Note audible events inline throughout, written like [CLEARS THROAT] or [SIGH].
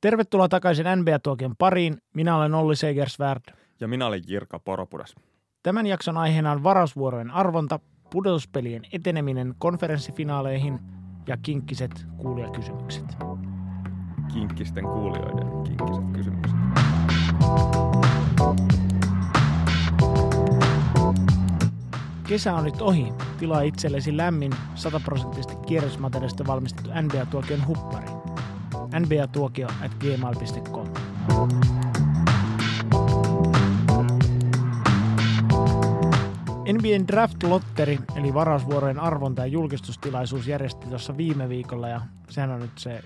Tervetuloa takaisin NBA-tuokion pariin. Minä olen Olli Segersvärd. Ja minä olen Jirka Poropudas. Tämän jakson aiheena on varausvuorojen arvonta, pudotuspelien eteneminen konferenssifinaaleihin ja kinkkiset kuulijakysymykset. Kinkkisten kuulijoiden kinkkiset kysymykset. Kesä on nyt ohi. Tilaa itsellesi lämmin, sataprosenttisesti kierrätysmateriaalista valmistettu NBA-tuokion huppari. Nba-tuokio at gmail.com. NBAn Draft Lotteri, eli varausvuorojen arvonta ja julkistustilaisuus järjesti tuossa viime viikolla, ja sehän on nyt se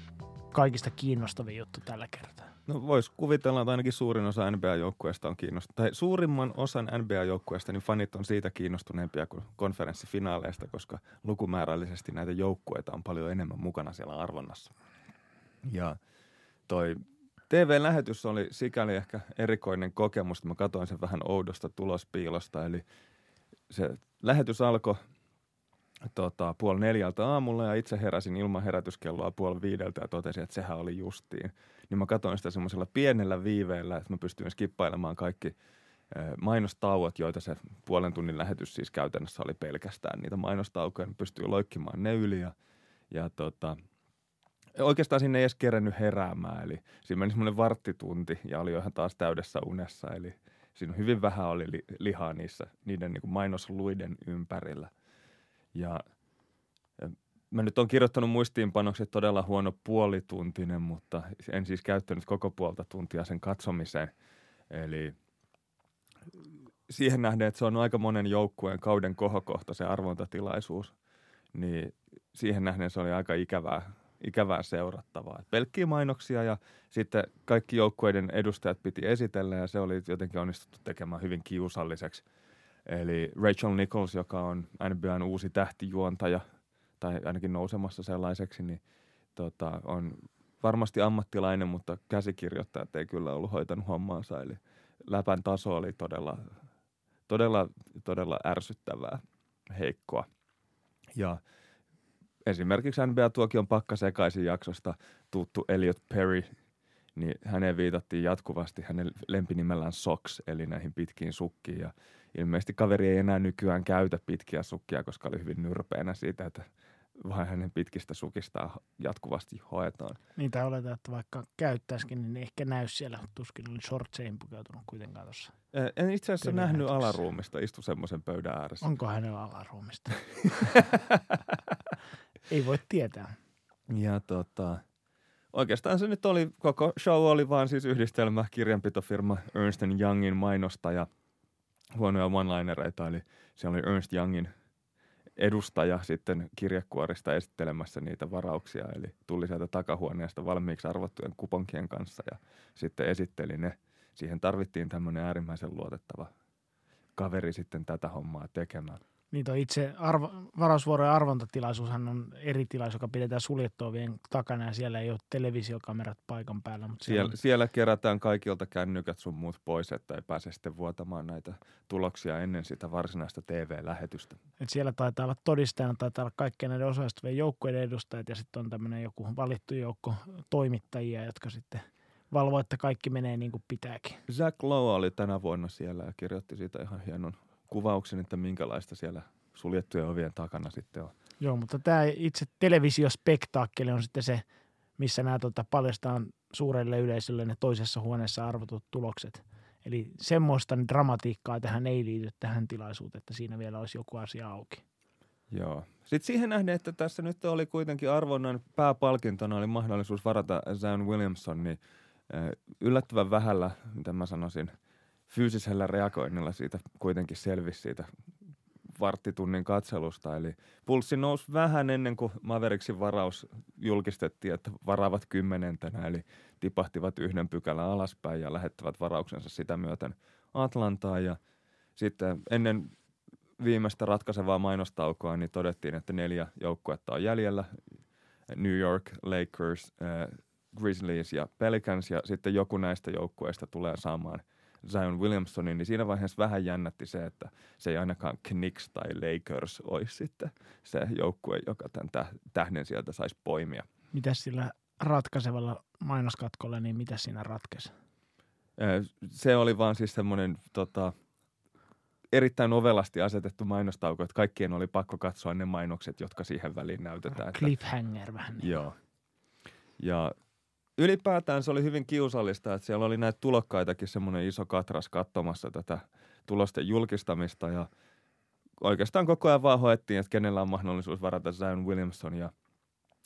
kaikista kiinnostavin juttu tällä kertaa. No voisi kuvitella, että ainakin suurin osa NBA-joukkueesta on kiinnostunut. Tai suurimman osan NBA-joukkueesta, niin fanit on siitä kiinnostuneempia kuin konferenssifinaaleista, koska lukumäärällisesti näitä joukkueita on paljon enemmän mukana siellä arvonnassa. Ja toi TV-lähetys oli sikäli ehkä erikoinen kokemus, että mä katsoin sen vähän oudosta tulospiilosta. Eli se lähetys alkoi tota, puoli neljältä aamulla ja itse heräsin ilman herätyskelloa puoli viideltä ja totesin, että sehän oli justiin. Niin mä katsoin sitä semmoisella pienellä viiveellä, että mä pystyin skippailemaan kaikki mainostauot, joita se puolen tunnin lähetys siis käytännössä oli pelkästään niitä mainostaukoja. Mä pystyin loikkimaan ne yli ja, ja tota, oikeastaan sinne ei edes kerennyt heräämään. Eli siinä meni semmoinen varttitunti ja oli jo ihan taas täydessä unessa. Eli siinä hyvin vähän oli li, lihaa niissä, niiden niin kuin mainosluiden ympärillä. Ja mä nyt on kirjoittanut muistiinpanokset todella huono puolituntinen, mutta en siis käyttänyt koko puolta tuntia sen katsomiseen. Eli siihen nähden, että se on aika monen joukkueen kauden kohokohta se arvontatilaisuus, niin siihen nähden se oli aika ikävää ikävää seurattavaa. pelkkiä mainoksia ja sitten kaikki joukkueiden edustajat piti esitellä ja se oli jotenkin onnistuttu tekemään hyvin kiusalliseksi. Eli Rachel Nichols, joka on NBAn uusi tähtijuontaja tai ainakin nousemassa sellaiseksi, niin tota, on varmasti ammattilainen, mutta käsikirjoittajat ei kyllä ollut hoitanut hommaansa. Eli läpän taso oli todella, todella, todella ärsyttävää, heikkoa. Ja esimerkiksi NBA-tuokion pakkasekaisin jaksosta tuttu Elliot Perry, niin häneen viitattiin jatkuvasti hänen lempinimellään Socks, eli näihin pitkiin sukkiin. Ja ilmeisesti kaveri ei enää nykyään käytä pitkiä sukkia, koska oli hyvin nyrpeänä siitä, että vain hänen pitkistä sukistaan jatkuvasti hoetaan. Niitä oletaan, että vaikka käyttäisikin, niin ehkä näy siellä. Tuskin oli shortseihin pukeutunut kuitenkaan tuossa. En itse asiassa nähnyt alaruumista, istu semmoisen pöydän ääressä. Onko hänellä alaruumista? [LAUGHS] Ei voi tietää. Ja tota, oikeastaan se nyt oli, koko show oli vaan siis yhdistelmä kirjanpitofirma Ernst Youngin mainosta ja huonoja one-linereita, eli se oli Ernst Youngin edustaja sitten kirjekuorista esittelemässä niitä varauksia, eli tuli sieltä takahuoneesta valmiiksi arvottujen kuponkien kanssa ja sitten esitteli ne. Siihen tarvittiin tämmöinen äärimmäisen luotettava kaveri sitten tätä hommaa tekemään. Niin toi itse arvo, varausvuorojen arvontatilaisuushan on eri tilaisuus, joka pidetään suljettujen takana ja siellä ei ole televisiokamerat paikan päällä. Mutta siellä, on... siellä kerätään kaikilta kännykät sun muut pois, että ei pääse sitten vuotamaan näitä tuloksia ennen sitä varsinaista TV-lähetystä. Et siellä taitaa olla todistajana, taitaa olla kaikkien näiden osallistuvien joukkueiden edustajat ja sitten on tämmöinen joku valittu joukko toimittajia, jotka sitten valvoo, että kaikki menee niin kuin pitääkin. Zach Lowe oli tänä vuonna siellä ja kirjoitti siitä ihan hienon kuvauksen, että minkälaista siellä suljettujen ovien takana sitten on. Joo, mutta tämä itse televisiospektaakkeli on sitten se, missä nämä tota, paljastaan suurelle yleisölle ne toisessa huoneessa arvotut tulokset. Eli semmoista dramatiikkaa tähän ei liity tähän tilaisuuteen, että siinä vielä olisi joku asia auki. Joo. Sitten siihen nähden, että tässä nyt oli kuitenkin arvonnan pääpalkintona oli mahdollisuus varata Zion Williamson, niin yllättävän vähällä, mitä mä sanoisin – fyysisellä reagoinnilla siitä kuitenkin selvisi siitä varttitunnin katselusta. Eli pulssi nousi vähän ennen kuin Maveriksin varaus julkistettiin, että varaavat kymmenentenä, eli tipahtivat yhden pykälän alaspäin ja lähettävät varauksensa sitä myöten Atlantaan. Ja sitten ennen viimeistä ratkaisevaa mainostaukoa niin todettiin, että neljä joukkuetta on jäljellä. New York, Lakers, äh, Grizzlies ja Pelicans ja sitten joku näistä joukkueista tulee saamaan – Zion Williamsonin, niin siinä vaiheessa vähän jännätti se, että se ei ainakaan Knicks tai Lakers olisi sitten se joukkue, joka tämän tähden sieltä saisi poimia. Mitä sillä ratkaisevalla mainoskatkolla, niin mitä siinä ratkesi? Se oli vaan siis semmoinen tota, erittäin ovelasti asetettu mainostauko, että kaikkien oli pakko katsoa ne mainokset, jotka siihen väliin näytetään. Cliffhanger että, vähän. Niin. Joo. Ja ylipäätään se oli hyvin kiusallista, että siellä oli näitä tulokkaitakin semmoinen iso katras katsomassa tätä tulosten julkistamista ja oikeastaan koko ajan vaan hoettiin, että kenellä on mahdollisuus varata Zion Williamson ja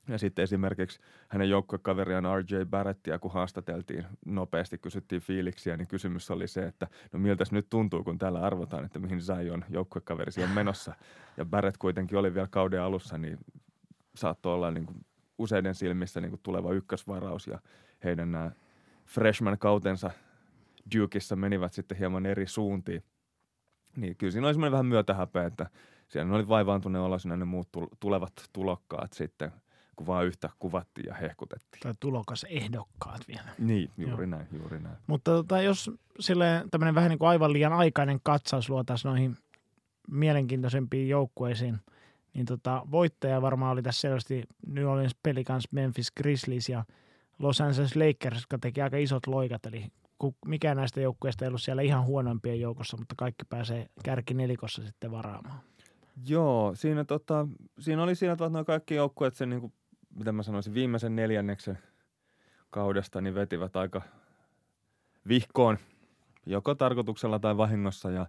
ja sitten esimerkiksi hänen joukkuekaveriaan RJ Barrettia, kun haastateltiin nopeasti, kysyttiin fiiliksiä, niin kysymys oli se, että no miltäs nyt tuntuu, kun täällä arvotaan, että mihin Zion joukkuekaverisi on menossa. Ja Barrett kuitenkin oli vielä kauden alussa, niin saattoi olla niin kuin useiden silmissä niin kuin tuleva ykkösvaraus ja heidän nämä freshman-kautensa Dukeissa menivät sitten hieman eri suuntiin. Niin kyllä siinä oli semmoinen vähän myötähäpeä, että siellä oli vaivaantuneen olosia ne muut tulevat tulokkaat sitten – kun vaan yhtä kuvattiin ja hehkutettiin. Tai tulokas ehdokkaat vielä. Niin, juuri Joo. näin, juuri näin. Mutta tota, jos sille tämmöinen vähän niin kuin aivan liian aikainen katsaus luotaisiin noihin mielenkiintoisempiin joukkueisiin, niin tota, voittaja varmaan oli tässä selvästi New Orleans Pelicans, Memphis Grizzlies ja Los Angeles Lakers, jotka teki aika isot loikat, eli mikään näistä joukkueista ei ollut siellä ihan huonoimpien joukossa, mutta kaikki pääsee kärkinelikossa sitten varaamaan. Joo, siinä, tota, siinä oli siinä että noin kaikki joukkueet sen niin kuin mitä mä sanoisin, viimeisen neljänneksen kaudesta niin vetivät aika vihkoon, joko tarkoituksella tai vahingossa ja,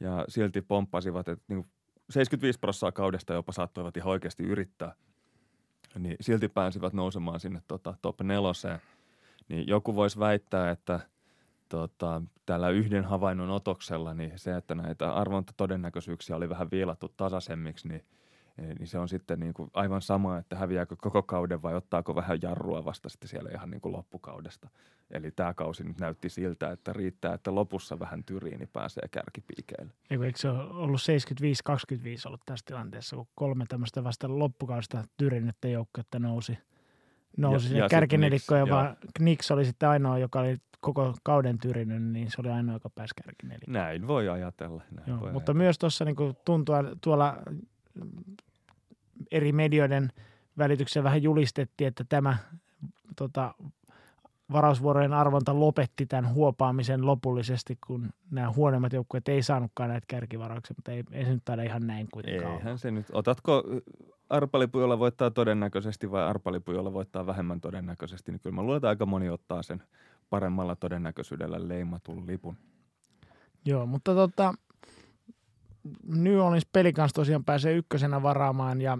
ja silti pomppasivat, että niin 75 prosenttia kaudesta jopa saattoivat ihan oikeasti yrittää, niin silti pääsivät nousemaan sinne tota, top neloseen. Niin joku voisi väittää, että tota, tällä yhden havainnon otoksella, niin se, että näitä arvontatodennäköisyyksiä oli vähän viilattu tasaisemmiksi, niin – niin se on sitten niin kuin aivan sama, että häviääkö koko kauden vai ottaako vähän jarrua vasta sitten siellä ihan niin kuin loppukaudesta. Eli tämä kausi nyt näytti siltä, että riittää, että lopussa vähän tyriini niin pääsee kärkipiikeille. Eikö se ole ollut 75-25 ollut tässä tilanteessa, kun kolme tämmöistä vasta loppukaudesta tyrinnyttä joukkuetta nousi, nousi ja, ja kärkinelikko, ja vaan Knicks oli sitten ainoa, joka oli koko kauden tyrinnyt, niin se oli ainoa, joka pääsi kärkinelikkoon. Näin voi ajatella. Näin Joo, voi mutta ajatella. myös tuossa niin tuntuu tuolla eri medioiden välityksessä vähän julistettiin, että tämä tota, varausvuorojen arvonta lopetti tämän huopaamisen lopullisesti, kun nämä huonommat joukkueet ei saanutkaan näitä kärkivarauksia, mutta ei, ei se nyt taida ihan näin kuitenkaan Eihän se nyt. Otatko arpalipujolla voittaa todennäköisesti vai arpalipujolla voittaa vähemmän todennäköisesti, niin kyllä mä luulen, että aika moni ottaa sen paremmalla todennäköisyydellä leimatun lipun. Joo, mutta tota, New Orleans Pelicans tosiaan pääsee ykkösenä varaamaan ja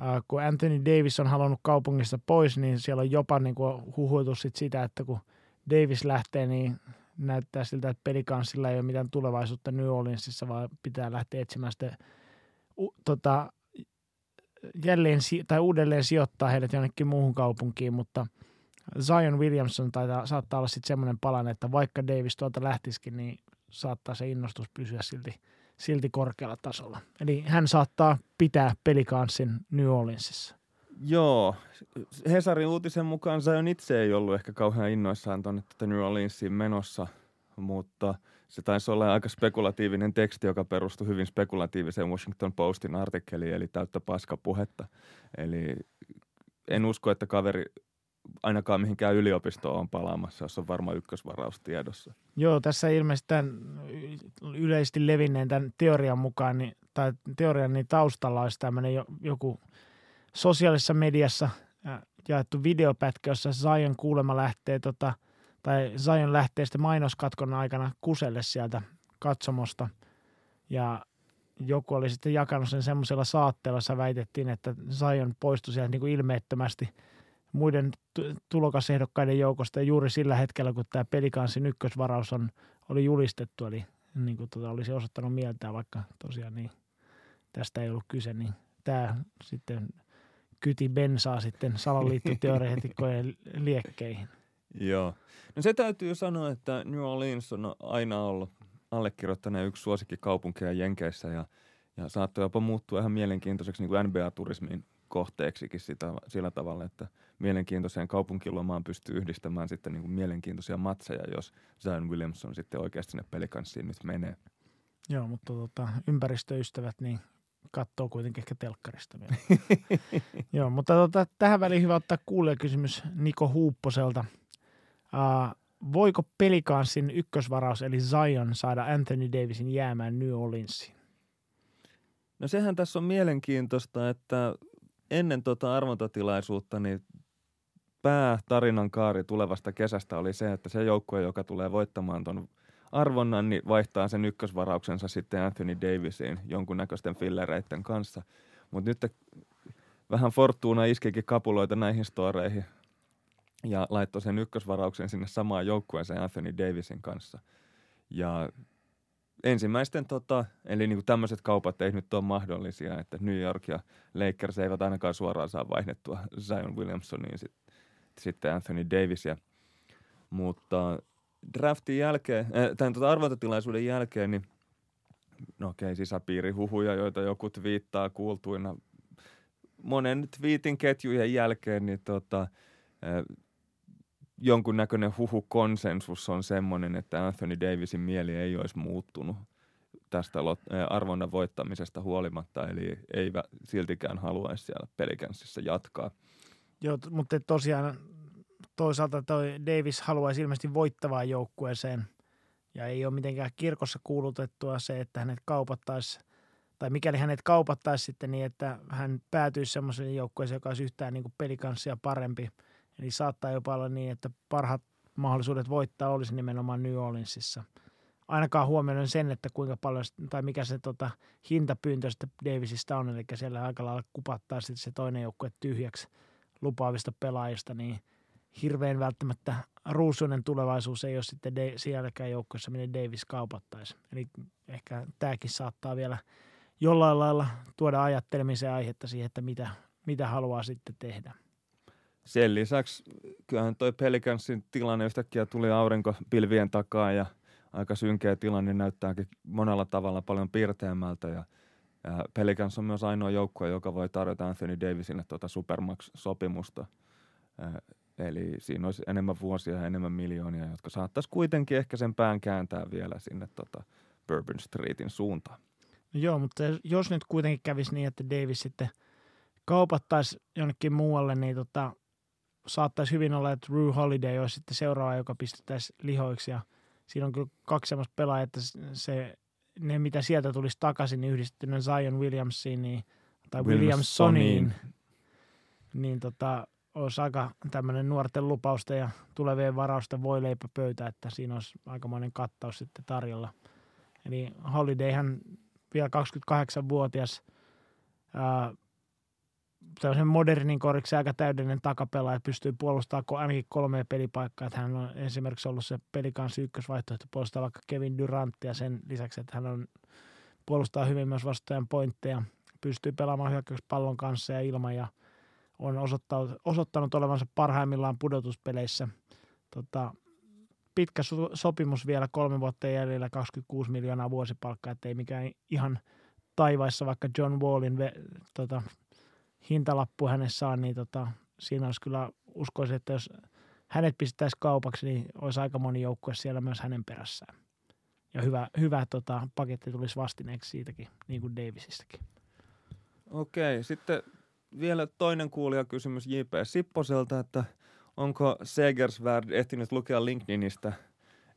äh, kun Anthony Davis on halunnut kaupungista pois, niin siellä on jopa niin kuin huhuiltu sit sitä, että kun Davis lähtee, niin näyttää siltä, että Pelicansilla ei ole mitään tulevaisuutta New Orleansissa, vaan pitää lähteä etsimään sitten u, tota, jälleen tai uudelleen sijoittaa heidät jonnekin muuhun kaupunkiin, mutta Zion Williamson taitaa, saattaa olla sitten semmoinen palan, että vaikka Davis tuolta lähtisikin, niin saattaa se innostus pysyä silti – silti korkealla tasolla. Eli hän saattaa pitää pelikanssin New Orleansissa. Joo. Hesarin uutisen mukaan Zion itse ei ollut ehkä kauhean innoissaan tuonne tuota New Orleansiin menossa, mutta se taisi olla aika spekulatiivinen teksti, joka perustui hyvin spekulatiiviseen Washington Postin artikkeliin, eli täyttä paskapuhetta. Eli en usko, että kaveri ainakaan mihinkään yliopistoon on palaamassa, jos on varma ykkösvaraus tiedossa. Joo, tässä ilmeisesti tämän yleisesti levinneen tämän teorian mukaan, niin, tai teorian niin taustalla olisi tämmöinen joku sosiaalisessa mediassa jaettu videopätkä, jossa Zion kuulema lähtee, tota, tai Zion lähtee sitten mainoskatkon aikana kuselle sieltä katsomosta. Ja joku oli sitten jakanut sen semmoisella saatteella, jossa väitettiin, että Zion poistui sieltä niin kuin ilmeettömästi – muiden tulokasehdokkaiden joukosta juuri sillä hetkellä, kun tämä pelikansin ykkösvaraus on, oli julistettu, eli niin kuin tuota, olisi osoittanut mieltään, vaikka tosiaan niin tästä ei ollut kyse, niin tämä sitten kyti bensaa sitten salaliittoteoreetikkojen [LAUGHS] liekkeihin. Joo. No se täytyy sanoa, että New Orleans on aina ollut allekirjoittaneen yksi suosikkikaupunkeja Jenkeissä ja, ja saattoi jopa muuttua ihan mielenkiintoiseksi niin kuin NBA-turismiin kohteeksikin sitä, sillä tavalla, että mielenkiintoiseen kaupunkilomaan pystyy yhdistämään sitten niin kuin mielenkiintoisia matseja, jos Zion Williamson sitten oikeasti sinne pelikanssiin nyt menee. Joo, mutta tota, ympäristöystävät, niin katsoo kuitenkin ehkä telkkarista vielä. [LAUGHS] Joo, mutta tota, tähän väliin hyvä ottaa kuulijakysymys Niko Huupposelta. Uh, voiko pelikanssin ykkösvaraus eli Zion saada Anthony Davisin jäämään New Orleansiin? No sehän tässä on mielenkiintoista, että ennen tuota arvontatilaisuutta niin päätarinan kaari tulevasta kesästä oli se, että se joukkue, joka tulee voittamaan tuon arvonnan, niin vaihtaa sen ykkösvarauksensa sitten Anthony Davisiin jonkunnäköisten fillereiden kanssa. Mutta nyt vähän Fortuna iskikin kapuloita näihin storeihin ja laittoi sen ykkösvarauksen sinne samaan joukkueeseen Anthony Davisin kanssa. Ja ensimmäisten, tota, eli niin tämmöiset kaupat ei nyt ole mahdollisia, että New York ja Lakers eivät ainakaan suoraan saa vaihdettua Zion Williamsoniin sit, sitten Anthony Davisia. Mutta draftin jälkeen, äh, tämän tota arvontatilaisuuden jälkeen, niin no okei, sisäpiirihuhuja, joita joku viittaa kuultuina monen twiitin ketjujen jälkeen, niin tota, äh, jonkunnäköinen huhukonsensus on semmoinen, että Anthony Davisin mieli ei olisi muuttunut tästä arvonnan voittamisesta huolimatta, eli ei siltikään haluaisi siellä pelikänsissa jatkaa. Joo, mutta tosiaan toisaalta toi Davis haluaisi ilmeisesti voittavaan joukkueeseen ja ei ole mitenkään kirkossa kuulutettua se, että hänet kaupattaisi tai mikäli hänet kaupattaisi sitten niin, että hän päätyisi semmoiseen joukkueeseen, joka olisi yhtään niin pelikanssia parempi. Eli saattaa jopa olla niin, että parhaat mahdollisuudet voittaa olisi nimenomaan New Orleansissa. Ainakaan huomioiden sen, että kuinka paljon tai mikä se tota, hintapyyntö sitten Davisista on, eli siellä aika lailla kupattaa sitten se toinen joukkue tyhjäksi lupaavista pelaajista, niin – hirveän välttämättä ruusuinen tulevaisuus ei ole sitten de- sielläkään joukkoissa, minne Davis kaupattaisi. Eli ehkä tämäkin saattaa vielä jollain lailla tuoda ajattelemisen aihetta siihen, että mitä, mitä haluaa sitten tehdä. Sen lisäksi kyllähän toi Pelicansin tilanne yhtäkkiä tuli aurinko pilvien takaa ja aika synkeä tilanne näyttääkin monella tavalla paljon piirteämmältä ja, ja Pelicans on myös ainoa joukkue, joka voi tarjota Anthony Davisille tuota Supermax-sopimusta Eli siinä olisi enemmän vuosia ja enemmän miljoonia, jotka saattaisi kuitenkin ehkä sen pään kääntää vielä sinne tota Bourbon Streetin suuntaan. No joo, mutta jos nyt kuitenkin kävisi niin, että Davis sitten kaupattaisi jonnekin muualle, niin tota, saattaisi hyvin olla, että Rue Holiday olisi sitten seuraava, joka pistettäisiin lihoiksi. Ja siinä on kyllä kaksi sellaista pelaajaa, että se, ne mitä sieltä tulisi takaisin, niin yhdistettynä Zion Williamsiin niin, tai Williamsoniin, Williamsoniin niin tota, olisi aika tämmöinen nuorten lupausta ja tulevien varausta voi leipä pöytä, että siinä olisi aikamoinen kattaus sitten tarjolla. Eli Holidayhan vielä 28-vuotias ää, tämmöisen modernin koriksi aika täydellinen takapelaaja, pystyy puolustamaan ainakin kolme pelipaikkaa. Että hän on esimerkiksi ollut se pelikansi ykkösvaihtoehto puolustaa vaikka Kevin Duranttia sen lisäksi, että hän on puolustaa hyvin myös vastustajan pointteja. Pystyy pelaamaan hyökkäyspallon kanssa ja ilman ja – on osoittanut, osoittanut olevansa parhaimmillaan pudotuspeleissä. Tota, pitkä so- sopimus vielä kolme vuotta jäljellä, 26 miljoonaa vuosipalkkaa, ettei mikään ihan taivaissa, vaikka John Wallin ve, tota, hintalappu hänessä on, niin tota, siinä olisi kyllä, uskoisin, että jos hänet pistettäisi kaupaksi, niin olisi aika moni joukkue siellä myös hänen perässään. Ja hyvä, hyvä tota, paketti tulisi vastineeksi siitäkin, niin kuin Davisistakin. Okei, sitten vielä toinen kuulijakysymys J.P. Sipposelta, että onko Segersvärd ehtinyt lukea LinkedInistä,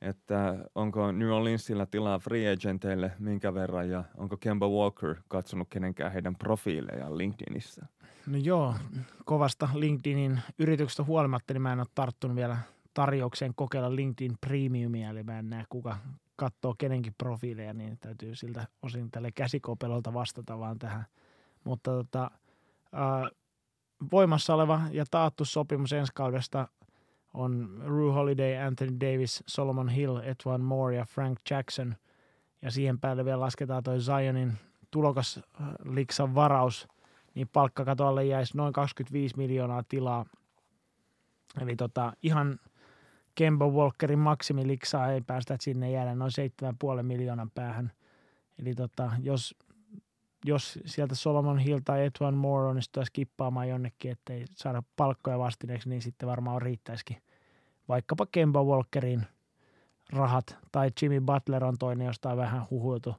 että onko New Orleansilla tilaa free agenteille minkä verran ja onko Kemba Walker katsonut kenenkään heidän profiileja LinkedInissä? No joo, kovasta LinkedInin yrityksestä huolimatta, niin mä en ole tarttunut vielä tarjoukseen kokeilla LinkedIn Premiumia, eli mä en näe kuka katsoo kenenkin profiileja, niin täytyy siltä osin tälle käsikopelolta vastata vaan tähän. Mutta tota, voimassa oleva ja taattu sopimus ensi kaudesta on Rue Holiday, Anthony Davis, Solomon Hill, Etwan Moore ja Frank Jackson. Ja siihen päälle vielä lasketaan toi Zionin tulokas liksan varaus, niin palkkakatoalle jäisi noin 25 miljoonaa tilaa. Eli tota, ihan Kemba Walkerin maksimiliksaa ei päästä, että sinne jäädä noin 7,5 miljoonan päähän. Eli tota, jos jos sieltä Solomon Hill tai Etwan Moore onnistuisi kippaamaan jonnekin, ettei saada palkkoja vastineeksi, niin sitten varmaan riittäisikin vaikkapa Kemba Walkerin rahat tai Jimmy Butler on toinen, josta on vähän huhuiltu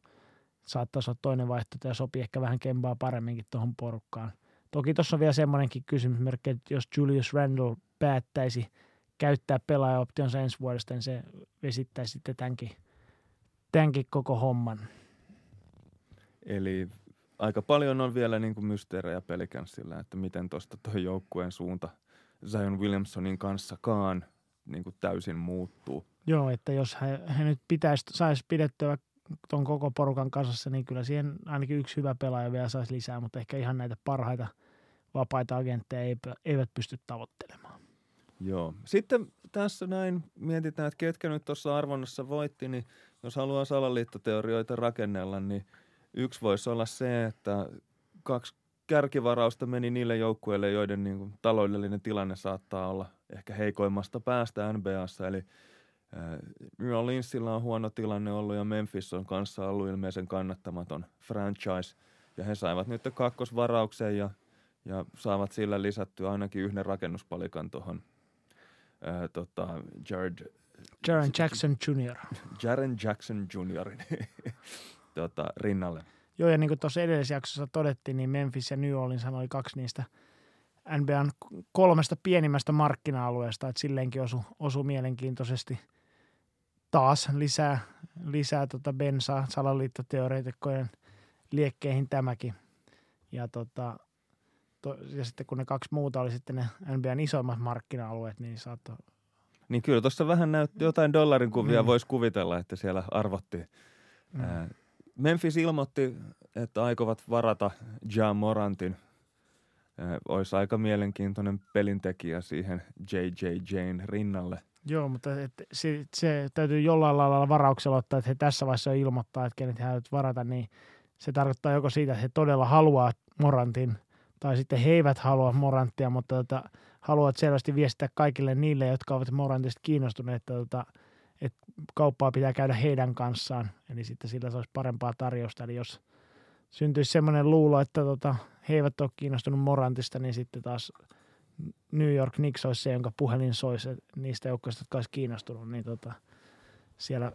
saattaisi olla toinen vaihtoehto ja sopii ehkä vähän kempaa paremminkin tuohon porukkaan. Toki tuossa on vielä semmoinenkin kysymysmerkki, että jos Julius Randle päättäisi käyttää pelaajaoptionsa ensi vuodesta, niin se vesittäisi sitten tämänkin, tämänkin koko homman. Eli aika paljon on vielä niin kuin mysteerejä pelikänsillä, että miten tuosta tuo joukkueen suunta Zion Williamsonin kanssakaan niin kuin täysin muuttuu. Joo, että jos he, he nyt pitäisi, saisi pidettyä tuon koko porukan kasassa, niin kyllä siihen ainakin yksi hyvä pelaaja vielä saisi lisää, mutta ehkä ihan näitä parhaita vapaita agentteja eivät pysty tavoittelemaan. Joo. Sitten tässä näin mietitään, että ketkä nyt tuossa arvonnassa voitti, niin jos haluaa salaliittoteorioita rakennella, niin yksi voisi olla se, että kaksi kärkivarausta meni niille joukkueille, joiden niin kuin, taloudellinen tilanne saattaa olla ehkä heikoimmasta päästä NBAssa. Eli äh, New Orleansilla on huono tilanne ollut ja Memphis on kanssa ollut ilmeisen kannattamaton franchise. Ja he saivat nyt kakkosvarauksen ja, ja saavat sillä lisättyä ainakin yhden rakennuspalikan tuohon äh, tota, Jared Jaren Jackson Jr. [LAUGHS] Jaren Jackson Jr. [LAUGHS] tota, rinnalle. Joo, ja niin kuin tuossa edellisessä jaksossa todettiin, niin Memphis ja New Orleans oli kaksi niistä NBAn kolmesta pienimmästä markkina-alueesta, että silleenkin osu, osu mielenkiintoisesti taas lisää, lisää tota bensaa salaliittoteoreetikkojen liekkeihin tämäkin. Ja, tota, to, ja sitten kun ne kaksi muuta oli sitten ne NBAn isoimmat markkina-alueet, niin saattoi niin kyllä tuossa vähän näytti jotain dollarin kuvia, mm. voisi kuvitella, että siellä arvottiin. Mm. Memphis ilmoitti, että aikovat varata Ja Morantin. Olisi aika mielenkiintoinen pelintekijä siihen J.J. Jane rinnalle. Joo, mutta et, se, se, täytyy jollain lailla varauksella ottaa, että he tässä vaiheessa ilmoittaa, että kenet he varata, niin se tarkoittaa joko siitä, että he todella haluaa Morantin, tai sitten he eivät halua Moranttia, mutta tota, haluavat selvästi viestittää kaikille niille, jotka ovat Morantista kiinnostuneet, että tota, – että kauppaa pitää käydä heidän kanssaan, eli sitten sillä se olisi parempaa tarjousta. Eli jos syntyisi semmoinen luulo, että tota, he eivät ole kiinnostunut Morantista, niin sitten taas New York Knicks olisi se, jonka puhelin soisi niistä joukkoista, jotka olisi kiinnostunut, niin tota, siellä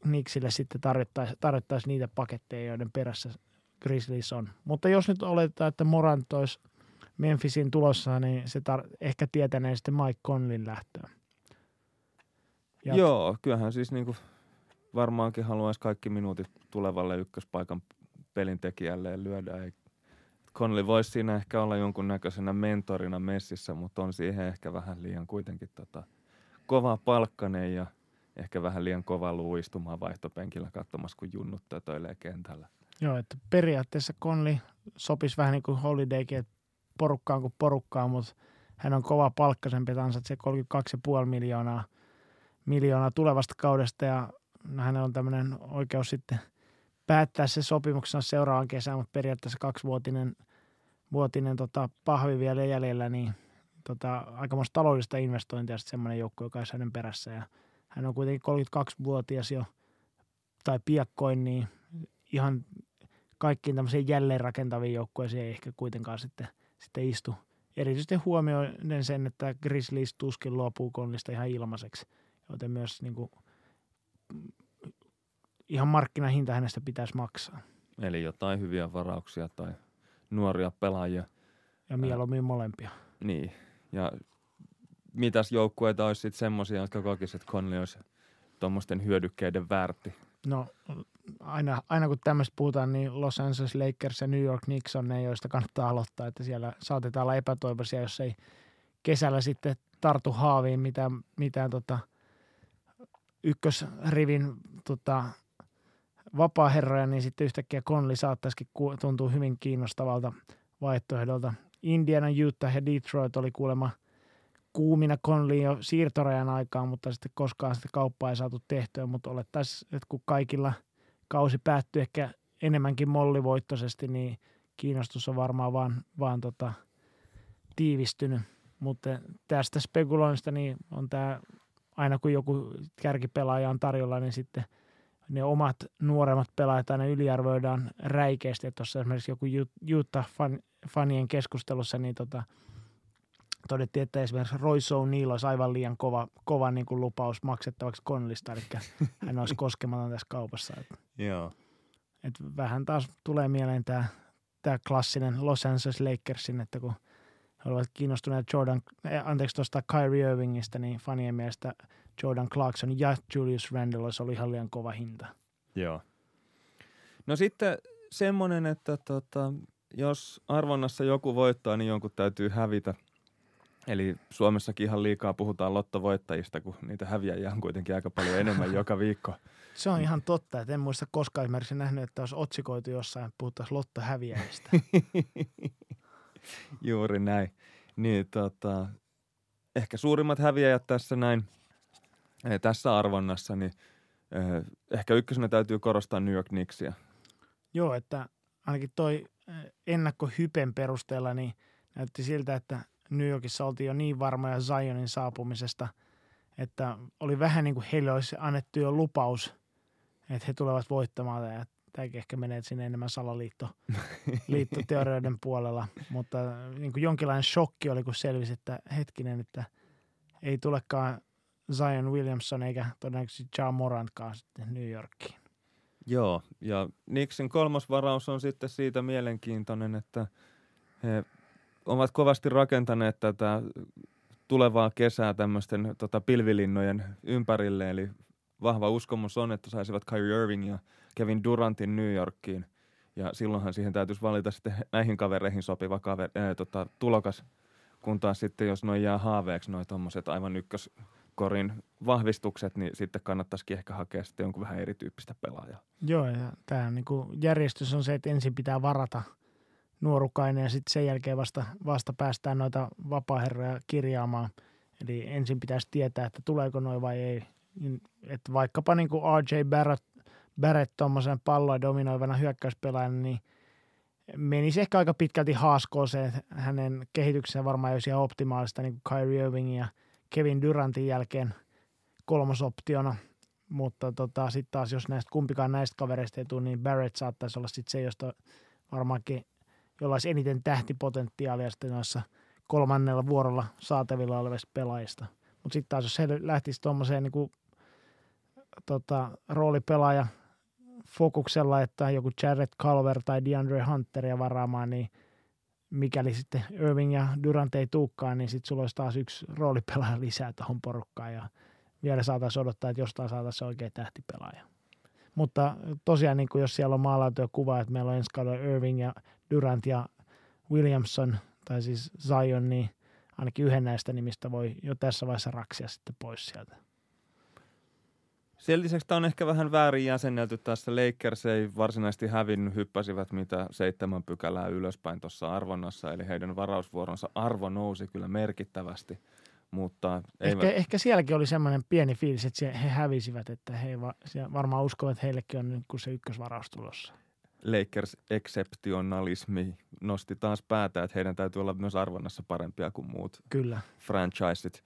Knicksille sitten tarjottaisiin tarjottaisi niitä paketteja, joiden perässä Grizzlies on. Mutta jos nyt oletetaan, että Morant olisi Memphisin tulossa, niin se tar- ehkä tietänee sitten Mike Conlin lähtöön. Jat- Joo, kyllähän siis niinku varmaankin haluaisi kaikki minuutit tulevalle ykköspaikan pelintekijälle lyödä. Ei, Conley voisi siinä ehkä olla jonkunnäköisenä mentorina messissä, mutta on siihen ehkä vähän liian kuitenkin tota, kova palkkanen ja ehkä vähän liian kova luu istumaan vaihtopenkillä katsomassa, kun junnut tötöilee kentällä. Joo, että periaatteessa Conley sopisi vähän niin kuin Holidaykin, että porukkaan kuin porukkaan, mutta hän on kova palkkasempi, että ansaitsee 32,5 miljoonaa – miljoonaa tulevasta kaudesta ja hänellä on tämmöinen oikeus sitten päättää se sopimuksena seuraavan kesän, mutta periaatteessa kaksivuotinen vuotinen tota, pahvi vielä jäljellä, niin tota, aikamoista taloudellista investointia sitten semmoinen joukko, joka hänen perässä ja hän on kuitenkin 32-vuotias jo tai piakkoin, niin ihan kaikkiin tämmöisiin jälleenrakentaviin joukkueisiin ei ehkä kuitenkaan sitten, sitten istu. Erityisesti huomioiden sen, että Grizzlies tuskin luopuu konnista ihan ilmaiseksi – joten myös niin kuin, ihan markkinahinta hänestä pitäisi maksaa. Eli jotain hyviä varauksia tai nuoria pelaajia. Ja mieluummin molempia. Niin, ja mitäs joukkueita olisi sitten semmoisia, jotka kokisivat, että Conley olisi tuommoisten hyödykkeiden väärti? No aina, aina kun tämmöistä puhutaan, niin Los Angeles Lakers ja New York Knicks on ne, joista kannattaa aloittaa, että siellä saatetaan olla epätoivoisia, jos ei kesällä sitten tartu haaviin mitään, mitään tota – ykkösrivin tota, vapaaherroja, niin sitten yhtäkkiä Conley saattaisikin tuntua hyvin kiinnostavalta vaihtoehdolta. Indiana, Utah ja Detroit oli kuulemma kuumina Conley jo siirtorajan aikaan, mutta sitten koskaan sitä kauppaa ei saatu tehtyä, mutta olettaisiin, että kun kaikilla kausi päättyy ehkä enemmänkin mollivoittoisesti, niin kiinnostus on varmaan vaan, vaan tota, tiivistynyt. Mutta tästä spekuloinnista niin on tämä aina kun joku kärkipelaaja on tarjolla, niin sitten ne omat nuoremmat pelaajat aina yliarvoidaan räikeästi. Tuossa esimerkiksi joku Utah-fanien keskustelussa niin tota, todettiin, että esimerkiksi Roy O'Neill olisi aivan liian kova, kova niin kuin lupaus maksettavaksi Conlista, eli hän olisi koskematon tässä kaupassa. Joo. Et vähän taas tulee mieleen tämä tää klassinen Los Angeles Lakersin, että kun he olivat kiinnostuneet Jordan, eh, anteeksi tuosta Kyrie Irvingistä, niin fanien mielestä Jordan Clarkson ja Julius Randle olisi ollut ihan liian kova hinta. Joo. No sitten semmoinen, että tota, jos arvonnassa joku voittaa, niin jonkun täytyy hävitä. Eli Suomessakin ihan liikaa puhutaan lottovoittajista, kun niitä häviäjiä on kuitenkin aika paljon enemmän [LAUGHS] joka viikko. Se on ihan totta, että en muista koskaan esimerkiksi nähnyt, että olisi otsikoitu jossain, että puhuttaisiin lottohäviäjistä. [LAUGHS] [LAUGHS] Juuri näin. Niin, tota, ehkä suurimmat häviäjät tässä näin, eh, tässä arvonnassa, niin eh, ehkä ykkösenä täytyy korostaa New York Knicksia. Joo, että ainakin toi eh, ennakkohypen perusteella niin näytti siltä, että New Yorkissa oltiin jo niin varmoja Zionin saapumisesta, että oli vähän niin kuin heille olisi annettu jo lupaus, että he tulevat voittamaan ja tämäkin ehkä menee sinne enemmän salaliitto puolella, mutta niin kuin jonkinlainen shokki oli, kun selvisi, että hetkinen, että ei tulekaan Zion Williamson eikä todennäköisesti Ja Morantkaan sitten New Yorkiin. Joo, ja Nixin kolmas varaus on sitten siitä mielenkiintoinen, että he ovat kovasti rakentaneet tätä tulevaa kesää tämmöisten tota, pilvilinnojen ympärille, eli vahva uskomus on, että saisivat Kyrie Irving ja Kevin Durantin New Yorkiin. Ja silloinhan siihen täytyisi valita sitten näihin kavereihin sopiva kaver, ää, tota, tulokas, kun taas sitten jos noin jää haaveeksi noin tuommoiset aivan ykköskorin vahvistukset, niin sitten kannattaisikin ehkä hakea sitten jonkun vähän erityyppistä pelaajaa. Joo, ja tämä niin järjestys on se, että ensin pitää varata nuorukainen ja sitten sen jälkeen vasta, vasta päästään noita vapaaherroja kirjaamaan. Eli ensin pitäisi tietää, että tuleeko noin vai ei. Niin, että vaikkapa niin kuin RJ Barrett, Barrett tuommoisen palloa dominoivana hyökkäyspelaajana, niin menisi ehkä aika pitkälti haaskoon se, että hänen kehityksensä varmaan olisi ihan optimaalista niin kuin Kyrie Irving ja Kevin Durantin jälkeen kolmosoptiona. Mutta tota, sitten taas, jos näistä kumpikaan näistä kavereista ei tule, niin Barrett saattaisi olla sitten se, josta varmaankin jolla olisi eniten tähtipotentiaalia sitten noissa kolmannella vuorolla saatavilla olevista pelaajista. Mutta sitten taas, jos he lähtisi tuommoiseen niin tota, roolipelaaja fokuksella, että joku Jared Calver tai DeAndre Hunteria varaamaan, niin mikäli sitten Irving ja Durant ei tuukkaan, niin sitten sulla olisi taas yksi roolipelaaja lisää tuohon porukkaan ja vielä saataisiin odottaa, että jostain saataisiin oikea tähtipelaaja. Mutta tosiaan, niin kuin jos siellä on maalattu jo kuva, että meillä on ensi kaudella Irving ja Durant ja Williamson, tai siis Zion, niin ainakin yhden näistä nimistä voi jo tässä vaiheessa raksia sitten pois sieltä. Sen lisäksi tämä on ehkä vähän väärin jäsennelty tässä. Lakers ei varsinaisesti hävinnyt, hyppäsivät mitä seitsemän pykälää ylöspäin tuossa arvonnassa, eli heidän varausvuoronsa arvo nousi kyllä merkittävästi. Mutta ehkä, eivät... ehkä sielläkin oli semmoinen pieni fiilis, että he hävisivät, että he varmaan uskovat, että heillekin on nyt se ykkösvaraus tulossa. Lakers-ekseptionalismi nosti taas päätä, että heidän täytyy olla myös arvonnassa parempia kuin muut Kyllä. franchiseit.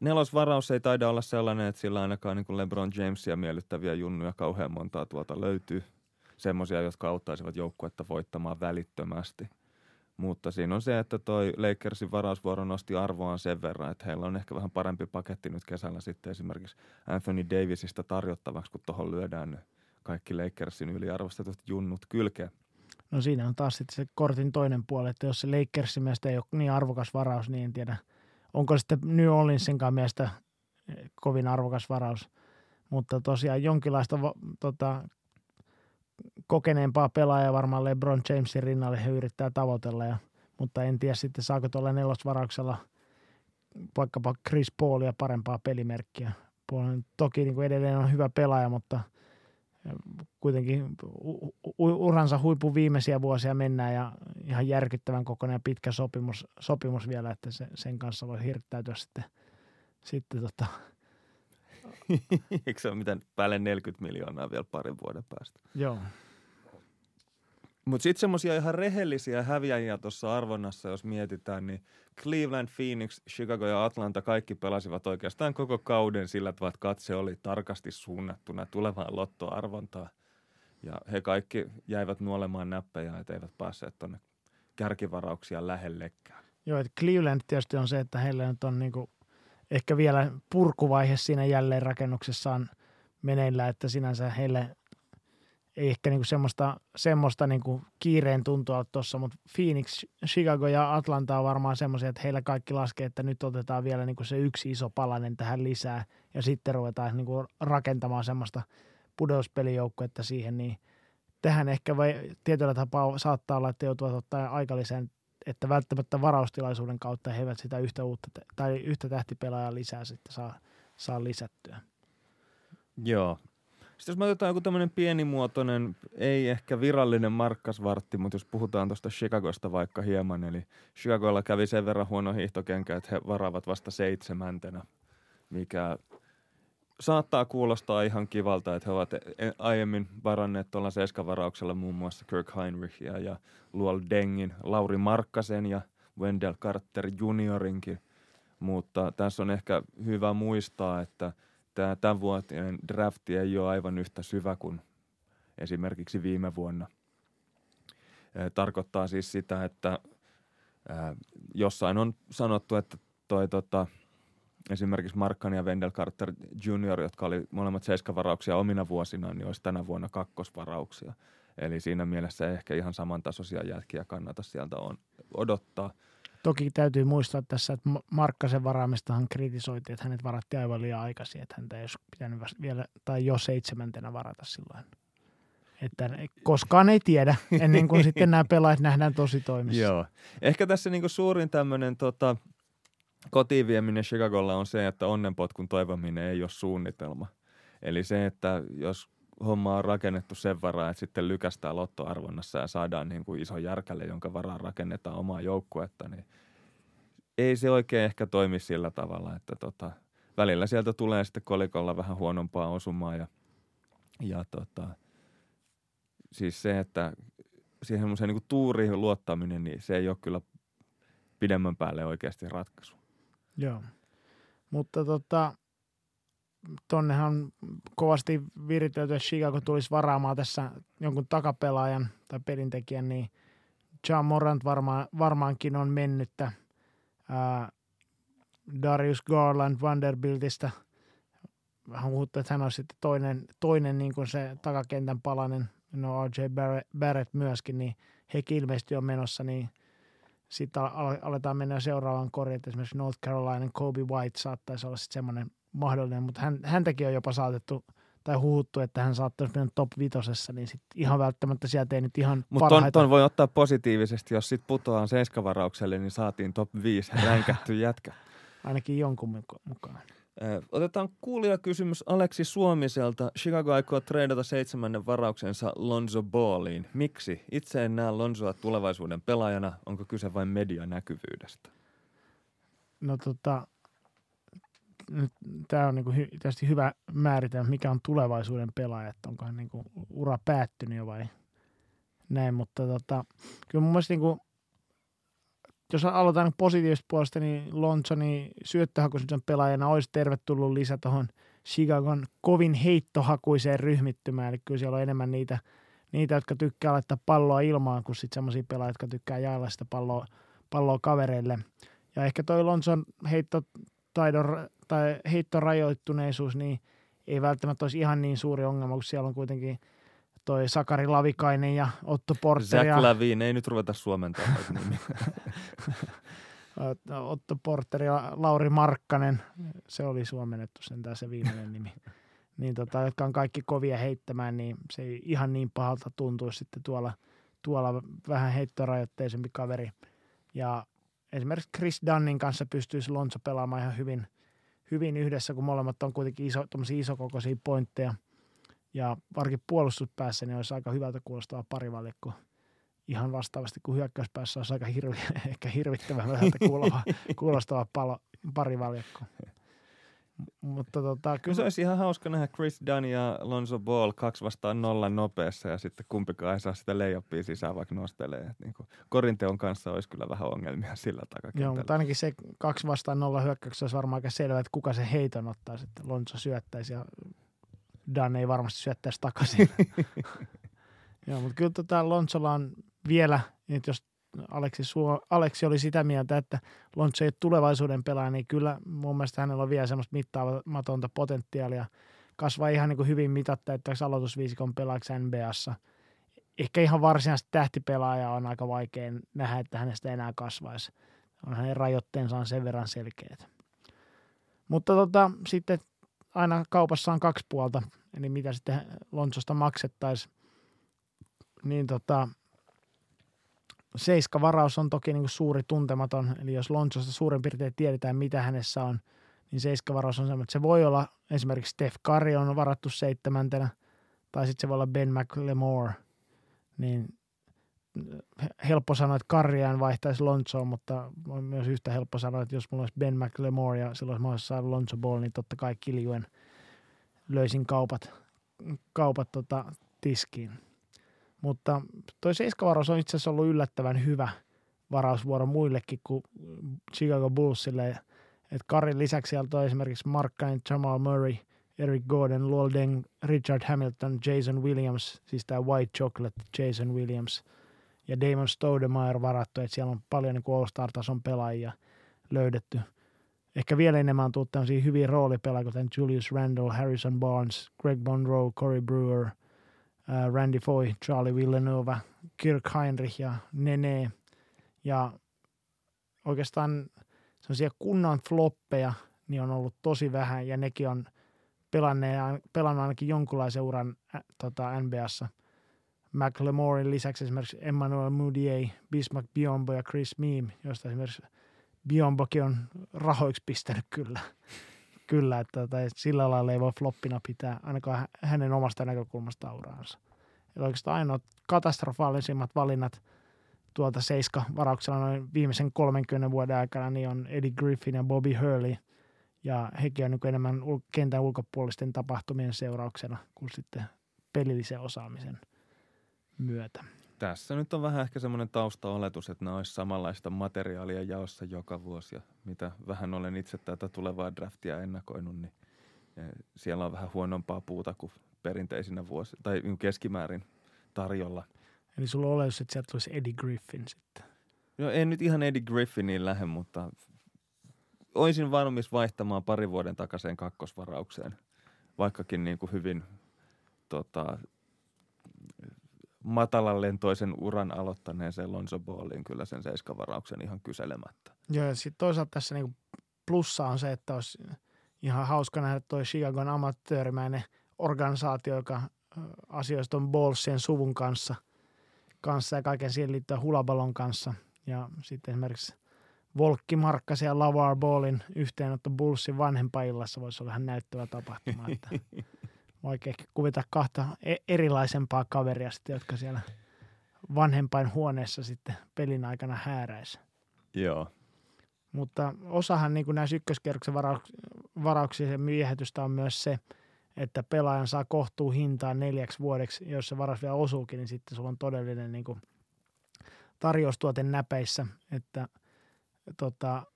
Nelosvaraus ei taida olla sellainen, että sillä ainakaan niin kuin LeBron Jamesia miellyttäviä junnuja kauhean montaa tuolta löytyy. Semmoisia, jotka auttaisivat joukkuetta voittamaan välittömästi. Mutta siinä on se, että toi Lakersin varausvuoro nosti arvoaan sen verran, että heillä on ehkä vähän parempi paketti nyt kesällä sitten esimerkiksi Anthony Davisista tarjottavaksi, kun tuohon lyödään kaikki Lakersin yliarvostetut junnut kylkeä. No siinä on taas sitten se kortin toinen puoli, että jos se Lakersin mielestä ei ole niin arvokas varaus, niin en tiedä, onko sitten New Orleansinkaan mielestä eh, kovin arvokas varaus. Mutta tosiaan jonkinlaista tota, kokeneempaa pelaajaa varmaan LeBron Jamesin rinnalle he yrittää tavoitella, ja, mutta en tiedä sitten saako tuolla nelosvarauksella vaikkapa Chris Paulia parempaa pelimerkkiä. Paul toki niin kuin edelleen on hyvä pelaaja, mutta – kuitenkin uransa huipun viimeisiä vuosia mennään ja ihan järkyttävän kokoinen ja pitkä sopimus, sopimus vielä, että se, sen kanssa voi hirttäytyä sitten, sitten tota... [LAUGHS] Eikö se ole mitään päälle 40 miljoonaa vielä parin vuoden päästä? Joo. Mutta sitten semmoisia ihan rehellisiä häviäjiä tuossa arvonnassa, jos mietitään, niin Cleveland, Phoenix, Chicago ja Atlanta kaikki pelasivat oikeastaan koko kauden sillä tavalla, että katse oli tarkasti suunnattuna tulevaan lottoarvontaan. Ja he kaikki jäivät nuolemaan näppejä, että eivät päässeet tuonne kärkivarauksia lähellekään. Joo, että Cleveland tietysti on se, että heillä nyt on niinku ehkä vielä purkuvaihe siinä jälleenrakennuksessaan meneillä, että sinänsä heille ei ehkä niinku semmoista, semmoista niinku kiireen tuntua tuossa, mutta Phoenix, Chicago ja Atlanta on varmaan semmoisia, että heillä kaikki laskee, että nyt otetaan vielä niinku se yksi iso palanen tähän lisää ja sitten ruvetaan niinku rakentamaan semmoista pudotuspelijoukkuetta siihen, niin tähän ehkä vai tietyllä tapaa saattaa olla, että joutuvat ottaa aikalisän, että välttämättä varaustilaisuuden kautta he eivät sitä yhtä uutta tai yhtä tähtipelaajaa lisää sitten saa, saa lisättyä. Joo, sitten jos me otetaan joku tämmöinen pienimuotoinen, ei ehkä virallinen markkasvartti, mutta jos puhutaan tuosta Chicagosta vaikka hieman, eli Chicagolla kävi sen verran huono hiihtokenkä, että he varaavat vasta seitsemäntenä, mikä saattaa kuulostaa ihan kivalta, että he ovat e- aiemmin varanneet tuolla seiskavarauksella muun muassa Kirk Heinrichia ja Luol Dengin, Lauri Markkasen ja Wendell Carter juniorinkin, mutta tässä on ehkä hyvä muistaa, että – tämä tämänvuotinen drafti ei ole aivan yhtä syvä kuin esimerkiksi viime vuonna. Tarkoittaa siis sitä, että jossain on sanottu, että toi tota, esimerkiksi Markkan ja Wendell Carter Jr., jotka oli molemmat seiskavarauksia omina vuosina, niin olisi tänä vuonna kakkosvarauksia. Eli siinä mielessä ehkä ihan samantasoisia jätkiä kannata sieltä on odottaa – Toki täytyy muistaa tässä, että Markkasen varaamistahan kritisoitiin, että hänet varattiin aivan liian aikaisin, että häntä ei olisi pitänyt vielä, tai jo seitsemäntenä varata silloin. Että koskaan ei tiedä, [LAUGHS] ennen kuin sitten nämä pelaajat nähdään tosi toimissa. Joo. Ehkä tässä niinku suurin tämmöinen tota, kotiin vieminen Chicagolla on se, että onnenpotkun toivominen ei ole suunnitelma. Eli se, että jos homma on rakennettu sen varaa, että sitten lykästään lottoarvonnassa ja saadaan niin kuin iso järkälle, jonka varaan rakennetaan omaa joukkuetta, niin ei se oikein ehkä toimi sillä tavalla, että tota, välillä sieltä tulee sitten kolikolla vähän huonompaa osumaa ja, ja tota, siis se, että siihen semmoiseen niin tuuriin luottaminen, niin se ei ole kyllä pidemmän päälle oikeasti ratkaisu. Joo, mutta tota, tonnehan kovasti viritelty, että Chicago tulisi varaamaan tässä jonkun takapelaajan tai pelintekijän, niin John Morant varmaan, varmaankin on mennyttä. Ää, Darius Garland Vanderbiltistä. Vähän puhuttu, että hän on sitten toinen, toinen niin kuin se takakentän palanen. No RJ Barrett, myöskin, niin hekin ilmeisesti on menossa, niin sitten aletaan mennä seuraavaan koriin, esimerkiksi North Carolina Kobe White saattaisi olla sitten semmoinen mahdollinen, mutta hän, häntäkin on jopa saatettu tai huuttu, että hän saattaisi mennä top vitosessa, niin sit ihan välttämättä sieltä ei nyt ihan Mutta ton, ton, voi ottaa positiivisesti, jos sitten putoaa seiskavaraukselle, niin saatiin top 5 ränkätty jätkä. [LAUGHS] Ainakin jonkun mukaan. Otetaan kuulijakysymys Aleksi Suomiselta. Chicago aikoo treidata seitsemännen varauksensa Lonzo Balliin. Miksi? Itse en näe Lonzoa tulevaisuuden pelaajana. Onko kyse vain medianäkyvyydestä? No tota, nyt tämä on niinku hy, tietysti hyvä määritelmä, mikä on tulevaisuuden pelaaja, että onko hän niinku ura päättynyt jo vai näin, mutta tota, kyllä mun mielestä niinku, jos aloitetaan positiivisesta puolesta, niin Lonsoni syöttöhakuisen pelaajana olisi tervetullut lisä tuohon Chicagon kovin heittohakuiseen ryhmittymään, eli kyllä siellä on enemmän niitä, niitä jotka tykkää laittaa palloa ilmaan, kuin sitten semmoisia pelaajia, jotka tykkää jaella sitä palloa, palloa kavereille. Ja ehkä toi Lonson heittotaidon tai heittorajoittuneisuus, niin ei välttämättä olisi ihan niin suuri ongelma, kun siellä on kuitenkin toi Sakari Lavikainen ja Otto Porter. Zach ja... Lavin, ei nyt ruveta suomentaa [LAUGHS] Otto Porter ja Lauri Markkanen, se oli suomennettu sentään se viimeinen [LAUGHS] nimi, niin tota, jotka on kaikki kovia heittämään, niin se ei ihan niin pahalta tuntuisi sitten tuolla, tuolla vähän heittorajoitteisempi kaveri. Ja esimerkiksi Chris Dunnin kanssa pystyisi Lonzo pelaamaan ihan hyvin – hyvin yhdessä, kun molemmat on kuitenkin iso, isokokoisia pointteja. Ja varsinkin puolustuspäässä niin olisi aika hyvältä kuulostava parivalikko. Ihan vastaavasti kuin hyökkäyspäässä olisi aika hirvi, [LAUGHS] ehkä hirvittävän kuulostava, kuulostava palo, parivalikko. Mutta tota, kyllä... Se olisi ihan hauska nähdä Chris Dunn ja Lonzo Ball kaksi vastaan nolla nopeassa ja sitten kumpikaan ei saa sitä leijoppia sisään, vaikka nostelee. niin kuin Korinteon kanssa olisi kyllä vähän ongelmia [LAUGHS] sillä takakentällä. Joo, mutta ainakin se kaksi vastaan nolla hyökkäyksessä olisi varmaan aika selvä, että kuka se heiton ottaa sitten. Lonzo syöttäisi ja Dunn ei varmasti syöttäisi takaisin. [LAUGHS] Joo, mutta kyllä tota Lonzolla on vielä, että jos Aleksi, Suo, Aleksi oli sitä mieltä, että Lonzo ei tulevaisuuden pelaaja, niin kyllä mun mielestä hänellä on vielä semmoista mittaamatonta potentiaalia kasvaa ihan niin kuin hyvin mitattavaksi aloitusviisikon pelaajaksi NBAssa. Ehkä ihan varsinaisesti tähtipelaaja on aika vaikea nähdä, että hänestä enää kasvaisi. On hänen rajoitteensa on sen verran selkeät. Mutta tota, sitten aina kaupassa on kaksi puolta, eli mitä sitten Lonsosta maksettaisiin. Niin tota, seiska-varaus on toki niin kuin suuri tuntematon, eli jos Lonsosta suurin piirtein tiedetään, mitä hänessä on, niin seiskavaraus on semmoinen, että se voi olla esimerkiksi Steph Curry on varattu seitsemäntenä, tai sitten se voi olla Ben McLemore, niin helppo sanoa, että Karriaan vaihtaisi Lonzoon, mutta on myös yhtä helppo sanoa, että jos mulla olisi Ben McLemore ja silloin olisi mahdollisuus saada Lonzo Ball, niin totta kai kiljuen löysin kaupat, kaupat tota, tiskiin. Mutta toi seiskavaraus on itse asiassa ollut yllättävän hyvä varausvuoro muillekin kuin Chicago Bullsille. Et Karin lisäksi sieltä on esimerkiksi Markkanen, Jamal Murray, Eric Gordon, Luol Deng, Richard Hamilton, Jason Williams, siis tämä White Chocolate Jason Williams ja Damon Stoudemire varattu, että siellä on paljon niin All-Star-tason pelaajia löydetty. Ehkä vielä enemmän on tullut tämmöisiä hyviä roolipelaajia, kuten Julius Randle, Harrison Barnes, Greg Monroe, Corey Brewer – Randy Foy, Charlie Villanova, Kirk Heinrich ja Nene. Ja oikeastaan sellaisia kunnan floppeja niin on ollut tosi vähän ja nekin on pelannut ainakin jonkunlaisen uran ä, tota, NBAssa. McLemorin lisäksi esimerkiksi Emmanuel Mudiay, Bismarck Biombo ja Chris Meem, joista esimerkiksi Biombokin on rahoiksi pistänyt kyllä. Kyllä, että tai sillä lailla ei voi floppina pitää ainakaan hänen omasta näkökulmasta uraansa. Ja oikeastaan ainoat katastrofaalisimmat valinnat tuolta Seiska-varauksella noin viimeisen 30 vuoden aikana niin on Eddie Griffin ja Bobby Hurley. Ja hekin on niin enemmän kentän ulkopuolisten tapahtumien seurauksena kuin sitten pelillisen osaamisen myötä. Tässä nyt on vähän ehkä semmoinen taustaoletus, että ne olisi samanlaista materiaalia jaossa joka vuosi. Ja mitä vähän olen itse tätä tulevaa draftia ennakoinut, niin eh, siellä on vähän huonompaa puuta kuin perinteisinä vuosi tai keskimäärin tarjolla. Eli sulla on oletus, että sieltä tulisi Eddie Griffin sitten? No en nyt ihan Eddie Griffiniin lähde, mutta olisin valmis vaihtamaan pari vuoden takaisin kakkosvaraukseen. Vaikkakin niin kuin hyvin tota, matalan lentoisen uran aloittaneeseen Lonzo Balliin kyllä sen seiskavarauksen ihan kyselemättä. Joo, ja sitten toisaalta tässä niinku plussa on se, että olisi ihan hauska nähdä toi Chicagon amatöörimäinen organisaatio, joka asioista on Ballsien suvun kanssa, kanssa ja kaiken siihen liittyen hulaballon kanssa. Ja sitten esimerkiksi Volkki Markkasen ja Lavar Ballin yhteenotto Bullsin vanhempaillassa voisi olla ihan näyttävä tapahtuma. Että [LAUGHS] vaikea kuvita kahta e- erilaisempaa kaveria sitten, jotka siellä vanhempain huoneessa sitten pelin aikana hääräisi. Joo. Mutta osahan niin kuin näissä ykköskerroksen varauksien miehätystä on myös se, että pelaajan saa kohtuu hintaa neljäksi vuodeksi. Jos se varas vielä osuukin, niin sitten sulla on todellinen niin kuin tarjoustuote näpeissä, että tota,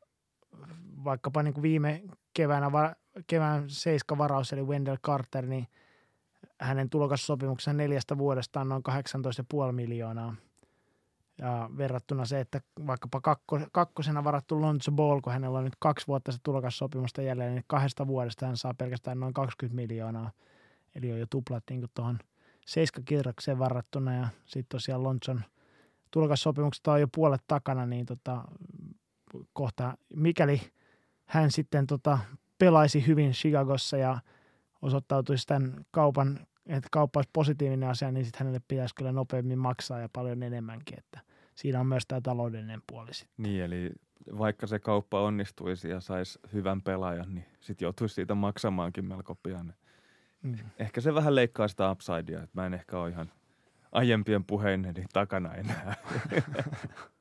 vaikkapa niin kuin viime keväänä, kevään seiska varaus, eli Wendell Carter, niin hänen tulokassopimuksensa neljästä vuodesta on noin 18,5 miljoonaa. Ja verrattuna se, että vaikkapa kakko, kakkosena varattu Lonzo Ball, kun hänellä on nyt kaksi vuotta se tulokassopimusta jälleen, niin kahdesta vuodesta hän saa pelkästään noin 20 miljoonaa. Eli on jo tuplat niin tuohon seiskakierrokseen varattuna. Ja sitten tosiaan Lonzon tulokassopimuksesta on jo puolet takana, niin tota, kohta, mikäli hän sitten tota, pelaisi hyvin Chicagossa ja osoittautuisi tämän kaupan, että kauppa olisi positiivinen asia, niin sitten hänelle pitäisi kyllä nopeammin maksaa ja paljon enemmänkin, että siinä on myös tämä taloudellinen puoli sitten. Niin, eli vaikka se kauppa onnistuisi ja saisi hyvän pelaajan, niin sitten joutuisi siitä maksamaankin melko pian. Mm. Ehkä se vähän leikkaa sitä upsidea, että mä en ehkä ole ihan aiempien puheinen takana enää. [LAUGHS]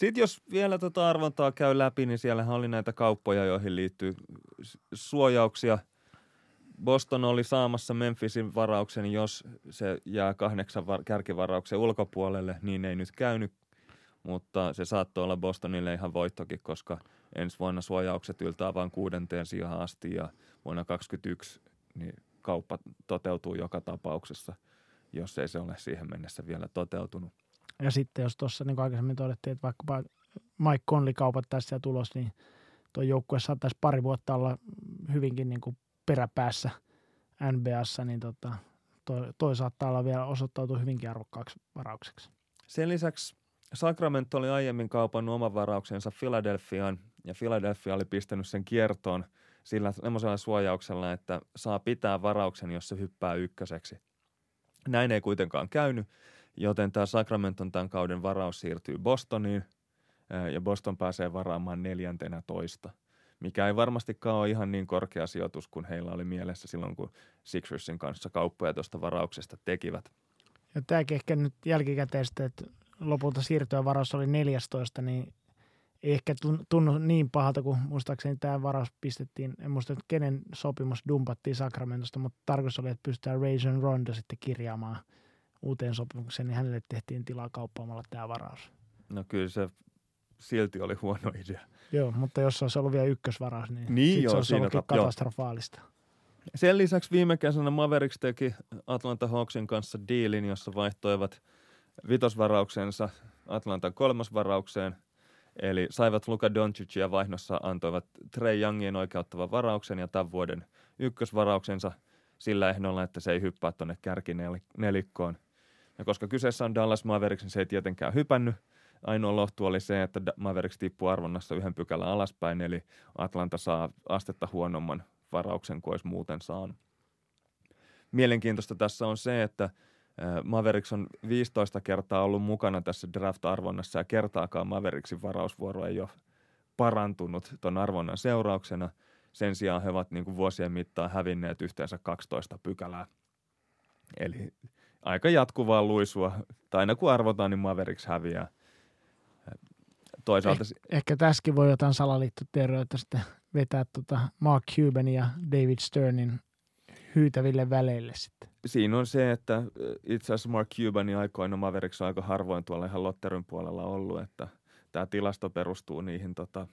Sitten jos vielä tota arvontaa käy läpi, niin siellähän oli näitä kauppoja, joihin liittyy suojauksia. Boston oli saamassa Memphisin varauksen, jos se jää kahdeksan var- kärkivarauksen ulkopuolelle, niin ei nyt käynyt. Mutta se saattoi olla Bostonille ihan voittokin, koska ensi vuonna suojaukset yltää vain kuudenteen sijaan asti ja vuonna 2021 niin kauppa toteutuu joka tapauksessa, jos ei se ole siihen mennessä vielä toteutunut. Ja sitten jos tuossa niin aikaisemmin todettiin, että vaikkapa Mike Conley kaupat tässä tulos, niin tuo joukkue saattaisi pari vuotta olla hyvinkin niin kuin peräpäässä NBAssa, niin tota, toi, toi saattaa olla vielä osoittautua hyvinkin arvokkaaksi varaukseksi. Sen lisäksi Sacramento oli aiemmin kaupannut oman varauksensa Philadelphiaan, ja Philadelphia oli pistänyt sen kiertoon sillä semmoisella suojauksella, että saa pitää varauksen, jos se hyppää ykköseksi. Näin ei kuitenkaan käynyt, joten tämä Sacramenton tämän kauden varaus siirtyy Bostoniin, ja Boston pääsee varaamaan neljäntenä toista – mikä ei varmastikaan ole ihan niin korkea sijoitus kuin heillä oli mielessä silloin, kun Sixersin kanssa kauppoja tuosta varauksesta tekivät. Ja tämäkin ehkä nyt jälkikäteistä, että lopulta siirtyä varaus oli 14, niin ei ehkä tunnu niin pahalta, kuin muistaakseni tämä varaus pistettiin, en muista, että kenen sopimus dumpattiin Sacramentosta, mutta tarkoitus oli, että pystytään Rajon Rondo sitten kirjaamaan uuteen sopimukseen, niin hänelle tehtiin tilaa kauppaamalla tämä varaus. No kyllä se silti oli huono idea. Joo, mutta jos olisi ollut vielä ykkösvaraus, niin, niin joo, se olisi siinä ta- katastrofaalista. Jo. Sen lisäksi viime kesänä Mavericks teki Atlanta Hawksin kanssa diilin, jossa vaihtoivat vitosvarauksensa Atlantan kolmosvaraukseen. Eli saivat Luka Doncicia vaihnossa antoivat Trey Youngin oikeuttavan varauksen ja tämän vuoden ykkösvarauksensa sillä ehdolla, että se ei hyppää tuonne kärkinelikkoon. Ja koska kyseessä on Dallas Mavericks, niin se ei tietenkään hypännyt – ainoa lohtu oli se, että Mavericks tippui arvonnassa yhden pykälän alaspäin, eli Atlanta saa astetta huonomman varauksen kuin olisi muuten saanut. Mielenkiintoista tässä on se, että Mavericks on 15 kertaa ollut mukana tässä draft-arvonnassa ja kertaakaan Mavericksin varausvuoro ei ole parantunut tuon arvonnan seurauksena. Sen sijaan he ovat niin kuin vuosien mittaan hävinneet yhteensä 12 pykälää. Eli aika jatkuvaa luisua. Tai aina kun arvotaan, niin Mavericks häviää – toisaalta... Eh, ehkä tässäkin voi jotain salaliittoteorioita sitten vetää tota Mark Cuban ja David Sternin hyytäville väleille sitten. Siinä on se, että itse asiassa Mark Cubanin aikoina Mavericks on aika harvoin tuolla ihan Lotteryn puolella ollut, että tämä tilasto perustuu niihin tota,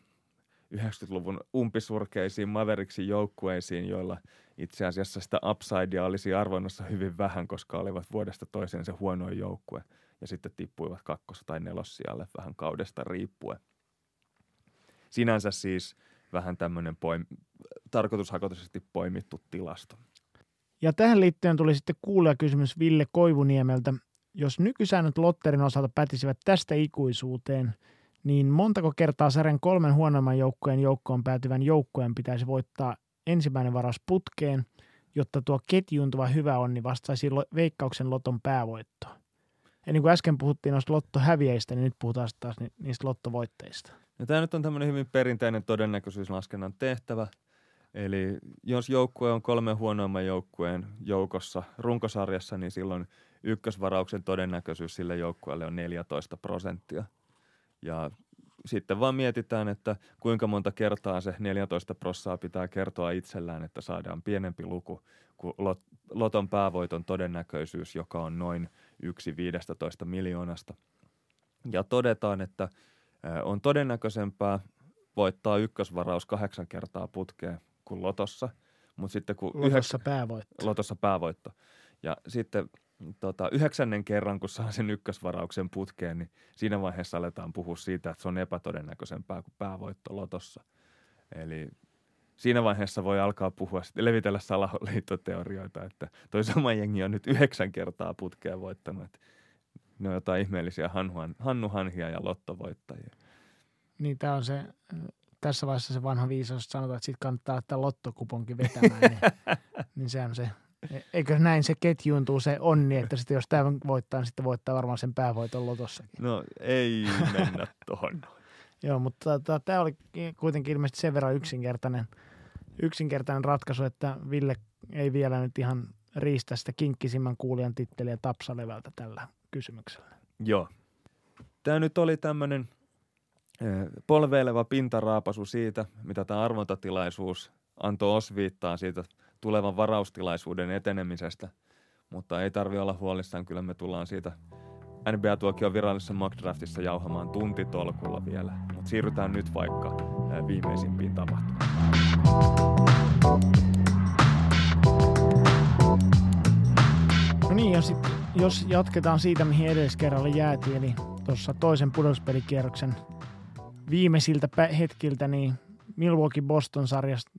90-luvun umpisurkeisiin Mavericksin joukkueisiin, joilla itse asiassa sitä upsidea olisi arvonnassa hyvin vähän, koska olivat vuodesta toiseen se huonoin joukkue ja sitten tippuivat kakkos- tai nelossijalle vähän kaudesta riippuen. Sinänsä siis vähän tämmöinen poim- tarkoitushakoisesti poimittu tilasto. Ja tähän liittyen tuli sitten kysymys Ville Koivuniemeltä. Jos nykysäännöt Lotterin osalta pätisivät tästä ikuisuuteen, niin montako kertaa sarjan kolmen huonoimman joukkueen joukkoon päätyvän joukkueen pitäisi voittaa ensimmäinen varas putkeen, jotta tuo ketjuuntuva hyvä onni vastaisi veikkauksen loton päävoittoa? Ja niin kuin äsken puhuttiin noista lottohäviäjistä, niin nyt puhutaan taas niistä lottovoitteista. Ja tämä nyt on tämmöinen hyvin perinteinen todennäköisyyslaskennan tehtävä. Eli jos joukkue on kolmen huonoimman joukkueen joukossa runkosarjassa, niin silloin ykkösvarauksen todennäköisyys sille joukkueelle on 14 prosenttia. Ja sitten vaan mietitään, että kuinka monta kertaa se 14 prossaa pitää kertoa itsellään, että saadaan pienempi luku kuin loton päävoiton todennäköisyys, joka on noin yksi 15 miljoonasta. Ja todetaan, että on todennäköisempää voittaa ykkösvaraus kahdeksan kertaa putkeen kuin lotossa. Mutta sitten kun lotossa yhdeksän, päävoitto. Lotossa päävoitto. Ja sitten tota, yhdeksännen kerran, kun saa sen ykkösvarauksen putkeen, niin siinä vaiheessa aletaan puhua siitä, että se on epätodennäköisempää kuin päävoitto lotossa. Eli siinä vaiheessa voi alkaa puhua, levitellä salaliittoteorioita, että toi sama jengi on nyt yhdeksän kertaa putkeen voittanut. Että ne on jotain ihmeellisiä hannuhan, hannuhanhia ja lottovoittajia. Niin tämä on se, tässä vaiheessa se vanha viisaus, sanotaan, että sitten kannattaa laittaa lottokuponkin vetämään, niin, [LAUGHS] niin se on se Eikö näin se ketjuuntuu se onni, että sitten jos tämä voittaa, niin sitten voittaa varmaan sen päävoiton lotossakin. No ei mennä tuohon. [LAUGHS] Joo, mutta tota, tämä oli kuitenkin ilmeisesti sen verran yksinkertainen, yksinkertainen ratkaisu, että Ville ei vielä nyt ihan riistä sitä kinkkisimmän kuulijan titteliä tapsalevältä tällä kysymyksellä. Joo. Tämä nyt oli tämmöinen polveileva pintaraapasu siitä, mitä tämä arvontatilaisuus antoi osviittaa siitä – tulevan varaustilaisuuden etenemisestä, mutta ei tarvi olla huolissaan, kyllä me tullaan siitä NBA-tuokion virallisessa mock draftissa jauhamaan tuntitolkulla vielä, mutta siirrytään nyt vaikka viimeisimpiin tapahtumiin. No niin, ja sit, jos jatketaan siitä, mihin edelliskerralla jäätiin, eli tuossa toisen pudotuspelikierroksen viimeisiltä hetkiltä, niin Milwaukee Boston sarjasta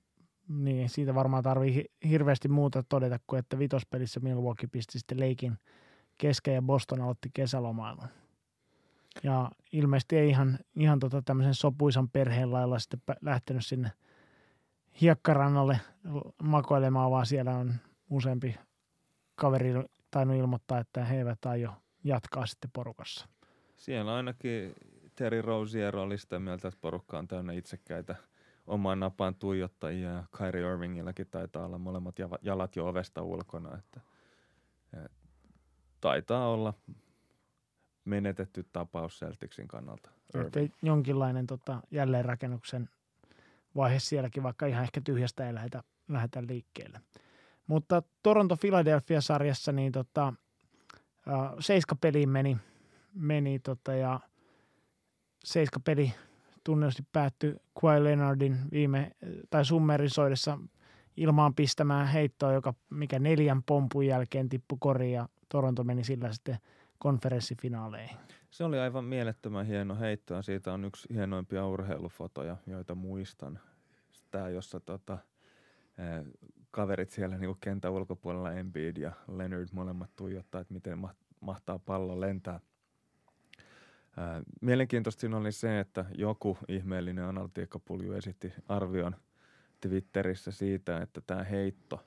niin siitä varmaan tarvii hirveästi muuta todeta kuin, että vitospelissä Milwaukee pisti sitten leikin kesken ja Boston aloitti kesälomailun. Ja ilmeisesti ei ihan, ihan tota tämmöisen sopuisan perheen lailla sitten lähtenyt sinne hiekkarannalle makoilemaan, vaan siellä on useampi kaveri tainnut ilmoittaa, että he eivät aio jatkaa sitten porukassa. Siellä ainakin Terry Rozier oli sitä mieltä, että porukka on täynnä itsekkäitä omaan napaan tuijottajia ja Kyrie Irvingillakin taitaa olla molemmat jalat jo ovesta ulkona. Että, taitaa olla menetetty tapaus Celticsin kannalta. Että jonkinlainen tota, jälleenrakennuksen vaihe sielläkin, vaikka ihan ehkä tyhjästä ei lähdetä, lähdetä liikkeelle. Mutta Toronto-Philadelphia-sarjassa niin tota, seiska peliin meni, meni tota, ja seiska peli tunnetusti päättyi Kawhi Leonardin viime, tai summerisoidessa ilmaan pistämään heittoa, joka mikä neljän pompun jälkeen tippui koriin ja Toronto meni sillä sitten konferenssifinaaleihin. Se oli aivan mielettömän hieno heitto ja siitä on yksi hienoimpia urheilufotoja, joita muistan. Tämä, jossa tota, kaverit siellä niin kentän ulkopuolella Embiid ja Leonard molemmat tuijottaa, että miten mahtaa pallo lentää. Mielenkiintoista siinä oli se, että joku ihmeellinen analytiikkapulju esitti arvion Twitterissä siitä, että tämä heitto,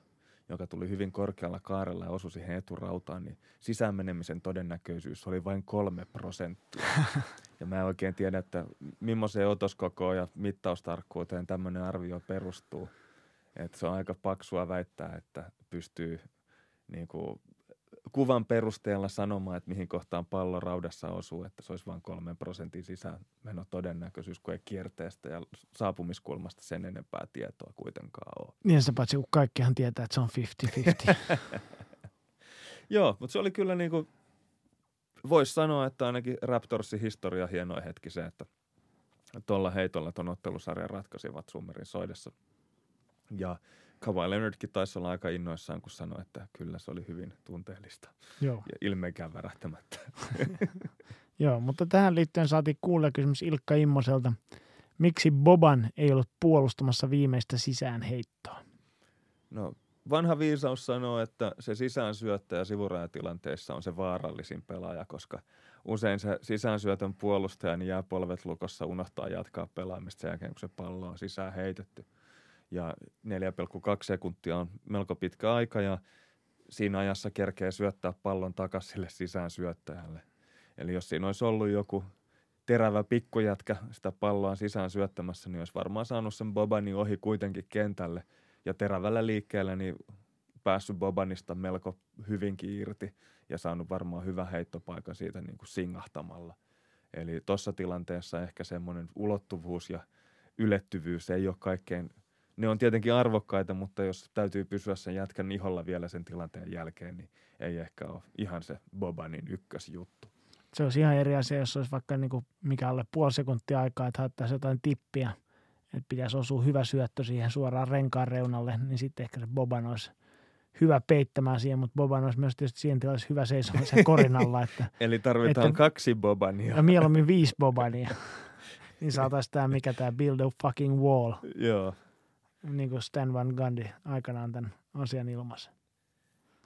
joka tuli hyvin korkealla kaarella ja osui siihen eturautaan, niin sisäänmenemisen todennäköisyys oli vain kolme prosenttia. [LAUGHS] Ja mä en oikein tiedä, että millaiseen otoskokoon ja mittaustarkkuuteen tämmöinen arvio perustuu. Että se on aika paksua väittää, että pystyy niin kuin kuvan perusteella sanomaan, että mihin kohtaan pallo raudassa osuu, että se olisi vain kolmen prosentin sisäänmeno todennäköisyys, kun ei kierteestä ja saapumiskulmasta sen enempää tietoa kuitenkaan ole. Niin se paitsi kun kaikkihan tietää, että se on 50-50. [LAUGHS] Joo, mutta se oli kyllä niin kuin, voisi sanoa, että ainakin Raptorsin historia hienoin hetki se, että tuolla heitolla tuon ottelusarjan ratkaisivat Summerin soidessa. Ja Kawhi Leonardkin taisi olla aika innoissaan, kun sanoi, että kyllä se oli hyvin tunteellista Joo. ja ilmeikään värähtämättä. [LAUGHS] Joo, mutta tähän liittyen saatiin kuulla kysymys Ilkka Immoselta. Miksi Boban ei ollut puolustamassa viimeistä sisäänheittoa? No vanha viisaus sanoo, että se sisäänsyöttäjä sivurajatilanteessa on se vaarallisin pelaaja, koska usein se sisäänsyötön puolustaja niin jää polvet lukossa unohtaa jatkaa pelaamista sen jälkeen, kun se pallo on sisään heitetty – ja 4,2 sekuntia on melko pitkä aika ja siinä ajassa kerkee syöttää pallon takaisin sille sisään syöttäjälle. Eli jos siinä olisi ollut joku terävä pikkujätkä sitä palloa sisään syöttämässä, niin olisi varmaan saanut sen Bobani ohi kuitenkin kentälle. Ja terävällä liikkeellä niin päässyt Bobanista melko hyvinkin irti ja saanut varmaan hyvä heittopaikan siitä niin kuin singahtamalla. Eli tuossa tilanteessa ehkä semmoinen ulottuvuus ja ylettyvyys ei ole kaikkein – ne on tietenkin arvokkaita, mutta jos täytyy pysyä sen jätkän iholla vielä sen tilanteen jälkeen, niin ei ehkä ole ihan se Bobanin ykkösjuttu. Se olisi ihan eri asia, jos olisi vaikka niin kuin mikä alle puoli sekuntia aikaa, että haettaisiin jotain tippiä, että pitäisi osua hyvä syöttö siihen suoraan renkaan reunalle, niin sitten ehkä se Boban olisi hyvä peittämään siihen, mutta Boban olisi myös tietysti siihen tilanteessa hyvä seisomaan sen korin alla. Että, [LAUGHS] Eli tarvitaan että, kaksi Bobania. Ja mieluummin viisi Bobania. niin saataisiin tämä, mikä tämä build a fucking wall. [LAUGHS] Joo niin kuin Stan Van Gundy aikanaan tämän asian ilmassa.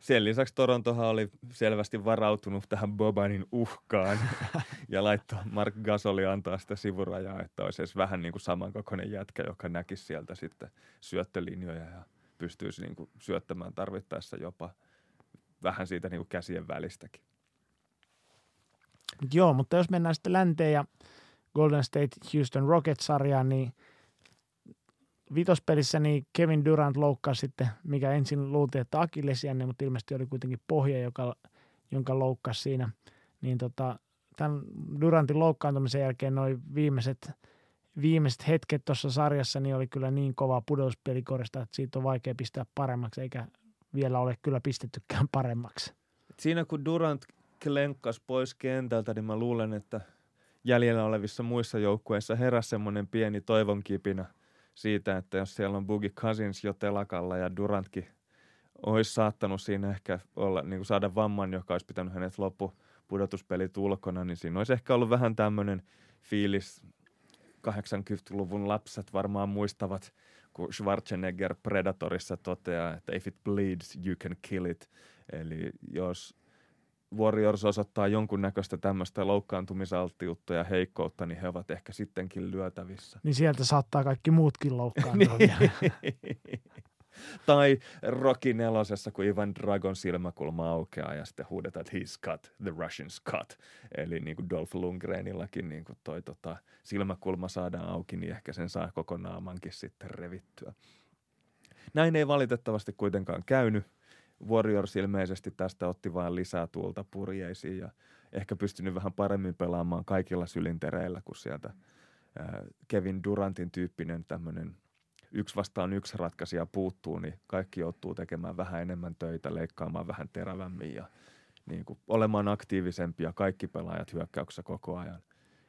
Sen lisäksi Torontohan oli selvästi varautunut tähän Bobanin uhkaan [LAUGHS] ja laittoi Mark Gasoli antaa sitä sivurajaa, että olisi edes vähän niin kuin samankokoinen jätkä, joka näkisi sieltä sitten syöttölinjoja ja pystyisi niin kuin syöttämään tarvittaessa jopa vähän siitä niin kuin käsien välistäkin. Joo, mutta jos mennään sitten länteen ja Golden State Houston Rockets-sarjaan, niin – vitospelissä niin Kevin Durant loukkasi sitten, mikä ensin luultiin, että akillesianne, mutta ilmeisesti oli kuitenkin pohja, joka, jonka loukkasi siinä. Niin tota, tämän Durantin loukkaantumisen jälkeen noin viimeiset, viimeiset hetket tuossa sarjassa niin oli kyllä niin kova pudotuspelikorista, että siitä on vaikea pistää paremmaksi, eikä vielä ole kyllä pistettykään paremmaksi. Siinä kun Durant klenkkasi pois kentältä, niin mä luulen, että jäljellä olevissa muissa joukkueissa heräsi semmoinen pieni toivon kipinä – siitä, että jos siellä on Boogie Cousins jo telakalla ja Durantkin olisi saattanut siinä ehkä olla, niin kuin saada vamman, joka olisi pitänyt hänet loppu pudotuspelit ulkona, niin siinä olisi ehkä ollut vähän tämmöinen fiilis, 80-luvun lapset varmaan muistavat, kun Schwarzenegger Predatorissa toteaa, että if it bleeds, you can kill it. Eli jos Warriors osoittaa jonkunnäköistä tämmöistä loukkaantumisalttiutta ja heikkoutta, niin he ovat ehkä sittenkin lyötävissä. Niin sieltä saattaa kaikki muutkin loukkaantua. [LAUGHS] Niin. tai Rocky nelosessa, kun Ivan Dragon silmäkulma aukeaa ja sitten huudetaan, että he's cut, the Russians cut. Eli niin kuin Dolph Lundgrenillakin niin kuin toi tota, silmäkulma saadaan auki, niin ehkä sen saa koko naamankin sitten revittyä. Näin ei valitettavasti kuitenkaan käynyt. Warriors ilmeisesti tästä otti vain lisää tuulta purjeisiin ja ehkä pystynyt vähän paremmin pelaamaan kaikilla sylintereillä kuin sieltä Kevin Durantin tyyppinen tämmöinen yksi vastaan yksi ratkaisija puuttuu, niin kaikki joutuu tekemään vähän enemmän töitä, leikkaamaan vähän terävämmin ja niin kuin olemaan aktiivisempia kaikki pelaajat hyökkäyksessä koko ajan.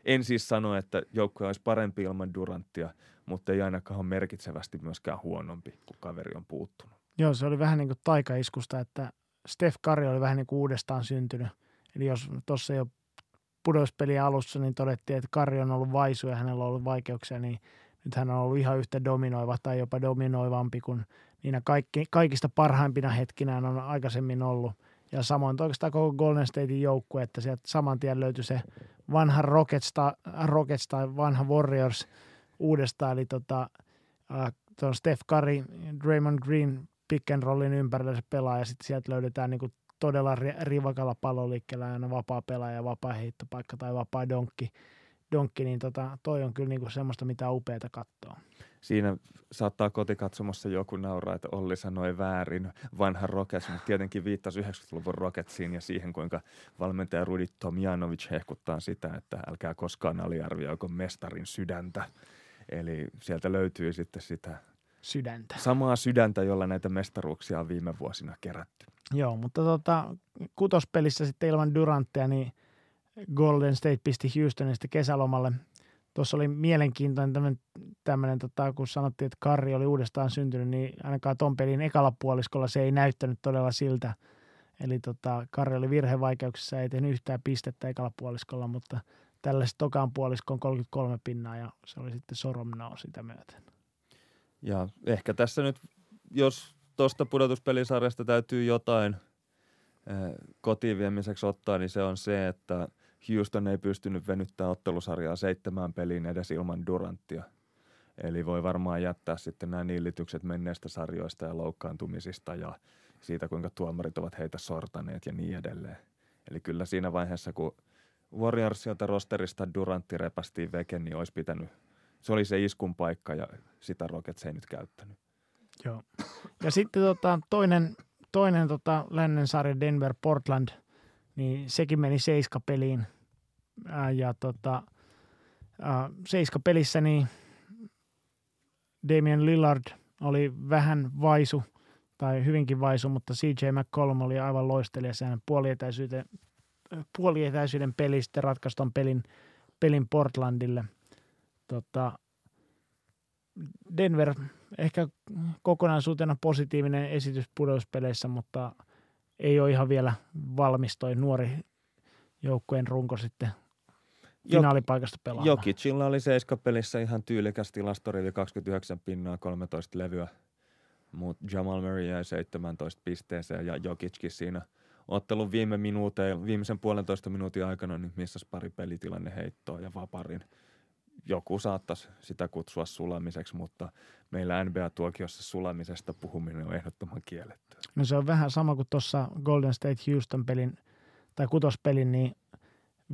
En siis sano, että joukkue olisi parempi ilman Duranttia, mutta ei ainakaan ole merkitsevästi myöskään huonompi, kun kaveri on puuttunut. Joo, se oli vähän niin kuin taikaiskusta, että Steph Curry oli vähän niin kuin uudestaan syntynyt. Eli jos tuossa jo pudotuspelin alussa niin todettiin, että Curry on ollut vaisu ja hänellä on ollut vaikeuksia, niin nyt hän on ollut ihan yhtä dominoiva tai jopa dominoivampi kuin niinä kaikki, kaikista parhaimpina hetkinä on aikaisemmin ollut. Ja samoin oikeastaan koko Golden Statein joukkue, että sieltä saman tien löytyi se vanha Rockets tai, Rockets tai vanha Warriors uudestaan, eli tota, äh, Steph Curry, Draymond Green pick and rollin ympärillä se pelaa ja sitten sieltä löydetään niin todella rivakalla paloliikkeellä aina vapaa pelaaja, vapaa heittopaikka tai vapaa donkki, donkki niin tota, toi on kyllä niin semmoista, mitä upeata katsoa. Siinä saattaa kotikatsomossa joku nauraa, että Olli sanoi väärin vanha Rockets, mutta tietenkin viittasi 90-luvun Rocketsiin ja siihen, kuinka valmentaja Rudi Tomjanovic hehkuttaa sitä, että älkää koskaan aliarvioiko mestarin sydäntä. Eli sieltä löytyy sitten sitä sydäntä. Samaa sydäntä, jolla näitä mestaruuksia on viime vuosina kerätty. Joo, mutta tota, kutospelissä sitten ilman Duranttia, niin Golden State pisti Houstonista kesälomalle. Tuossa oli mielenkiintoinen tämmöinen, tämmöinen tota, kun sanottiin, että Karri oli uudestaan syntynyt, niin ainakaan ton pelin ekalla puoliskolla se ei näyttänyt todella siltä. Eli tota, Karri oli virhevaikeuksissa, ei tehnyt yhtään pistettä ekalla puoliskolla, mutta tällä tokaan puoliskon 33 pinnaa ja se oli sitten Soromnao sitä myöten. Ja ehkä tässä nyt, jos tuosta pudotuspelisarjasta täytyy jotain eh, kotiin viemiseksi ottaa, niin se on se, että Houston ei pystynyt venyttämään ottelusarjaa seitsemään peliin edes ilman Duranttia. Eli voi varmaan jättää sitten nämä niillitykset menneistä sarjoista ja loukkaantumisista ja siitä, kuinka tuomarit ovat heitä sortaneet ja niin edelleen. Eli kyllä siinä vaiheessa, kun Warriorsilta rosterista Durantti repästiin veke, niin olisi pitänyt – se oli se iskun paikka ja sitä Rockets ei nyt käyttänyt. Joo. Ja sitten tota, toinen, toinen tota, lännen sarja Denver Portland, niin sekin meni seiska peliin. Ää, ja tota, ää, seiska pelissä niin Damian Lillard oli vähän vaisu tai hyvinkin vaisu, mutta CJ McCollum oli aivan loistelija sen puolietäisyyden, puolietäisyyden pelistä ratkaiston pelin, pelin Portlandille – tota, Denver ehkä kokonaisuutena positiivinen esitys pudotuspeleissä, mutta ei ole ihan vielä valmis toi nuori joukkueen runko sitten finaalipaikasta pelaamaan. Jokicilla oli seiskapelissä ihan tyylikäs tilastorivi 29 pinnaa, 13 levyä, mutta Jamal Murray jäi 17 pisteeseen ja Jokickin siinä ottelun viime minuuteen, viimeisen puolentoista minuutin aikana niin missas pari pelitilanne heittoa ja vaparin – joku saattaisi sitä kutsua sulamiseksi, mutta meillä NBA-tuokiossa sulamisesta puhuminen on ehdottoman kielletty. No se on vähän sama kuin tuossa Golden State Houston pelin tai kutospelin, niin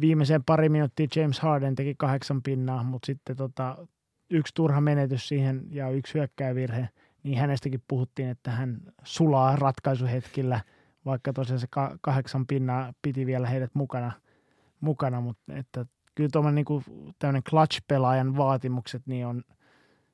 viimeiseen pari minuuttia James Harden teki kahdeksan pinnaa, mutta sitten tota, yksi turha menetys siihen ja yksi hyökkäyvirhe, niin hänestäkin puhuttiin, että hän sulaa ratkaisuhetkillä, vaikka tosiaan se kahdeksan pinnaa piti vielä heidät mukana, mukana mutta että kyllä tuommoinen niin tämmöinen clutch-pelaajan vaatimukset niin on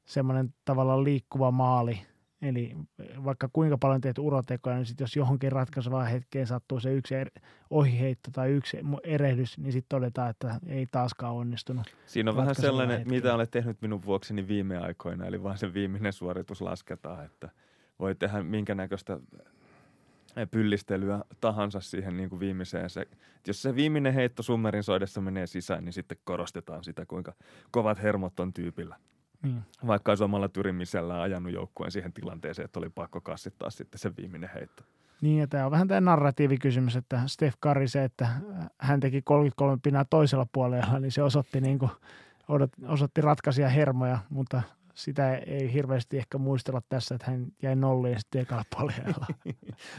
semmoinen tavallaan liikkuva maali. Eli vaikka kuinka paljon teet urotekoja, niin sit jos johonkin ratkaisevaan hetkeen sattuu se yksi er, ohiheitto tai yksi erehdys, niin sitten todetaan, että ei taaskaan onnistunut. Siinä on vähän sellainen, hetkeen. mitä olet tehnyt minun vuokseni viime aikoina, eli vaan se viimeinen suoritus lasketaan, että voi tehdä minkä näköistä pyllistelyä tahansa siihen niin kuin viimeiseen. Se, jos se viimeinen heitto summerin soidessa menee sisään, niin sitten korostetaan sitä, kuinka kovat hermot on tyypillä. Niin. Vaikka olisi omalla tyrimisellä ajanut joukkueen siihen tilanteeseen, että oli pakko kassittaa sitten se viimeinen heitto. Niin, ja tämä on vähän tämä narratiivikysymys, että Steph Curry se, että hän teki 33 pinaa toisella puolella, niin se osoitti, niin kuin, osoitti ratkaisia hermoja, mutta sitä ei hirveästi ehkä muistella tässä, että hän jäi nolliin sitten ekalla [LAUGHS] puolella.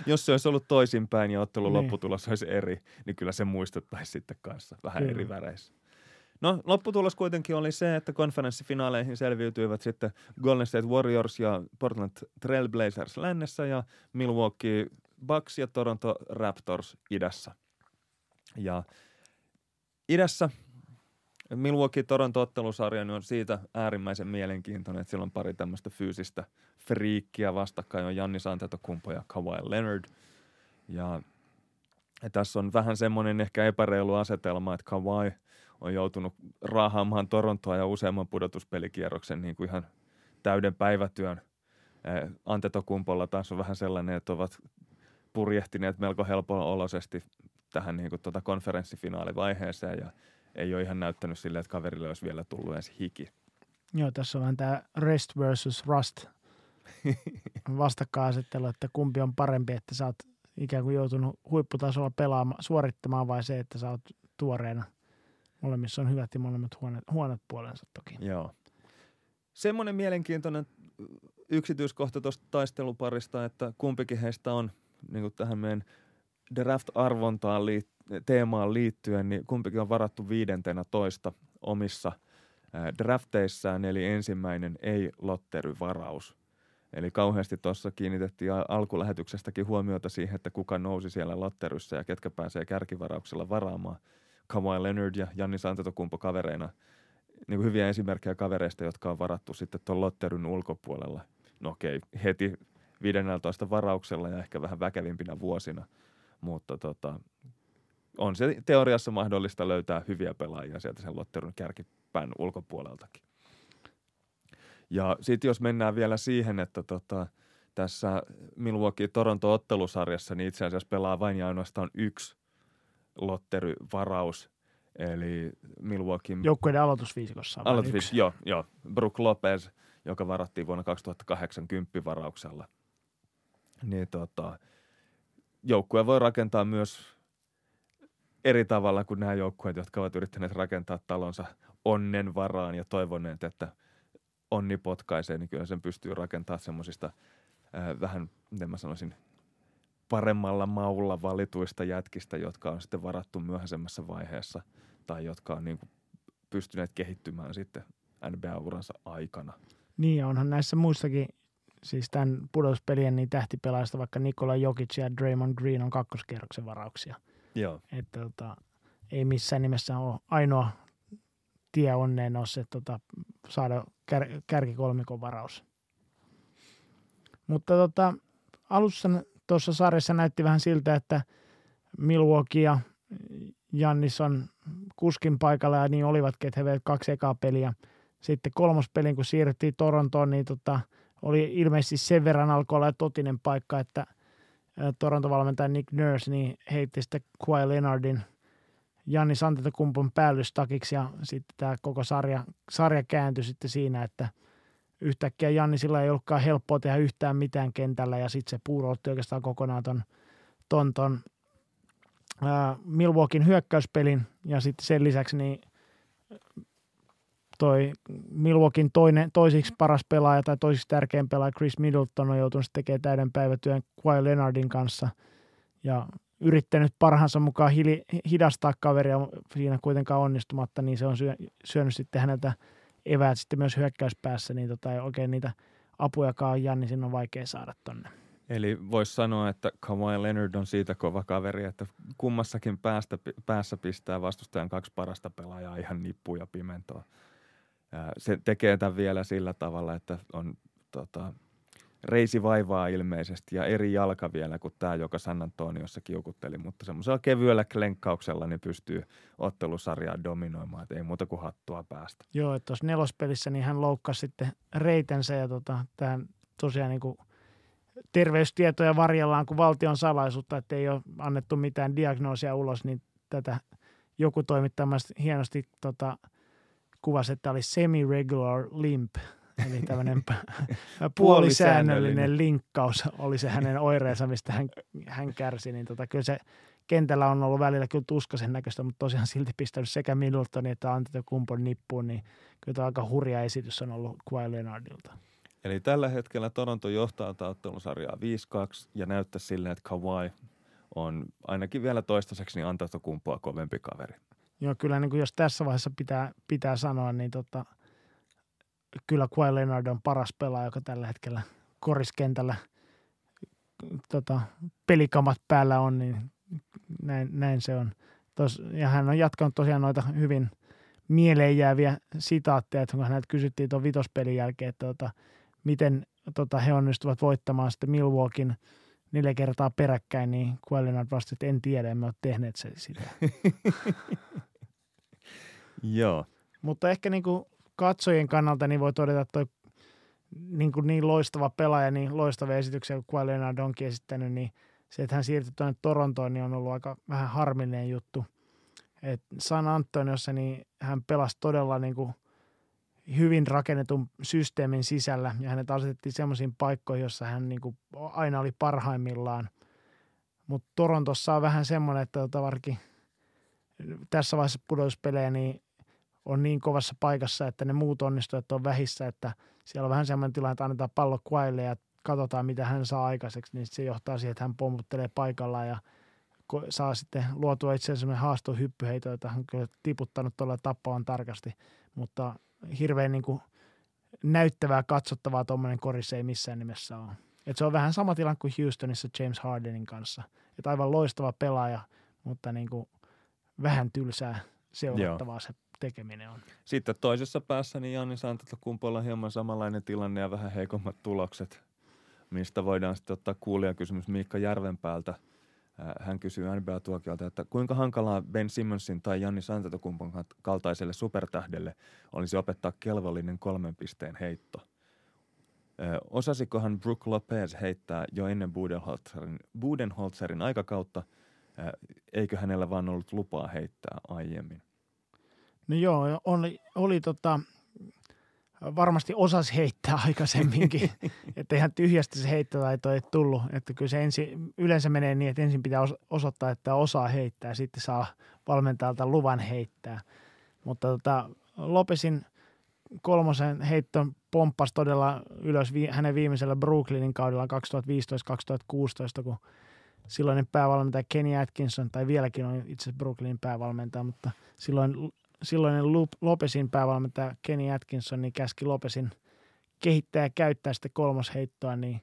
Jos se olisi ollut toisinpäin ja ottelun Niin. lopputulos olisi eri, niin kyllä se muistettaisiin sitten kanssa vähän Kyllä. eri väreissä. No lopputulos kuitenkin oli se, että konferenssifinaaleihin selviytyivät sitten Golden State Warriors ja Portland Trail Blazers lännessä ja Milwaukee Bucks ja Toronto Raptors idässä. Ja idässä Milwaukee-Toronto-ottelusarja niin on siitä äärimmäisen mielenkiintoinen, että siellä on pari tämmöistä fyysistä friikkiä vastakkain on Jannis Antetokumpo ja Kawhi Leonard. Ja, ja tässä on vähän semmoinen ehkä epäreilu asetelma, että Kawhi on joutunut raahaamaan Torontoa ja useamman pudotuspelikierroksen niin kuin ihan täyden päivätyön. Antetokumpolla taas on vähän sellainen, että ovat purjehtineet melko helpololoisesti tähän niin kuin tuota konferenssifinaalivaiheeseen ja ei ole ihan näyttänyt silleen, että kaverille olisi vielä tullut edes hiki. Joo, tässä on vähän tämä rest versus rust [LAUGHS] vastakkainasettelu, että kumpi on parempi, että sä oot ikään kuin joutunut huipputasolla pelaamaan, suorittamaan vai se, että sä oot tuoreena. Molemmissa on hyvät ja molemmat huonot, huonot puolensa toki. Joo. Semmoinen mielenkiintoinen yksityiskohta tuosta taisteluparista, että kumpikin heistä on niin kuin tähän meidän draft-arvontaan liit- teemaan liittyen, niin kumpikin on varattu viidentenä toista omissa drafteissaan, eli ensimmäinen ei-lotteryvaraus. Eli kauheasti tuossa kiinnitettiin alkulähetyksestäkin huomiota siihen, että kuka nousi siellä lotteryssä ja ketkä pääsee kärkivarauksella varaamaan. Kawhi Leonard ja Jannis Antetokumpo kavereina niin kuin hyviä esimerkkejä kavereista, jotka on varattu sitten tuon lotteryn ulkopuolella. No okei, heti 15 varauksella ja ehkä vähän väkevimpinä vuosina, mutta tota, on se teoriassa mahdollista löytää hyviä pelaajia sieltä sen lotterun kärkipään ulkopuoleltakin. Ja sitten jos mennään vielä siihen, että tota, tässä Milwaukee-Toronto-ottelusarjassa niin itse asiassa pelaa vain ja ainoastaan yksi lotteryvaraus, eli Milwaukee Joukkueiden aloitusviisikossa on vain Aloitus, yksi. joo, joo. Brook Lopez, joka varattiin vuonna 2008 kymppivarauksella. Niin tota, joukkue voi rakentaa myös eri tavalla kuin nämä joukkueet, jotka ovat yrittäneet rakentaa talonsa onnen varaan ja toivoneet, että onni potkaisee, niin kyllä sen pystyy rakentamaan semmoisista äh, vähän, miten mä sanoisin, paremmalla maulla valituista jätkistä, jotka on sitten varattu myöhäisemmässä vaiheessa tai jotka on niin kuin pystyneet kehittymään sitten NBA-uransa aikana. Niin ja onhan näissä muissakin, siis tämän pudotuspelien niin tähtipelaajista, vaikka Nikola Jokic ja Draymond Green on kakkoskierroksen varauksia. Joo. Että tota, ei missään nimessä ole ainoa tie onneen ole se tota, saada kär, kärkikolmikon varaus. Mutta tota, alussa tuossa sarjassa näytti vähän siltä, että Milwaukee ja Jannis on kuskin paikalla ja niin olivatkin, että he veivät kaksi ekaa peliä. Sitten kolmospelin, kun siirryttiin Torontoon, niin tota, oli ilmeisesti sen verran alkoi olla totinen paikka, että Toronto-valmentaja Nick Nurse niin heitti sitten Kawhi Leonardin Jannis Antetokumpon päällystakiksi ja sitten tämä koko sarja, sarja kääntyi sitten siinä, että yhtäkkiä Jannisilla ei ollutkaan helppoa tehdä yhtään mitään kentällä ja sitten se puurotti oikeastaan kokonaan ton, ton, ton ää, Milwaukeein hyökkäyspelin ja sitten sen lisäksi niin toi Milwaukeein toinen, toisiksi paras pelaaja tai toisiksi tärkein pelaaja Chris Middleton on joutunut tekemään täyden päivätyön Kawhi Leonardin kanssa ja yrittänyt parhaansa mukaan hili, hidastaa kaveria siinä kuitenkaan onnistumatta, niin se on syö, syönyt sitten häneltä eväät sitten myös hyökkäyspäässä, niin tota, ei oikein niitä apujakaan Jannisin on vaikea saada tonne. Eli voisi sanoa, että Kawhi Leonard on siitä kova kaveri, että kummassakin päästä, päässä pistää vastustajan kaksi parasta pelaajaa ihan nippuun ja pimentoon. Se tekee tämän vielä sillä tavalla, että on tota, reisi vaivaa ilmeisesti ja eri jalka vielä kuin tämä, joka San Antoniossa kiukutteli, mutta semmoisella kevyellä klenkkauksella niin pystyy ottelusarjaa dominoimaan, että ei muuta kuin hattua päästä. Joo, että tuossa nelospelissä niin hän loukkasi sitten reitensä ja tota, tähän tosiaan niin kuin terveystietoja varjellaan kuin valtion salaisuutta, että ei ole annettu mitään diagnoosia ulos, niin tätä joku toimittamassa hienosti tota, kuvasi, että oli semi-regular limp, eli tämmöinen [LAUGHS] puolisäännöllinen linkkaus oli se hänen oireensa, mistä hän, hän kärsi. Niin tota, kyllä se kentällä on ollut välillä kyllä tuskasen näköistä, mutta tosiaan silti pistänyt sekä Middletonin että Antetokumpon nippuun, niin kyllä tämä aika hurja esitys on ollut Kawhi Leonardilta. Eli tällä hetkellä Toronto johtaa ottelusarjaa 5-2 ja näyttää silleen, että Kawhi on ainakin vielä toistaiseksi niin Antetokumpoa kovempi kaveri. Joo, kyllä niin kuin jos tässä vaiheessa pitää, pitää sanoa, niin tota, kyllä Kawhi Leonard on paras pelaaja, joka tällä hetkellä koriskentällä tota, pelikamat päällä on, niin näin, näin se on. Tos, ja hän on jatkanut tosiaan noita hyvin mieleen jääviä sitaatteja, että kun häneltä kysyttiin tuon vitospelin jälkeen, että tota, miten tota, he onnistuvat voittamaan sitten Milwaukeein neljä kertaa peräkkäin, niin Leonard vastasi, että en tiedä, emme ole tehneet se sitä. [LAUGHS] Joo. Mutta ehkä niin kuin katsojien kannalta niin voi todeta, että toi niin, kuin niin loistava pelaaja, niin loistavia esityksiä kuin Kawhi Leonard onkin esittänyt, niin se, että hän siirtyi tuonne Torontoon, niin on ollut aika vähän harmillinen juttu. Et San Antoniossa niin hän pelasi todella niin kuin hyvin rakennetun systeemin sisällä ja hänet asetettiin semmoisiin paikkoihin, jossa hän niin kuin aina oli parhaimmillaan. Mutta Torontossa on vähän semmoinen, että tota tässä vaiheessa pudotuspelejä niin on niin kovassa paikassa, että ne muut onnistujat on vähissä, että siellä on vähän semmoinen tilanne, että annetaan pallo Quaille ja katsotaan, mitä hän saa aikaiseksi, niin se johtaa siihen, että hän pommuttelee paikallaan ja saa sitten luotua itse asiassa haasto hyppyheito, jota hän on kyllä tiputtanut tuolla tappaan tarkasti, mutta hirveän niin kuin näyttävää, katsottavaa tuommoinen korissa ei missään nimessä ole. Et se on vähän sama tilanne kuin Houstonissa James Hardenin kanssa. Et aivan loistava pelaaja, mutta niin kuin vähän tylsää seurattavaa Joo. se tekeminen on. Sitten toisessa päässä niin Janni Antetokumpolla on hieman samanlainen tilanne ja vähän heikommat tulokset, mistä voidaan sitten ottaa kuulijakysymys Miikka Järvenpäältä. Hän kysyy NBA-tuokiolta, että kuinka hankalaa Ben Simmonsin tai Janni Antetokumpon kaltaiselle supertähdelle olisi opettaa kelvollinen kolmen pisteen heitto. Osasikohan Brook Lopez heittää jo ennen Budenholzerin, Budenholzerin aikakautta, eikö hänellä vaan ollut lupaa heittää aiemmin? No joo, oli, oli tota, varmasti osas heittää aikaisemminkin, [LAUGHS] että ihan tyhjästä se heittotaito ei tullut, että kyllä se ensi, yleensä menee niin, että ensin pitää osoittaa, että osaa heittää, sitten saa valmentajalta luvan heittää. Mutta tota, Lopesin kolmosen heitton pomppasi todella ylös vi, hänen viimeisellä Brooklynin kaudella 2015-2016, kun silloinen päävalmentaja Kenny Atkinson, tai vieläkin on itse asiassa Brooklynin päävalmentaja, mutta silloin silloinen Lopesin päävalmentaja Kenny Atkinson niin käski Lopesin kehittää ja käyttää sitä kolmosheittoa, niin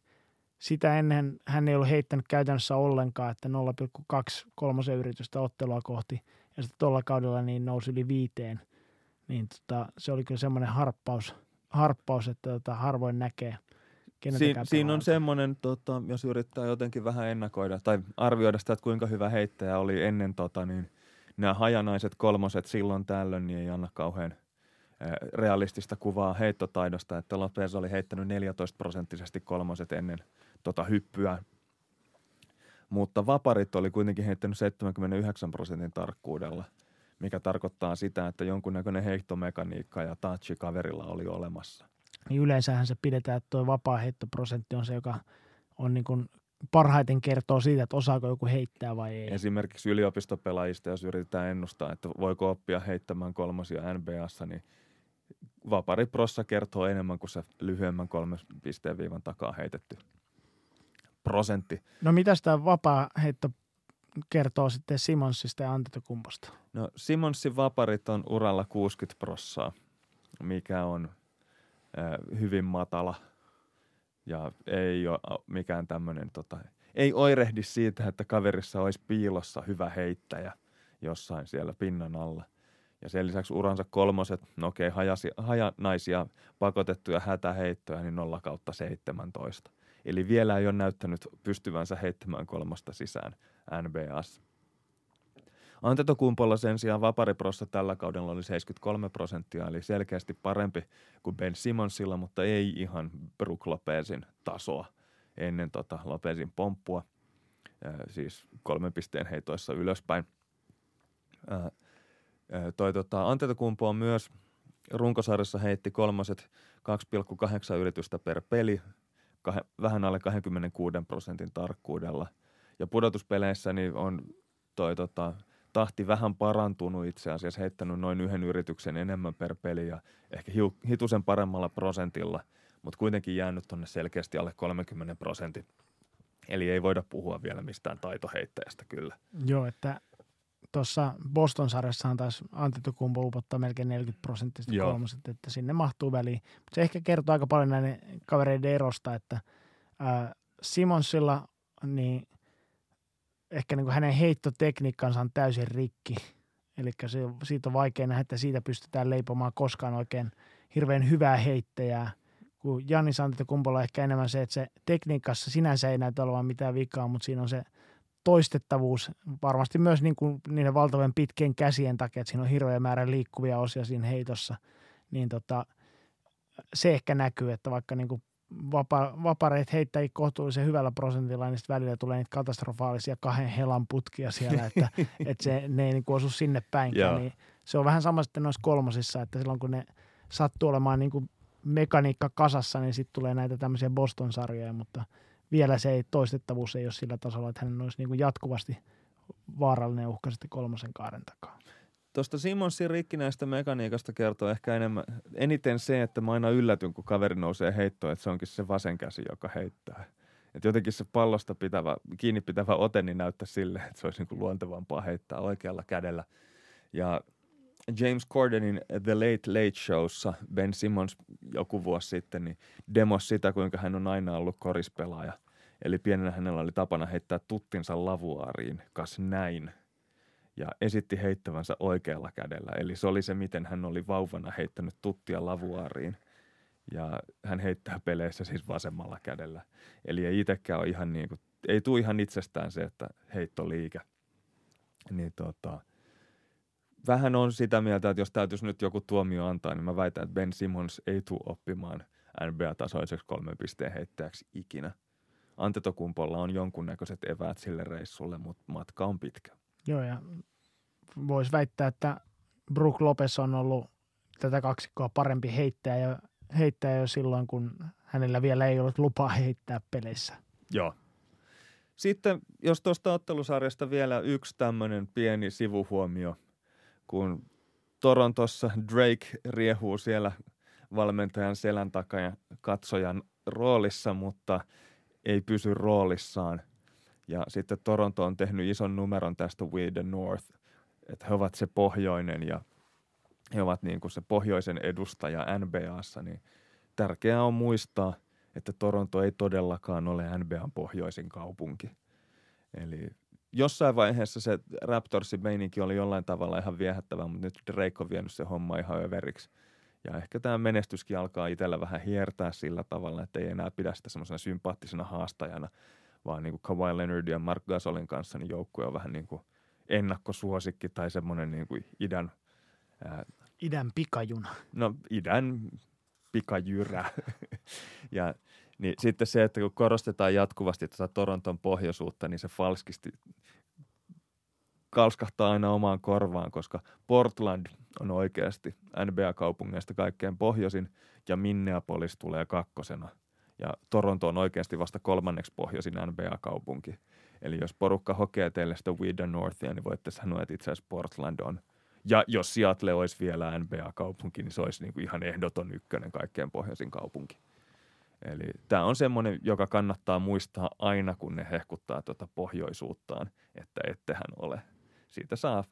sitä ennen hän ei ollut heittänyt käytännössä ollenkaan, että 0,2 kolmosen yritystä ottelua kohti ja sitten tuolla kaudella niin nousi yli viiteen. Niin tota, se oli kyllä semmoinen harppaus, harppaus että tota, harvoin näkee. Siin, siinä on semmoinen, tota, jos yrittää jotenkin vähän ennakoida tai arvioida sitä, että kuinka hyvä heittäjä oli ennen tota, niin nämä hajanaiset kolmoset silloin tällöin niin ei anna kauhean realistista kuvaa heittotaidosta, että Lopez oli heittänyt 14 prosenttisesti kolmoset ennen tota hyppyä, mutta vaparit oli kuitenkin heittänyt 79 prosentin tarkkuudella, mikä tarkoittaa sitä, että jonkunnäköinen heittomekaniikka ja touchi kaverilla oli olemassa. Niin yleensähän se pidetään, että tuo vapaa heittoprosentti on se, joka on niin kuin parhaiten kertoo siitä, että osaako joku heittää vai ei. Esimerkiksi yliopistopelaajista, jos yritetään ennustaa, että voiko oppia heittämään kolmosia NBAssa, niin vapariprossa kertoo enemmän kuin se lyhyemmän kolmen pisteen viivan takaa heitetty prosentti. No mitä sitä vapaa heitto kertoo sitten Simonsista ja Antetokumposta? No Simonsin vaparit on uralla 60 prossaa, mikä on äh, hyvin matala – ja ei ole mikään tämmöinen, tota, ei oirehdi siitä, että kaverissa olisi piilossa hyvä heittäjä jossain siellä pinnan alla. Ja sen lisäksi uransa kolmoset, no okei, hajasi, hajanaisia pakotettuja hätäheittoja, niin 0 kautta 17. Eli vielä ei ole näyttänyt pystyvänsä heittämään kolmosta sisään NBAssa. Antetokumpolla sen sijaan vapariprossa tällä kaudella oli 73 prosenttia, eli selkeästi parempi kuin Ben Simonsilla, mutta ei ihan Brook Lopezin tasoa ennen tota Lopezin pomppua, siis kolmen pisteen heitoissa ylöspäin. toi tota, Antetokumpo on myös runkosarjassa heitti kolmoset 2,8 yritystä per peli, kah- vähän alle 26 prosentin tarkkuudella. Ja pudotuspeleissä niin on toi tota, tahti vähän parantunut itse asiassa, heittänyt noin yhden yrityksen enemmän per peli ja ehkä hitusen paremmalla prosentilla, mutta kuitenkin jäänyt tuonne selkeästi alle 30 prosentin. Eli ei voida puhua vielä mistään taitoheittäjästä kyllä. Joo, että tuossa Boston-sarjassahan taas Antetokumpo upottaa melkein 40 prosenttista kolmoset, että sinne mahtuu väliin. Mutta se ehkä kertoo aika paljon näiden kavereiden erosta, että ää, Simonsilla niin ehkä niin kuin hänen heittotekniikkansa on täysin rikki. Eli siitä on vaikea nähdä, että siitä pystytään leipomaan koskaan oikein hirveän hyvää heittäjää. Kun Janni on ehkä enemmän se, että se tekniikassa sinänsä ei näytä olevan mitään vikaa, mutta siinä on se – toistettavuus, varmasti myös niin kuin niiden valtavan pitkien käsien takia, että siinä on hirveä määrä liikkuvia osia siinä heitossa, niin tota, se ehkä näkyy, että vaikka niin kuin vapa, vapareet heittäjä kohtuullisen hyvällä prosentilla, niin sitten välillä tulee niitä katastrofaalisia kahden helan putkia siellä, että, [LAUGHS] että se, ne ei niin kuin osu sinne päinkään. Niin se on vähän sama sitten noissa kolmosissa, että silloin kun ne sattuu olemaan niin kuin mekaniikka kasassa, niin sitten tulee näitä tämmöisiä Boston-sarjoja, mutta – vielä se ei, toistettavuus ei ole sillä tasolla, että hän olisi niin kuin jatkuvasti vaarallinen uhka sitten kolmosen kaaren takaa. Tuosta Simonsin rikkinäistä mekaniikasta kertoo ehkä enemmän, eniten se, että mä aina yllätyn, kun kaveri nousee heittoon, että se onkin se vasen käsi, joka heittää. Et jotenkin se pallosta pitävä, kiinni pitävä ote niin näyttää sille, että se olisi niin kuin luontevampaa heittää oikealla kädellä. Ja James Cordenin The Late Late Showssa Ben Simmons joku vuosi sitten niin demos sitä, kuinka hän on aina ollut korispelaaja. Eli pienenä hänellä oli tapana heittää tuttinsa lavuaariin, kas näin. Ja esitti heittävänsä oikealla kädellä. Eli se oli se, miten hän oli vauvana heittänyt tuttia lavuaariin. Ja hän heittää peleissä siis vasemmalla kädellä. Eli ei itsekään ole ihan niin kuin, ei tule ihan itsestään se, että heitto liike. Niin tota, vähän on sitä mieltä, että jos täytyisi nyt joku tuomio antaa, niin mä väitän, että Ben Simmons ei tule oppimaan NBA-tasoiseksi kolmen pisteen heittäjäksi ikinä. Antetokumpolla on jonkunnäköiset eväät sille reissulle, mutta matka on pitkä. Joo, ja voisi väittää, että Brook Lopez on ollut tätä kaksikkoa parempi heittäjä jo, heittäjä jo silloin, kun hänellä vielä ei ollut lupaa heittää peleissä. Joo. Sitten jos tuosta ottelusarjasta vielä yksi tämmöinen pieni sivuhuomio – kun Torontossa Drake riehuu siellä valmentajan selän takaa ja katsojan roolissa, mutta ei pysy roolissaan. Ja sitten Toronto on tehnyt ison numeron tästä We the North, että he ovat se pohjoinen ja he ovat niin kuin se pohjoisen edustaja NBAssa, niin tärkeää on muistaa, että Toronto ei todellakaan ole NBAn pohjoisin kaupunki. Eli jossain vaiheessa se Raptorsin meininki oli jollain tavalla ihan viehättävä, mutta nyt Drake on vienyt se homma ihan överiksi. Ja ehkä tämä menestyskin alkaa itsellä vähän hiertää sillä tavalla, että ei enää pidä sitä semmoisena sympaattisena haastajana, vaan niin kuin Kawhi Leonard ja Mark Gasolin kanssa niin joukkue on vähän niin kuin ennakkosuosikki tai semmoinen niin kuin idän... Ää, idän pikajuna. No idän pikajyrä. [LAUGHS] ja niin sitten se, että kun korostetaan jatkuvasti tätä Toronton pohjoisuutta, niin se falskisti kalskahtaa aina omaan korvaan, koska Portland on oikeasti NBA-kaupungeista kaikkein pohjoisin ja Minneapolis tulee kakkosena. Ja Toronto on oikeasti vasta kolmanneksi pohjoisin NBA-kaupunki. Eli jos porukka hokee teille sitä We the Northia, niin voitte sanoa, että itse asiassa Portland on. Ja jos Seattle olisi vielä NBA-kaupunki, niin se olisi niin kuin ihan ehdoton ykkönen kaikkein pohjoisin kaupunki. Eli tämä on semmoinen, joka kannattaa muistaa aina, kun ne hehkuttaa tuota pohjoisuuttaan, että ettehän ole. Siitä saa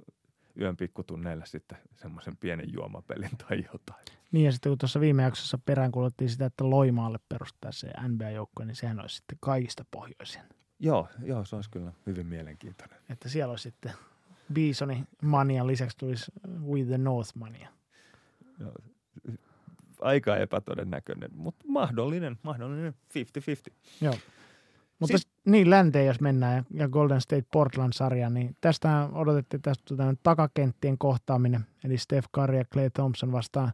yön pikkutunneille sitten semmoisen pienen juomapelin tai jotain. Niin ja sitten kun tuossa viime jaksossa peräänkuuluttiin sitä, että Loimaalle perustaa se NBA-joukkue, niin sehän olisi sitten kaikista pohjoisin. Joo, joo, se olisi kyllä hyvin mielenkiintoinen. Että siellä olisi sitten Bisonin mania lisäksi tulisi We the North mania. Joo, aika epätodennäköinen, mutta mahdollinen, mahdollinen 50-50. Joo. Mutta siis, niin länteen, jos mennään, ja Golden State Portland-sarja, niin tästä odotettiin tästä takakenttien kohtaaminen, eli Steph Curry ja Clay Thompson vastaan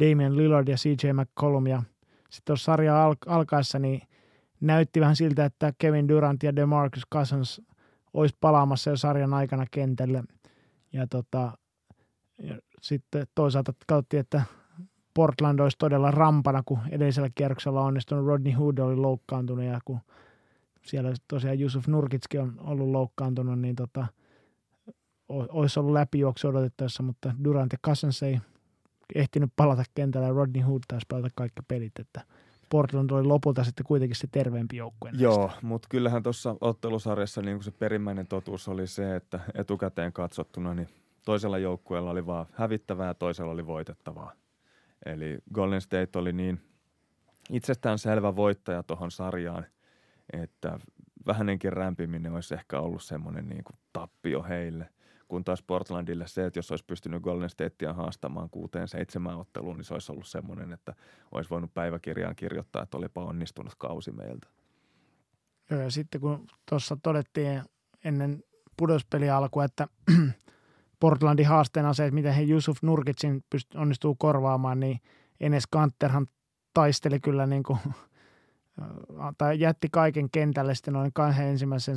Damian Lillard ja CJ McCollum, ja sitten tuossa sarja al- alkaessa, niin näytti vähän siltä, että Kevin Durant ja DeMarcus Cousins olisi palaamassa jo sarjan aikana kentälle, ja, tota, ja sitten toisaalta katsottiin, että Portland olisi todella rampana, kun edellisellä kierroksella onnistunut Rodney Hood oli loukkaantunut ja kun siellä tosiaan Yusuf Nurkitski on ollut loukkaantunut, niin tota, olisi ollut läpijuoksu odotettavassa, mutta Durant ja Cousins ei ehtinyt palata kentällä ja Rodney Hood taisi palata kaikki pelit, että Portland oli lopulta sitten kuitenkin se terveempi joukkue. Joo, mutta kyllähän tuossa ottelusarjassa niin se perimmäinen totuus oli se, että etukäteen katsottuna niin toisella joukkueella oli vaan hävittävää ja toisella oli voitettavaa. Eli Golden State oli niin itsestään selvä voittaja tuohon sarjaan, että vähänenkin rämpiminen olisi ehkä ollut semmoinen niin kuin tappio heille – kun taas Portlandille se, että jos olisi pystynyt Golden Statea haastamaan kuuteen seitsemään otteluun, niin se olisi ollut semmoinen, että olisi voinut päiväkirjaan kirjoittaa, että olipa onnistunut kausi meiltä. Joo, ja sitten kun tuossa todettiin ennen pudospeli alkua, että [CLEARS THROAT] Portlandin haasteena se, että miten he Yusuf Nurkitsin onnistuu korvaamaan, niin Enes Kanterhan taisteli kyllä niin kuin tai jätti kaiken kentälle sitten noin kahden ensimmäisen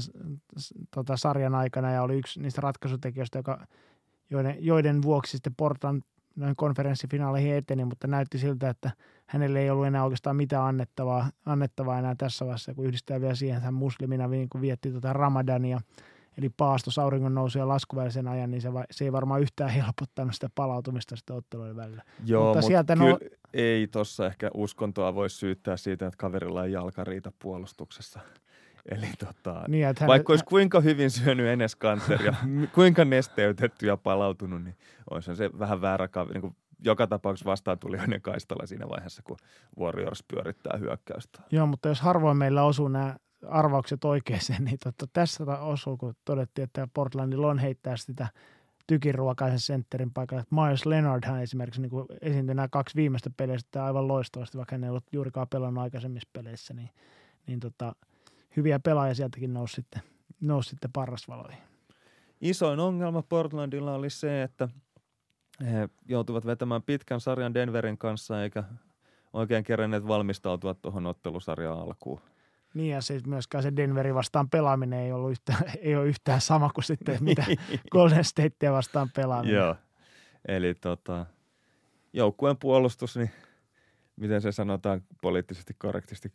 tota, sarjan aikana ja oli yksi niistä ratkaisutekijöistä, joka, joiden, joiden vuoksi sitten Portland noin konferenssifinaaleihin eteni, mutta näytti siltä, että hänelle ei ollut enää oikeastaan mitään annettavaa, annettavaa enää tässä vaiheessa, kun yhdistää vielä siihen, että hän muslimina niin vietti tota Ramadania – eli paastos auringon nousu ja laskuvälisen ajan, niin se, va, se ei varmaan yhtään helpottanut sitä palautumista sitä ottelujen välillä. Joo, mutta, mutta sieltä no... ei tuossa ehkä uskontoa voi syyttää siitä, että kaverilla ei jalka riitä puolustuksessa. [LAUGHS] Eli tota, niin, hän, vaikka olisi kuinka hyvin syönyt Enes Kanter ja [LAUGHS] [LAUGHS] kuinka nesteytetty ja palautunut, niin olisi se vähän väärä kaveri. Niin kuin joka tapauksessa vastaan tuli ennen kaistalla siinä vaiheessa, kun Warriors pyörittää hyökkäystä. Joo, mutta jos harvoin meillä osuu nämä arvaukset oikein, niin totta, tässä osuu, kun todettiin, että Portlandilla on heittää sitä tykiruokaisen sentterin paikalle. Myers Leonardhan esimerkiksi niin esiintyi nämä kaksi viimeistä peleistä aivan loistavasti, vaikka hän ei ollut juurikaan pelannut aikaisemmissa peleissä, niin, niin tota, hyviä pelaajia sieltäkin nousi sitten, nousi sitten parrasvaloihin. Isoin ongelma Portlandilla oli se, että he joutuvat vetämään pitkän sarjan Denverin kanssa eikä oikein kerenneet valmistautua tuohon ottelusarjan alkuun. Niin ja siis myöskään se Denveri vastaan pelaaminen ei, ollut yhtään, [LAUGHS] ei ole yhtään sama kuin sitten mitä Golden Statea vastaan pelaaminen. Joo, eli tota, joukkueen puolustus, niin miten se sanotaan poliittisesti korrektisti,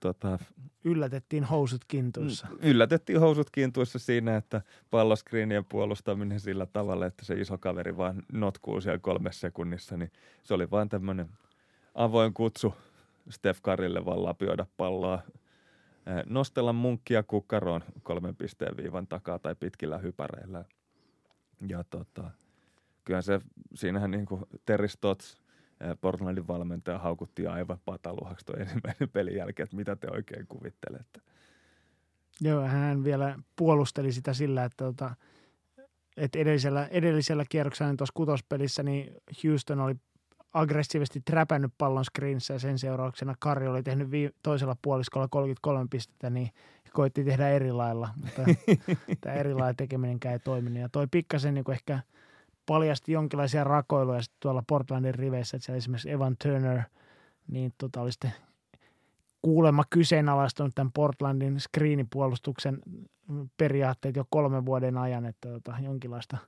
tota, Yllätettiin housut kintuissa. Mm, yllätettiin housut kintuissa siinä, että palloskriinien puolustaminen sillä tavalla, että se iso kaveri vaan notkuu siellä kolmessa sekunnissa, niin se oli vain tämmöinen avoin kutsu Steph Karille vaan lapioida palloa nostella munkkia kukkaroon kolmen pisteen viivan takaa tai pitkillä hypäreillä. Ja tota, kyllä se, siinähän niin kuin Terry Stotts, Portlandin valmentaja, haukutti aivan pataluhaksi tuon ensimmäinen pelin jälkeen, että mitä te oikein kuvittelette. Joo, hän vielä puolusteli sitä sillä, että, tota, että edellisellä, edellisellä kierroksella niin tuossa kutospelissä niin Houston oli aggressiivisesti träpännyt pallon screenissä ja sen seurauksena Kari oli tehnyt vii- toisella puoliskolla 33 pistettä, niin koitti tehdä eri lailla, mutta [LAUGHS] tämä eri lailla tekeminenkään ei toiminut. Ja toi pikkasen niin ehkä paljasti jonkinlaisia rakoiluja tuolla Portlandin riveissä, että siellä esimerkiksi Evan Turner, niin tota oli sitten kuulemma kyseenalaistunut tämän Portlandin screenipuolustuksen periaatteet jo kolmen vuoden ajan, että tota, jonkinlaista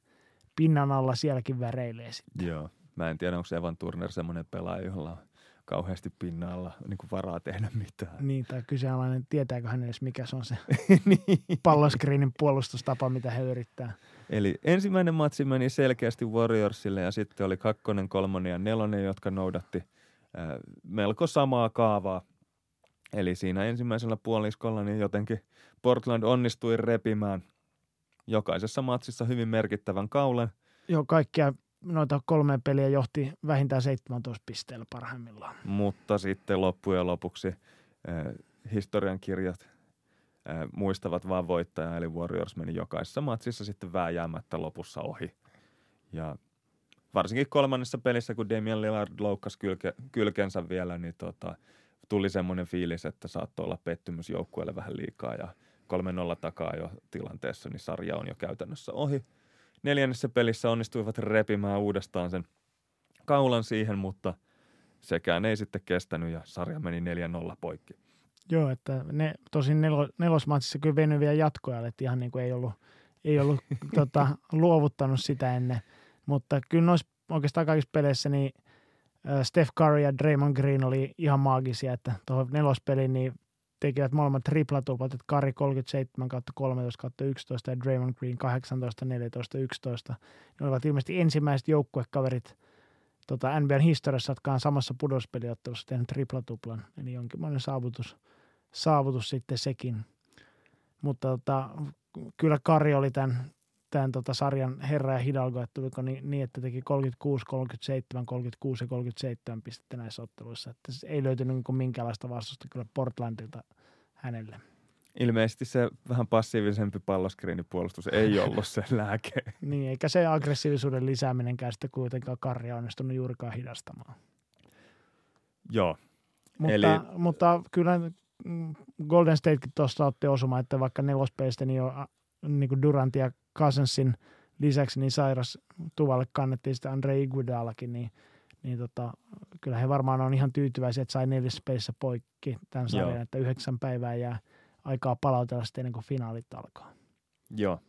pinnan alla sielläkin väreilee sitten. Joo, Mä en tiedä, onko Evan Turner semmoinen pelaaja, jolla on kauheasti pinnalla niin kuin varaa tehdä mitään. Niin, tai kyseenalainen, tietääkö hän edes mikä se on se [LAUGHS] niin. palloskriinin puolustustapa, mitä he yrittää. Eli ensimmäinen matsi meni selkeästi Warriorsille ja sitten oli kakkonen, kolmonen ja nelonen, jotka noudatti äh, melko samaa kaavaa. Eli siinä ensimmäisellä puoliskolla niin jotenkin Portland onnistui repimään jokaisessa matsissa hyvin merkittävän kaulan. Joo, kaikkia noita kolme peliä johti vähintään 17 pisteellä parhaimmillaan. Mutta sitten loppujen lopuksi äh, historiankirjat äh, muistavat vain voittajaa, eli Warriors meni jokaisessa matsissa sitten vääjäämättä lopussa ohi. Ja varsinkin kolmannessa pelissä, kun Damian Lillard loukkasi kylke, kylkensä vielä, niin tota, tuli semmoinen fiilis, että saattoi olla pettymys joukkueelle vähän liikaa ja 3-0 takaa jo tilanteessa, niin sarja on jo käytännössä ohi – neljännessä pelissä onnistuivat repimään uudestaan sen kaulan siihen, mutta sekään ei sitten kestänyt ja sarja meni 4-0 poikki. Joo, että ne tosin nel, nelosmatsissa kyllä venyviä jatkoja, että ihan niin kuin ei ollut, ei ollut [LAUGHS] tota, luovuttanut sitä ennen. Mutta kyllä noissa oikeastaan kaikissa peleissä niin Steph Curry ja Draymond Green oli ihan maagisia, että tuohon nelospeliin niin tekivät molemmat triplatuplat, että Curry 37 kautta 13 kautta 11 ja Draymond Green 18, 14, 11. Ne olivat ilmeisesti ensimmäiset joukkuekaverit tota NBAn historiassa, jotka on samassa pudospeliottelussa tehnyt triplatuplan. Eli jonkinlainen saavutus, saavutus sitten sekin. Mutta tota, kyllä Kari oli tämän, tämän tota sarjan herra ja Hidalgo, että tuliko niin, niin, että teki 36, 37, 36 ja 37 pistettä näissä otteluissa. Että ei löytynyt niin minkäänlaista vastusta kyllä Portlandilta hänelle. Ilmeisesti se vähän passiivisempi palloskriinipuolustus ei ollut se [LAUGHS] lääke. niin, eikä se aggressiivisuuden lisääminenkään sitä kuitenkaan Karja onnistunut juurikaan hidastamaan. Joo. Mutta, Eli... mutta kyllä mm, Golden Statekin tuossa otti osuma, että vaikka nelospeistä niin, jo, niin kuin Durant Cousinsin lisäksi niin sairas tuvalle kannettiin sitten Andre Iguodalakin, niin, niin tota, kyllä he varmaan on ihan tyytyväisiä, että sai neljäs poikki tämän sarjan, että yhdeksän päivää jää – aikaa palautella sitten ennen kuin finaalit alkaa. Joo.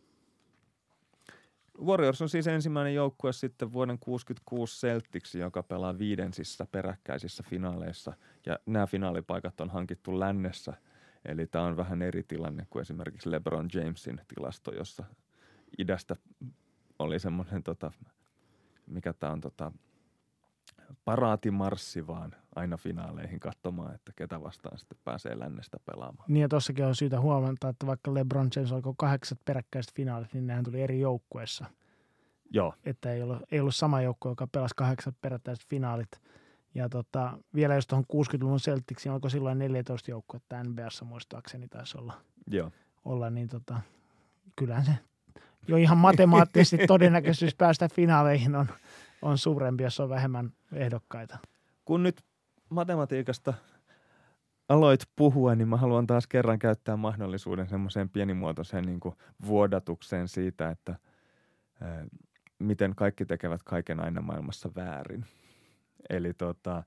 Warriors on siis ensimmäinen joukkue sitten vuoden 66 Celtics, joka pelaa viidensissä peräkkäisissä finaaleissa. Ja nämä finaalipaikat on hankittu lännessä. Eli tämä on vähän eri tilanne kuin esimerkiksi LeBron Jamesin tilasto, jossa idästä oli semmoinen, tota, mikä tämä on, tota, paraatimarssi vaan aina finaaleihin katsomaan, että ketä vastaan sitten pääsee lännestä pelaamaan. Niin ja tossakin on syytä huomata, että vaikka LeBron James alkoi kahdeksan peräkkäiset finaalit, niin nehän tuli eri joukkueessa. Joo. Että ei ollut, ei ollut sama joukkue, joka pelasi kahdeksan peräkkäiset finaalit. Ja tota, vielä jos tuohon 60-luvun Celticsiin, alkoi silloin 14 joukkuetta NBAssa muistaakseni taisi olla. Joo. Olla, niin tota, kyllähän se jo ihan matemaattisesti todennäköisyys päästä finaaleihin on, on suurempi, jos on vähemmän ehdokkaita. Kun nyt matematiikasta aloit puhua, niin mä haluan taas kerran käyttää mahdollisuuden semmoiseen pienimuotoiseen niin kuin vuodatukseen siitä, että miten kaikki tekevät kaiken aina maailmassa väärin. Eli tota,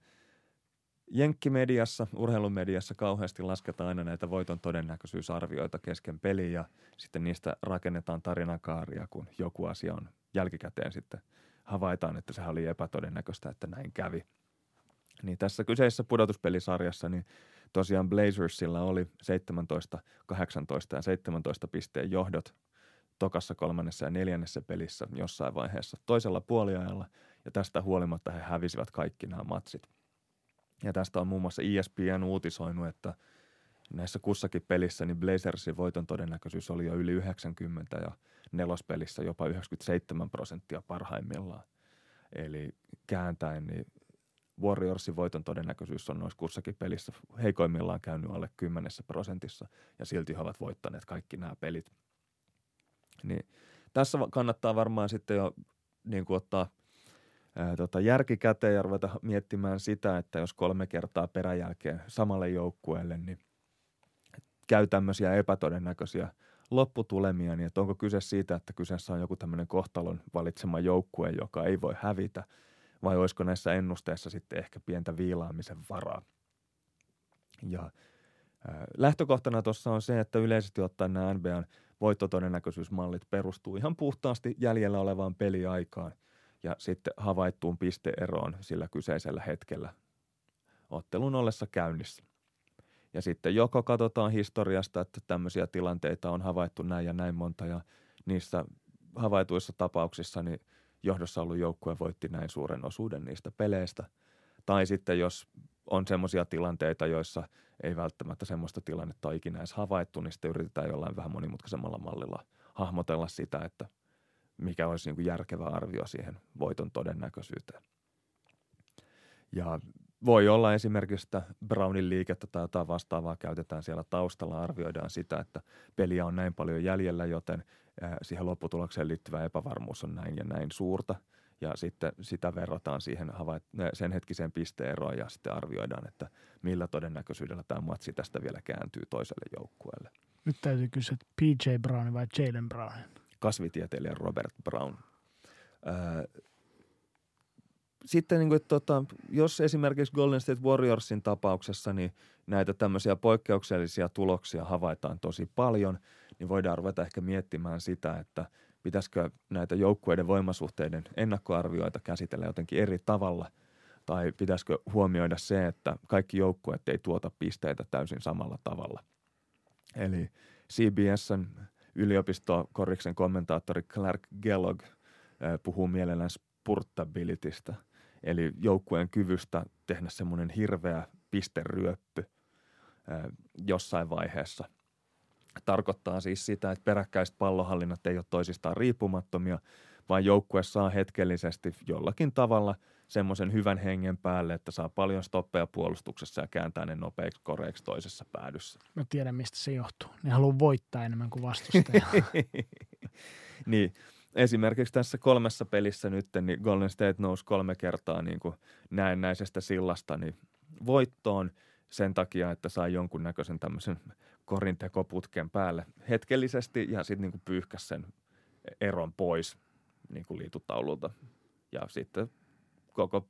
Jenkkimediassa, urheilumediassa kauheasti lasketaan aina näitä voiton todennäköisyysarvioita kesken peliä ja sitten niistä rakennetaan tarinakaaria, kun joku asia on jälkikäteen sitten havaitaan, että sehän oli epätodennäköistä, että näin kävi. Niin tässä kyseisessä pudotuspelisarjassa niin tosiaan Blazersilla oli 17, 18 ja 17 pisteen johdot tokassa, kolmannessa ja neljännessä pelissä jossain vaiheessa toisella puoliajalla ja tästä huolimatta he hävisivät kaikki nämä matsit – ja tästä on muun muassa ESPN uutisoinut, että näissä kussakin pelissä niin Blazersin voiton todennäköisyys oli jo yli 90 ja nelospelissä jopa 97 prosenttia parhaimmillaan. Eli kääntäen niin Warriorsin voiton todennäköisyys on noissa kussakin pelissä heikoimmillaan käynyt alle 10 prosentissa ja silti he ovat voittaneet kaikki nämä pelit. Niin tässä kannattaa varmaan sitten jo niin kuin ottaa tota, järki käteen ja ruveta miettimään sitä, että jos kolme kertaa peräjälkeen samalle joukkueelle, niin käy tämmöisiä epätodennäköisiä lopputulemia, niin että onko kyse siitä, että kyseessä on joku tämmöinen kohtalon valitsema joukkue, joka ei voi hävitä, vai olisiko näissä ennusteissa sitten ehkä pientä viilaamisen varaa. Ja lähtökohtana tuossa on se, että yleisesti ottaen nämä NBAn voittotodennäköisyysmallit perustuu ihan puhtaasti jäljellä olevaan peliaikaan – ja sitten havaittuun pisteeroon sillä kyseisellä hetkellä ottelun ollessa käynnissä. Ja sitten joko katsotaan historiasta, että tämmöisiä tilanteita on havaittu näin ja näin monta ja niissä havaituissa tapauksissa niin johdossa ollut joukkue voitti näin suuren osuuden niistä peleistä. Tai sitten jos on semmoisia tilanteita, joissa ei välttämättä semmoista tilannetta ole ikinä edes havaittu, niin sitten yritetään jollain vähän monimutkaisemmalla mallilla hahmotella sitä, että – mikä olisi niin kuin järkevä arvio siihen voiton todennäköisyyteen. Ja voi olla esimerkiksi, että Brownin liikettä tai jotain vastaavaa käytetään siellä taustalla, arvioidaan sitä, että peliä on näin paljon jäljellä, joten siihen lopputulokseen liittyvä epävarmuus on näin ja näin suurta. Ja sitten sitä verrataan siihen sen hetkiseen pisteeroon ja sitten arvioidaan, että millä todennäköisyydellä tämä matsi tästä vielä kääntyy toiselle joukkueelle. Nyt täytyy kysyä, että PJ Brown vai Jalen Brown? Kasvitieteilijä Robert Brown. sitten niin kuin, tota, jos esimerkiksi Golden State Warriorsin tapauksessa niin näitä tämmöisiä poikkeuksellisia tuloksia havaitaan tosi paljon, niin voidaan ruveta ehkä miettimään sitä, että pitäisikö näitä joukkueiden voimasuhteiden ennakkoarvioita käsitellä jotenkin eri tavalla. Tai pitäisikö huomioida se, että kaikki joukkueet ei tuota pisteitä täysin samalla tavalla. Eli CBSn yliopistokoriksen kommentaattori Clark Kellogg puhuu mielellään spurtabilitystä, eli joukkueen kyvystä tehdä semmoinen hirveä pisteryöppy jossain vaiheessa. Tarkoittaa siis sitä, että peräkkäiset pallohallinnat ei ole toisistaan riippumattomia, vaan joukkue saa hetkellisesti jollakin tavalla semmoisen hyvän hengen päälle, että saa paljon stoppeja puolustuksessa ja kääntää ne nopeiksi koreiksi toisessa päädyssä. Mä tiedän, mistä se johtuu. Ne haluaa voittaa enemmän kuin vastustaja. [LAUGHS] niin, esimerkiksi tässä kolmessa pelissä nyt, niin Golden State nousi kolme kertaa niin kuin näennäisestä sillasta niin voittoon sen takia, että sai jonkunnäköisen tämmöisen korintekoputken päälle hetkellisesti ja sitten niin pyyhkäsi sen eron pois niin kuin liitutaululta. Ja sitten koko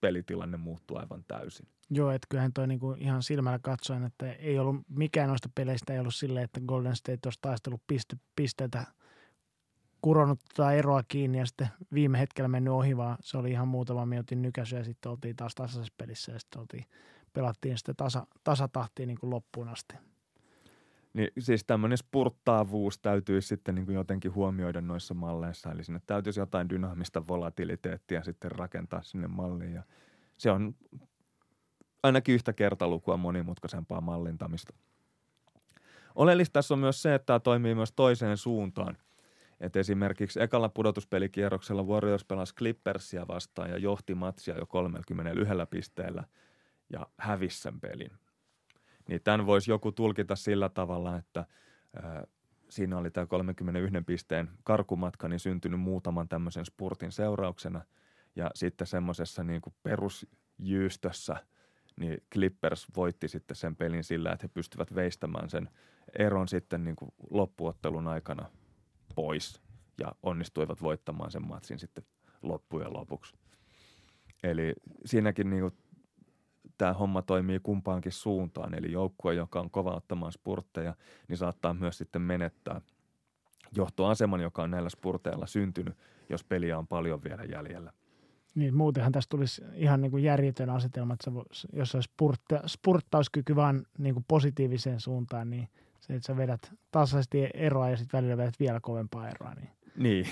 pelitilanne muuttuu aivan täysin. Joo, että kyllähän toi niinku ihan silmällä katsoen, että ei ollut mikään noista peleistä ei ollut silleen, että Golden State olisi taistellut piste, pisteitä kuronut tota eroa kiinni ja sitten viime hetkellä mennyt ohi, vaan se oli ihan muutama minuutin nykäisy ja sitten oltiin taas tasaisessa pelissä ja sitten oltiin, pelattiin sitten tasa, tasatahtiin niin kuin loppuun asti. Niin siis tämmöinen spurttaavuus täytyy sitten niin kuin jotenkin huomioida noissa malleissa. Eli sinne täytyisi jotain dynaamista volatiliteettia sitten rakentaa sinne malliin. Ja se on ainakin yhtä kertalukua monimutkaisempaa mallintamista. Oleellista tässä on myös se, että tämä toimii myös toiseen suuntaan. Et esimerkiksi ekalla pudotuspelikierroksella Warriors pelasi Clippersia vastaan ja johti matsia jo 31 pisteellä ja hävisi sen pelin niin tämän voisi joku tulkita sillä tavalla, että ää, siinä oli tämä 31 pisteen karkumatka niin syntynyt muutaman tämmöisen spurtin seurauksena ja sitten semmoisessa niin kuin perusjyystössä niin Clippers voitti sitten sen pelin sillä, että he pystyvät veistämään sen eron sitten niin kuin loppuottelun aikana pois ja onnistuivat voittamaan sen matsin sitten loppujen lopuksi. Eli siinäkin niin kuin tämä homma toimii kumpaankin suuntaan. Eli joukkue, joka on kova ottamaan spurtteja, niin saattaa myös sitten menettää johtoaseman, joka on näillä spurteilla syntynyt, jos peliä on paljon vielä jäljellä. Niin, muutenhan tästä tulisi ihan niin kuin järjetön asetelma, että jos olisi spurtta, spurttauskyky vaan niin kuin positiiviseen suuntaan, niin se, että sä vedät tasaisesti eroa ja sitten välillä vedät vielä kovempaa eroa. Niin, niin.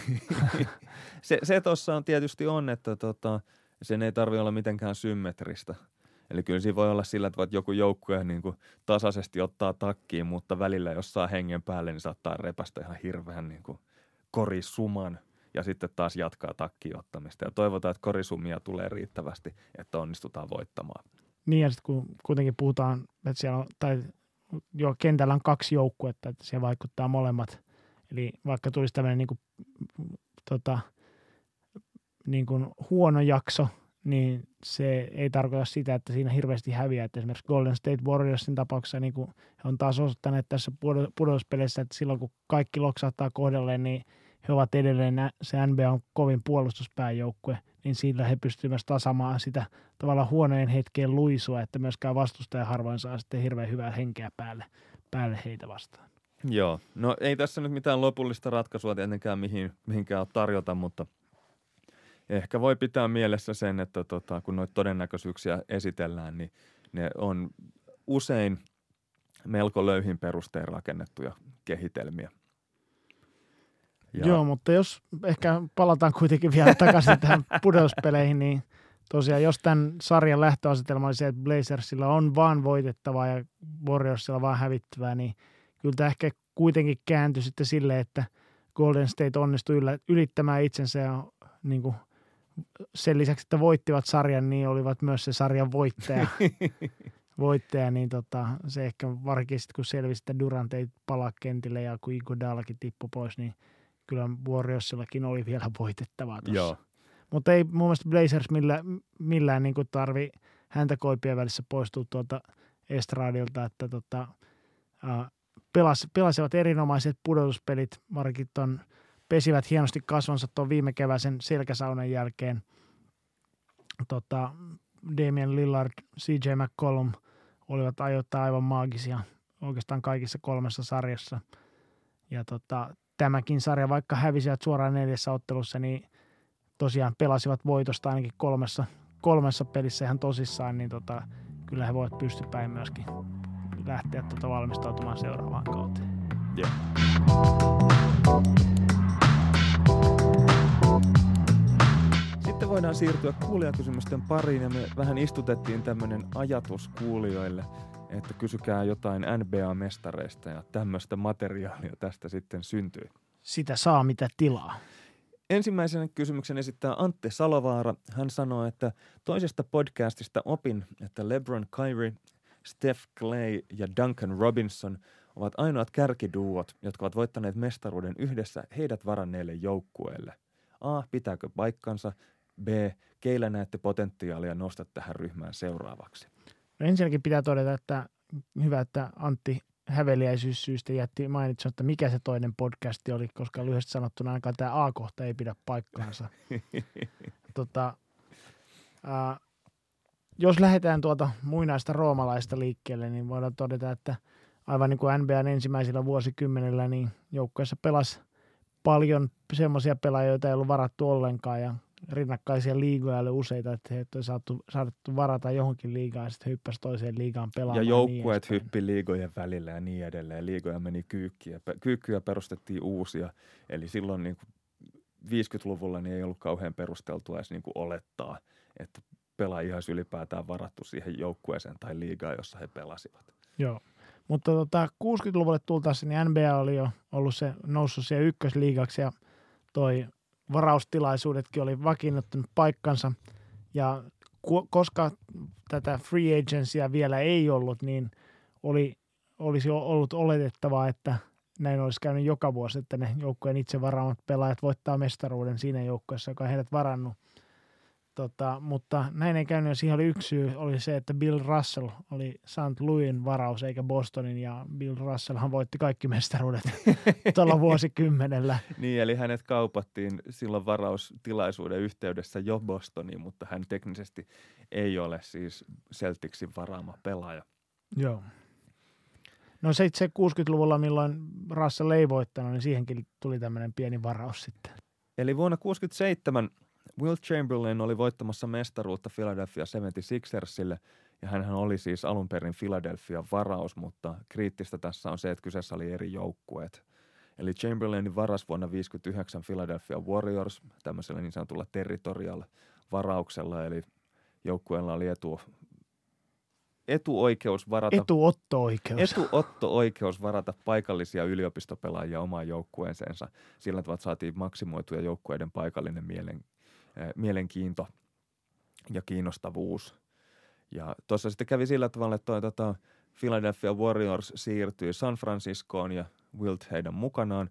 [LAUGHS] se, se tuossa on tietysti on, että tota, sen ei tarvitse olla mitenkään symmetristä – Eli kyllä siinä voi olla sillä, että joku joukkue niin kuin tasaisesti ottaa takkiin, mutta välillä jos saa hengen päälle, niin saattaa repästä ihan hirveän niin kuin korisuman ja sitten taas jatkaa takkiin ottamista. Ja toivotaan, että korisumia tulee riittävästi, että onnistutaan voittamaan. Niin ja sitten kun kuitenkin puhutaan, että siellä on, tai jo kentällä on kaksi joukkuetta, että siellä vaikuttaa molemmat. Eli vaikka tulisi tämmöinen niin kuin, tota, niin kuin huono jakso – niin se ei tarkoita sitä, että siinä hirveästi häviää. Että esimerkiksi Golden State Warriorsin tapauksessa niin kuin he on taas osoittaneet tässä pudotuspeleissä, että silloin kun kaikki loksahtaa kohdalleen, niin he ovat edelleen, se NBA on kovin puolustuspääjoukkue, niin sillä he pystyvät myös tasamaan sitä tavallaan huonojen hetkeen luisua, että myöskään vastustaja harvoin saa sitten hirveän hyvää henkeä päälle, päälle heitä vastaan. Joo, no ei tässä nyt mitään lopullista ratkaisua tietenkään mihin, mihinkään tarjota, mutta – ehkä voi pitää mielessä sen, että tota, kun noita todennäköisyyksiä esitellään, niin ne on usein melko löyhin perustein rakennettuja kehitelmiä. Ja... Joo, mutta jos ehkä palataan kuitenkin vielä takaisin [LAUGHS] tähän pudotuspeleihin, niin tosiaan jos tämän sarjan lähtöasetelma oli se, että Blazersilla on vaan voitettavaa ja Warriorsilla vaan hävittävää, niin kyllä tämä ehkä kuitenkin kääntyi sitten sille, että Golden State onnistui ylittämään itsensä ja niin kuin sen lisäksi, että voittivat sarjan, niin olivat myös se sarjan voittaja. [LAUGHS] voittaja, niin tota, se ehkä varsinkin sitten kun selvisi, että Durant ei palaa kentille ja kun Iguodalakin tippui pois, niin kyllä Warriorsillakin oli vielä voitettavaa tuossa. Joo. Mutta ei mun mielestä Blazers millään, millään niin tarvi häntä koipien välissä poistua tuolta estradilta, että tota, äh, pelas, pelasivat erinomaiset pudotuspelit, varsinkin tuon pesivät hienosti kasvonsa tuon viime keväisen selkäsaunan jälkeen. Tota, Damien Lillard, CJ McCollum olivat ajoittain aivan maagisia oikeastaan kaikissa kolmessa sarjassa. Ja tota, tämäkin sarja, vaikka hävisivät suoraan neljässä ottelussa, niin tosiaan pelasivat voitosta ainakin kolmessa, kolmessa pelissä ihan tosissaan, niin tota, kyllä he voivat pystypäin myöskin lähteä tota valmistautumaan seuraavaan kauteen. Yeah. Voidaan siirtyä kuulijakysymysten pariin ja me vähän istutettiin tämmöinen ajatus kuulijoille, että kysykää jotain NBA-mestareista ja tämmöistä materiaalia tästä sitten syntyy. Sitä saa mitä tilaa. Ensimmäisen kysymyksen esittää Antti Salovaara. Hän sanoo, että toisesta podcastista opin, että LeBron Kyrie, Steph Clay ja Duncan Robinson ovat ainoat kärkiduot, jotka ovat voittaneet mestaruuden yhdessä heidät varanneille joukkueille. A. Pitääkö paikkansa? B. Keillä näette potentiaalia nostaa tähän ryhmään seuraavaksi? No ensinnäkin pitää todeta, että hyvä, että Antti häveliäisyyssyystä jätti mainitsematta, mikä se toinen podcasti oli, koska lyhyesti sanottuna ainakaan tämä A-kohta ei pidä paikkaansa. [LAUGHS] tota, ää, jos lähdetään tuota muinaista roomalaista liikkeelle, niin voidaan todeta, että aivan niin kuin NBAn ensimmäisillä vuosikymmenillä, niin joukkueessa pelasi paljon semmoisia pelaajia, joita ei ollut varattu ollenkaan ja rinnakkaisia liigoja oli useita, että he oli saatu, saatu varata johonkin liigaan ja sitten hyppäsi toiseen liigaan pelaamaan. Ja joukkueet niin hyppi liigojen välillä ja niin edelleen. Liigoja meni kyykkiä. Kyykkyjä perustettiin uusia. Eli silloin niin kuin 50-luvulla niin ei ollut kauhean perusteltua edes niin olettaa, että pelaajia olisi ylipäätään varattu siihen joukkueeseen tai liigaan, jossa he pelasivat. Joo. Mutta tota, 60-luvulle tultaessa niin NBA oli jo ollut se noussut siihen ykkösliigaksi ja toi varaustilaisuudetkin oli vakiinnuttanut paikkansa. Ja koska tätä free agencya vielä ei ollut, niin oli, olisi ollut oletettavaa, että näin olisi käynyt joka vuosi, että ne joukkueen itse varaamat pelaajat voittaa mestaruuden siinä joukkueessa, joka on heidät varannut – Tota, mutta näin ei käynyt, ja siihen oli yksi syy, oli se, että Bill Russell oli St. Louisin varaus eikä Bostonin, ja Bill Russellhan voitti kaikki mestaruudet [LAUGHS] tuolla vuosikymmenellä. niin, eli hänet kaupattiin silloin varaustilaisuuden yhteydessä jo Bostoniin, mutta hän teknisesti ei ole siis Celticsin varaama pelaaja. Joo. No se itse 60-luvulla, milloin Russell ei voittanut, niin siihenkin tuli tämmöinen pieni varaus sitten. Eli vuonna 67 Will Chamberlain oli voittamassa mestaruutta Philadelphia 76ersille ja hän oli siis alun perin Philadelphia varaus, mutta kriittistä tässä on se, että kyseessä oli eri joukkueet. Eli Chamberlainin varas vuonna 1959 Philadelphia Warriors tämmöisellä niin sanotulla territorial varauksella, eli joukkueella oli etu, etuoikeus varata... Etuotto-oikeus. Etuotto-oikeus varata paikallisia yliopistopelaajia omaan joukkueeseensa. Sillä tavalla saatiin maksimoituja joukkueiden paikallinen mielen, mielenkiinto ja kiinnostavuus. Ja tuossa sitten kävi sillä tavalla, että toi, tota, Philadelphia Warriors siirtyi San Franciscoon ja Wilt heidän mukanaan,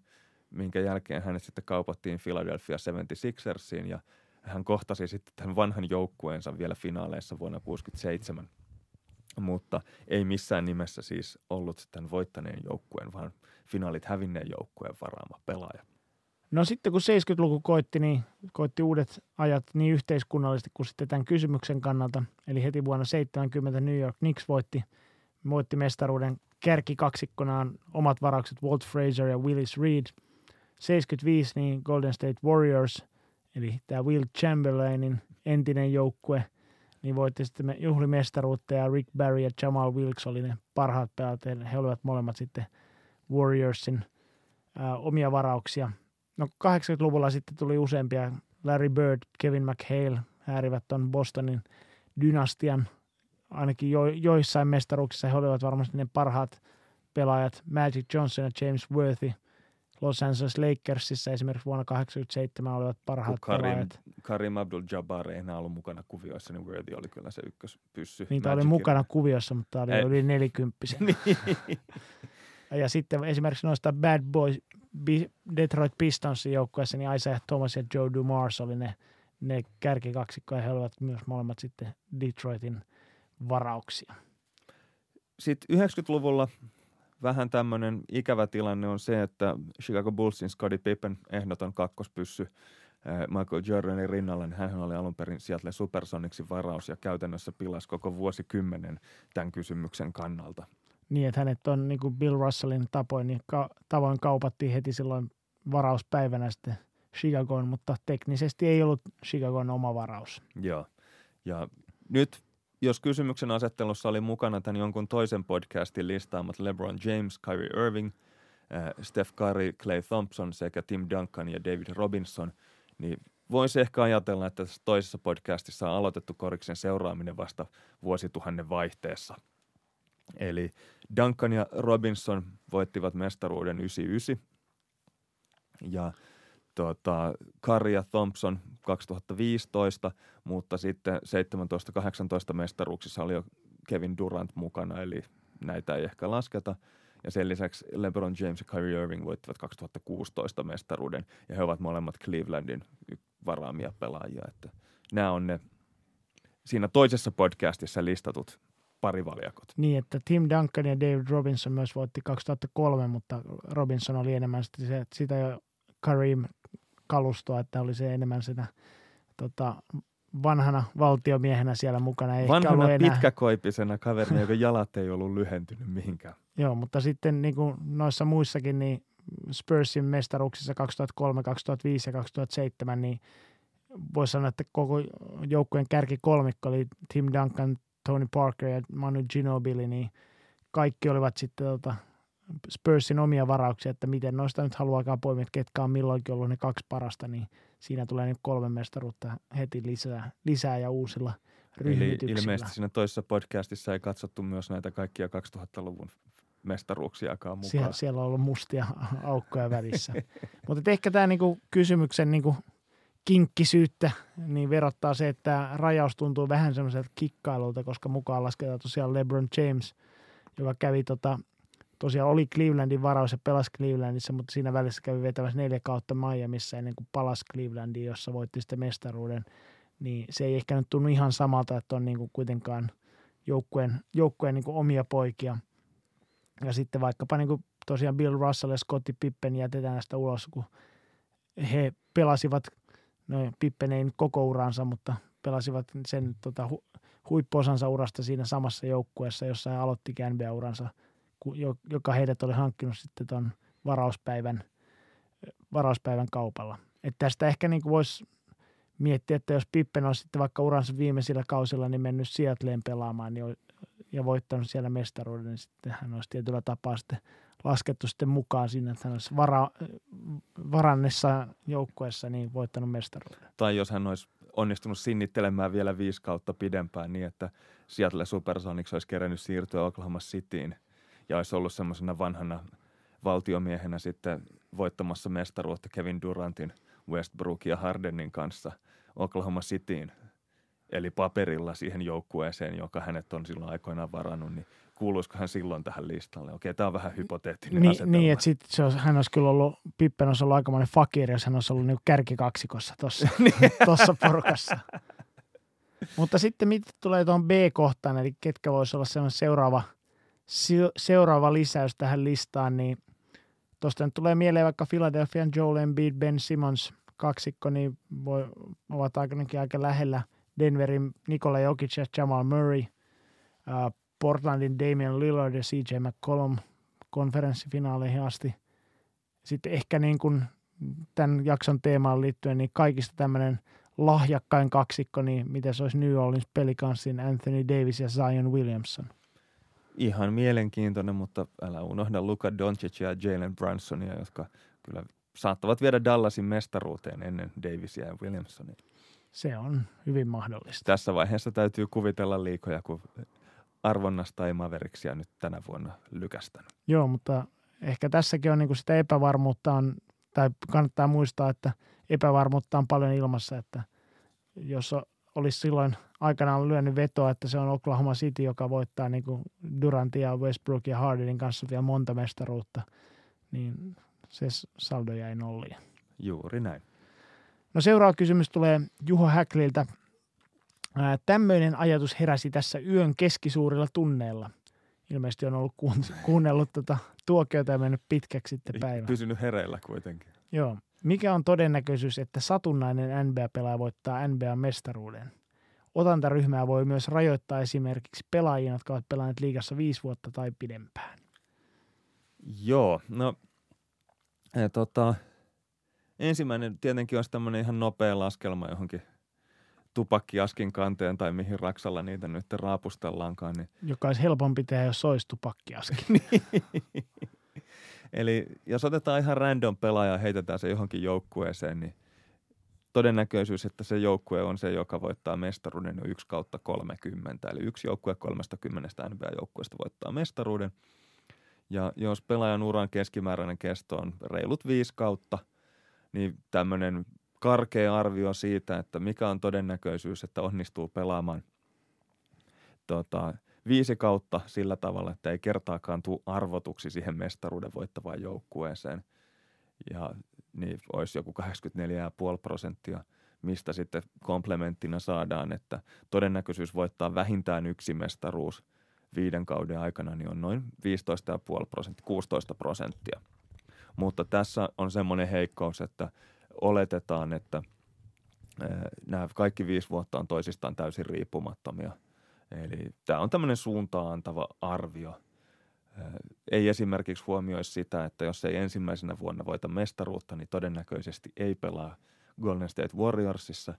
minkä jälkeen hänet sitten kaupattiin Philadelphia 76ersiin ja hän kohtasi sitten tämän vanhan joukkueensa vielä finaaleissa vuonna 1967. Mutta ei missään nimessä siis ollut sitten voittaneen joukkueen, vaan finaalit hävinneen joukkueen varaama pelaaja. No sitten kun 70-luku koitti, niin koitti uudet ajat niin yhteiskunnallisesti kuin sitten tämän kysymyksen kannalta. Eli heti vuonna 70 New York Knicks voitti, voitti mestaruuden kärkikaksikkonaan omat varaukset Walt Fraser ja Willis Reed. 75 niin Golden State Warriors, eli tämä Will Chamberlainin entinen joukkue, niin voitti sitten juhlimestaruutta ja Rick Barry ja Jamal Wilkes oli ne parhaat pelaajat. He olivat molemmat sitten Warriorsin ää, omia varauksia – No 80-luvulla sitten tuli useampia. Larry Bird, Kevin McHale häärivät tuon Bostonin dynastian. Ainakin jo, joissain mestaruuksissa he olivat varmasti ne parhaat pelaajat. Magic Johnson ja James Worthy Los Angeles Lakersissa esimerkiksi vuonna 1987 olivat parhaat Karim, pelaajat. Karim Abdul-Jabbar ei enää ollut mukana kuvioissa, niin Worthy oli kyllä se ykköspyssy. Niin, oli mukana kuviossa, mutta oli yli nelikymppisen. [LAUGHS] Niin. ja sitten esimerkiksi noista Bad Boys, Detroit Pistonsin joukkueessa, niin Isaiah Thomas ja Joe Dumars oli ne, ne kärkikaksikko ja he olivat myös molemmat sitten Detroitin varauksia. Sitten 90-luvulla vähän tämmöinen ikävä tilanne on se, että Chicago Bullsin Scottie Pippen ehdoton kakkospyssy Michael Jordanin rinnalla, niin hän oli alun perin Seattle Supersonicsin varaus ja käytännössä pilasi koko vuosikymmenen tämän kysymyksen kannalta niin, että hänet on niin kuin Bill Russellin tapoin, niin ka- tavoin kaupattiin heti silloin varauspäivänä sitten Chicagoon, mutta teknisesti ei ollut Chicagon oma varaus. Joo. Ja nyt, jos kysymyksen asettelussa oli mukana tämän jonkun toisen podcastin listaamat LeBron James, Kyrie Irving, äh, Steph Curry, Clay Thompson sekä Tim Duncan ja David Robinson, niin voisi ehkä ajatella, että tässä toisessa podcastissa on aloitettu koriksen seuraaminen vasta vuosituhannen vaihteessa. Eli Duncan ja Robinson voittivat mestaruuden 99 ja tota, Curry ja Thompson 2015, mutta sitten 17-18 mestaruuksissa oli jo Kevin Durant mukana, eli näitä ei ehkä lasketa. Ja sen lisäksi LeBron James ja Kyrie Irving voittivat 2016 mestaruuden, ja he ovat molemmat Clevelandin varaamia pelaajia. Että nämä on ne siinä toisessa podcastissa listatut parivaljakot. Niin, että Tim Duncan ja David Robinson myös voitti 2003, mutta Robinson oli enemmän sitä, sitä jo Kareem kalustoa, että oli se enemmän sitä tota, vanhana valtiomiehenä siellä mukana. Ei vanhana enää... pitkäkoipisena kaverina, joka jalat ei ollut lyhentynyt mihinkään. [LAUGHS] Joo, mutta sitten niin kuin noissa muissakin, niin Spursin mestaruuksissa 2003, 2005 ja 2007, niin voisi sanoa, että koko joukkueen kolmikko oli Tim Duncan, Tony Parker ja Manu Ginobili, niin kaikki olivat sitten tota, Spursin omia varauksia, että miten noista nyt haluaakaan poimia, että ketkä on milloinkin ollut ne kaksi parasta, niin siinä tulee nyt kolme mestaruutta heti lisää, lisää ja uusilla ryhmityksillä. Eli ilmeisesti siinä toisessa podcastissa ei katsottu myös näitä kaikkia 2000-luvun mestaruuksiakaan mukaan. Siellä, siellä on ollut mustia aukkoja välissä. [LAUGHS] Mutta ehkä tämä niinku kysymyksen niinku kinkkisyyttä niin verottaa se, että rajaus tuntuu vähän semmoiselta kikkailulta, koska mukaan lasketaan tosiaan LeBron James, joka kävi tota, tosiaan oli Clevelandin varaus ja pelasi Clevelandissa, mutta siinä välissä kävi vetämässä neljä kautta Miamiissa ennen kuin palasi Clevelandiin, jossa voitti sitten mestaruuden. Niin se ei ehkä nyt tunnu ihan samalta, että on niin kuin kuitenkaan joukkueen, joukkueen niin kuin omia poikia. Ja sitten vaikkapa niin kuin tosiaan Bill Russell ja Scottie Pippen jätetään näistä ulos, kun he pelasivat, no Pippen ei nyt koko uransa, mutta pelasivat sen tota, hu, huippuosansa urasta siinä samassa joukkueessa, jossa he aloitti NBA-uransa – joka heidät oli hankkinut sitten tuon varauspäivän, varauspäivän kaupalla. Et tästä ehkä niin voisi miettiä, että jos Pippen olisi sitten vaikka uransa viimeisillä kausilla niin mennyt Seattleen pelaamaan niin, ja voittanut siellä mestaruuden, niin sitten hän olisi tietyllä tapaa sitten laskettu sitten mukaan sinne, että hän olisi vara, varannessa joukkueessa niin voittanut mestaruuden. Tai jos hän olisi onnistunut sinnittelemään vielä viisi kautta pidempään niin, että Seattle Supersonics olisi kerännyt siirtyä Oklahoma Cityin – ja olisi ollut semmoisena vanhana valtiomiehenä sitten voittamassa mestaruutta Kevin Durantin, Westbrook ja Hardenin kanssa Oklahoma Cityin, eli paperilla siihen joukkueeseen, joka hänet on silloin aikoinaan varannut, niin kuuluisiko hän silloin tähän listalle? Okei, tämä on vähän hypoteettinen niin, asetelma. Niin, että sit se olisi, hän olisi kyllä ollut, Pippen olisi ollut aikamoinen fakir, jos hän olisi ollut [LAUGHS] niin kärkikaksikossa tuossa niin. porukassa. Mutta sitten mitä tulee tuohon B-kohtaan, eli ketkä voisi olla seuraava – seuraava lisäys tähän listaan, niin tuosta nyt tulee mieleen vaikka Philadelphian Joel Embiid, Ben Simmons kaksikko, niin voi, ovat ainakin aika lähellä Denverin Nikola Jokic ja Jamal Murray, Portlandin Damian Lillard ja CJ McCollum konferenssifinaaleihin asti. Sitten ehkä niin kuin tämän jakson teemaan liittyen, niin kaikista tämmöinen lahjakkain kaksikko, niin miten se olisi New Orleans Pelicansin Anthony Davis ja Zion Williamson – ihan mielenkiintoinen, mutta älä unohda Luka Doncic ja Jalen Brunsonia, jotka kyllä saattavat viedä Dallasin mestaruuteen ennen Davisia ja Williamsonia. Se on hyvin mahdollista. Tässä vaiheessa täytyy kuvitella liikoja, kun arvonnasta ei Maveriksia nyt tänä vuonna lykästänyt. Joo, mutta ehkä tässäkin on niin sitä epävarmuutta, on, tai kannattaa muistaa, että epävarmuutta on paljon ilmassa, että jos olisi silloin aikanaan lyönyt vetoa, että se on Oklahoma City, joka voittaa niin kuin Durantia, Westbrook ja Hardenin kanssa vielä monta mestaruutta, niin se saldo jäi nolliin. Juuri näin. No seuraava kysymys tulee Juho Häkliltä. Tämmöinen ajatus heräsi tässä yön keskisuurilla tunneilla. Ilmeisesti on ollut [LAUGHS] kuunnellut tuota tuokiota ja mennyt pitkäksi sitten päivä. Pysynyt hereillä kuitenkin. Joo. Mikä on todennäköisyys, että satunnainen NBA-pelaaja voittaa NBA-mestaruuden? Otantaryhmää voi myös rajoittaa esimerkiksi pelaajia, jotka ovat pelanneet liigassa viisi vuotta tai pidempään. Joo, no tota, ensimmäinen tietenkin olisi tämmöinen ihan nopea laskelma johonkin tupakkiaskin kanteen tai mihin raksalla niitä nyt raapustellaankaan. Niin. Joka olisi helpompi tehdä, jos olisi tupakkiaski. [LAUGHS] Eli jos otetaan ihan random pelaaja ja heitetään se johonkin joukkueeseen, niin todennäköisyys, että se joukkue on se, joka voittaa mestaruuden, on 1 kautta 30. Eli yksi joukkue 30 NBA-joukkueesta voittaa mestaruuden. Ja jos pelaajan uran keskimääräinen kesto on reilut viisi kautta, niin tämmöinen karkea arvio siitä, että mikä on todennäköisyys, että onnistuu pelaamaan tota, viisi kautta sillä tavalla, että ei kertaakaan tule arvotuksi siihen mestaruuden voittavaan joukkueeseen. Ja niin olisi joku 84,5 prosenttia, mistä sitten komplementtina saadaan, että todennäköisyys voittaa vähintään yksi mestaruus viiden kauden aikana niin on noin 15,5 prosenttia, 16 prosenttia. Mutta tässä on semmoinen heikkous, että oletetaan, että nämä kaikki viisi vuotta on toisistaan täysin riippumattomia. Eli tämä on tämmöinen suuntaan antava arvio – ei esimerkiksi huomioi sitä, että jos ei ensimmäisenä vuonna voita mestaruutta, niin todennäköisesti ei pelaa Golden State Warriorsissa,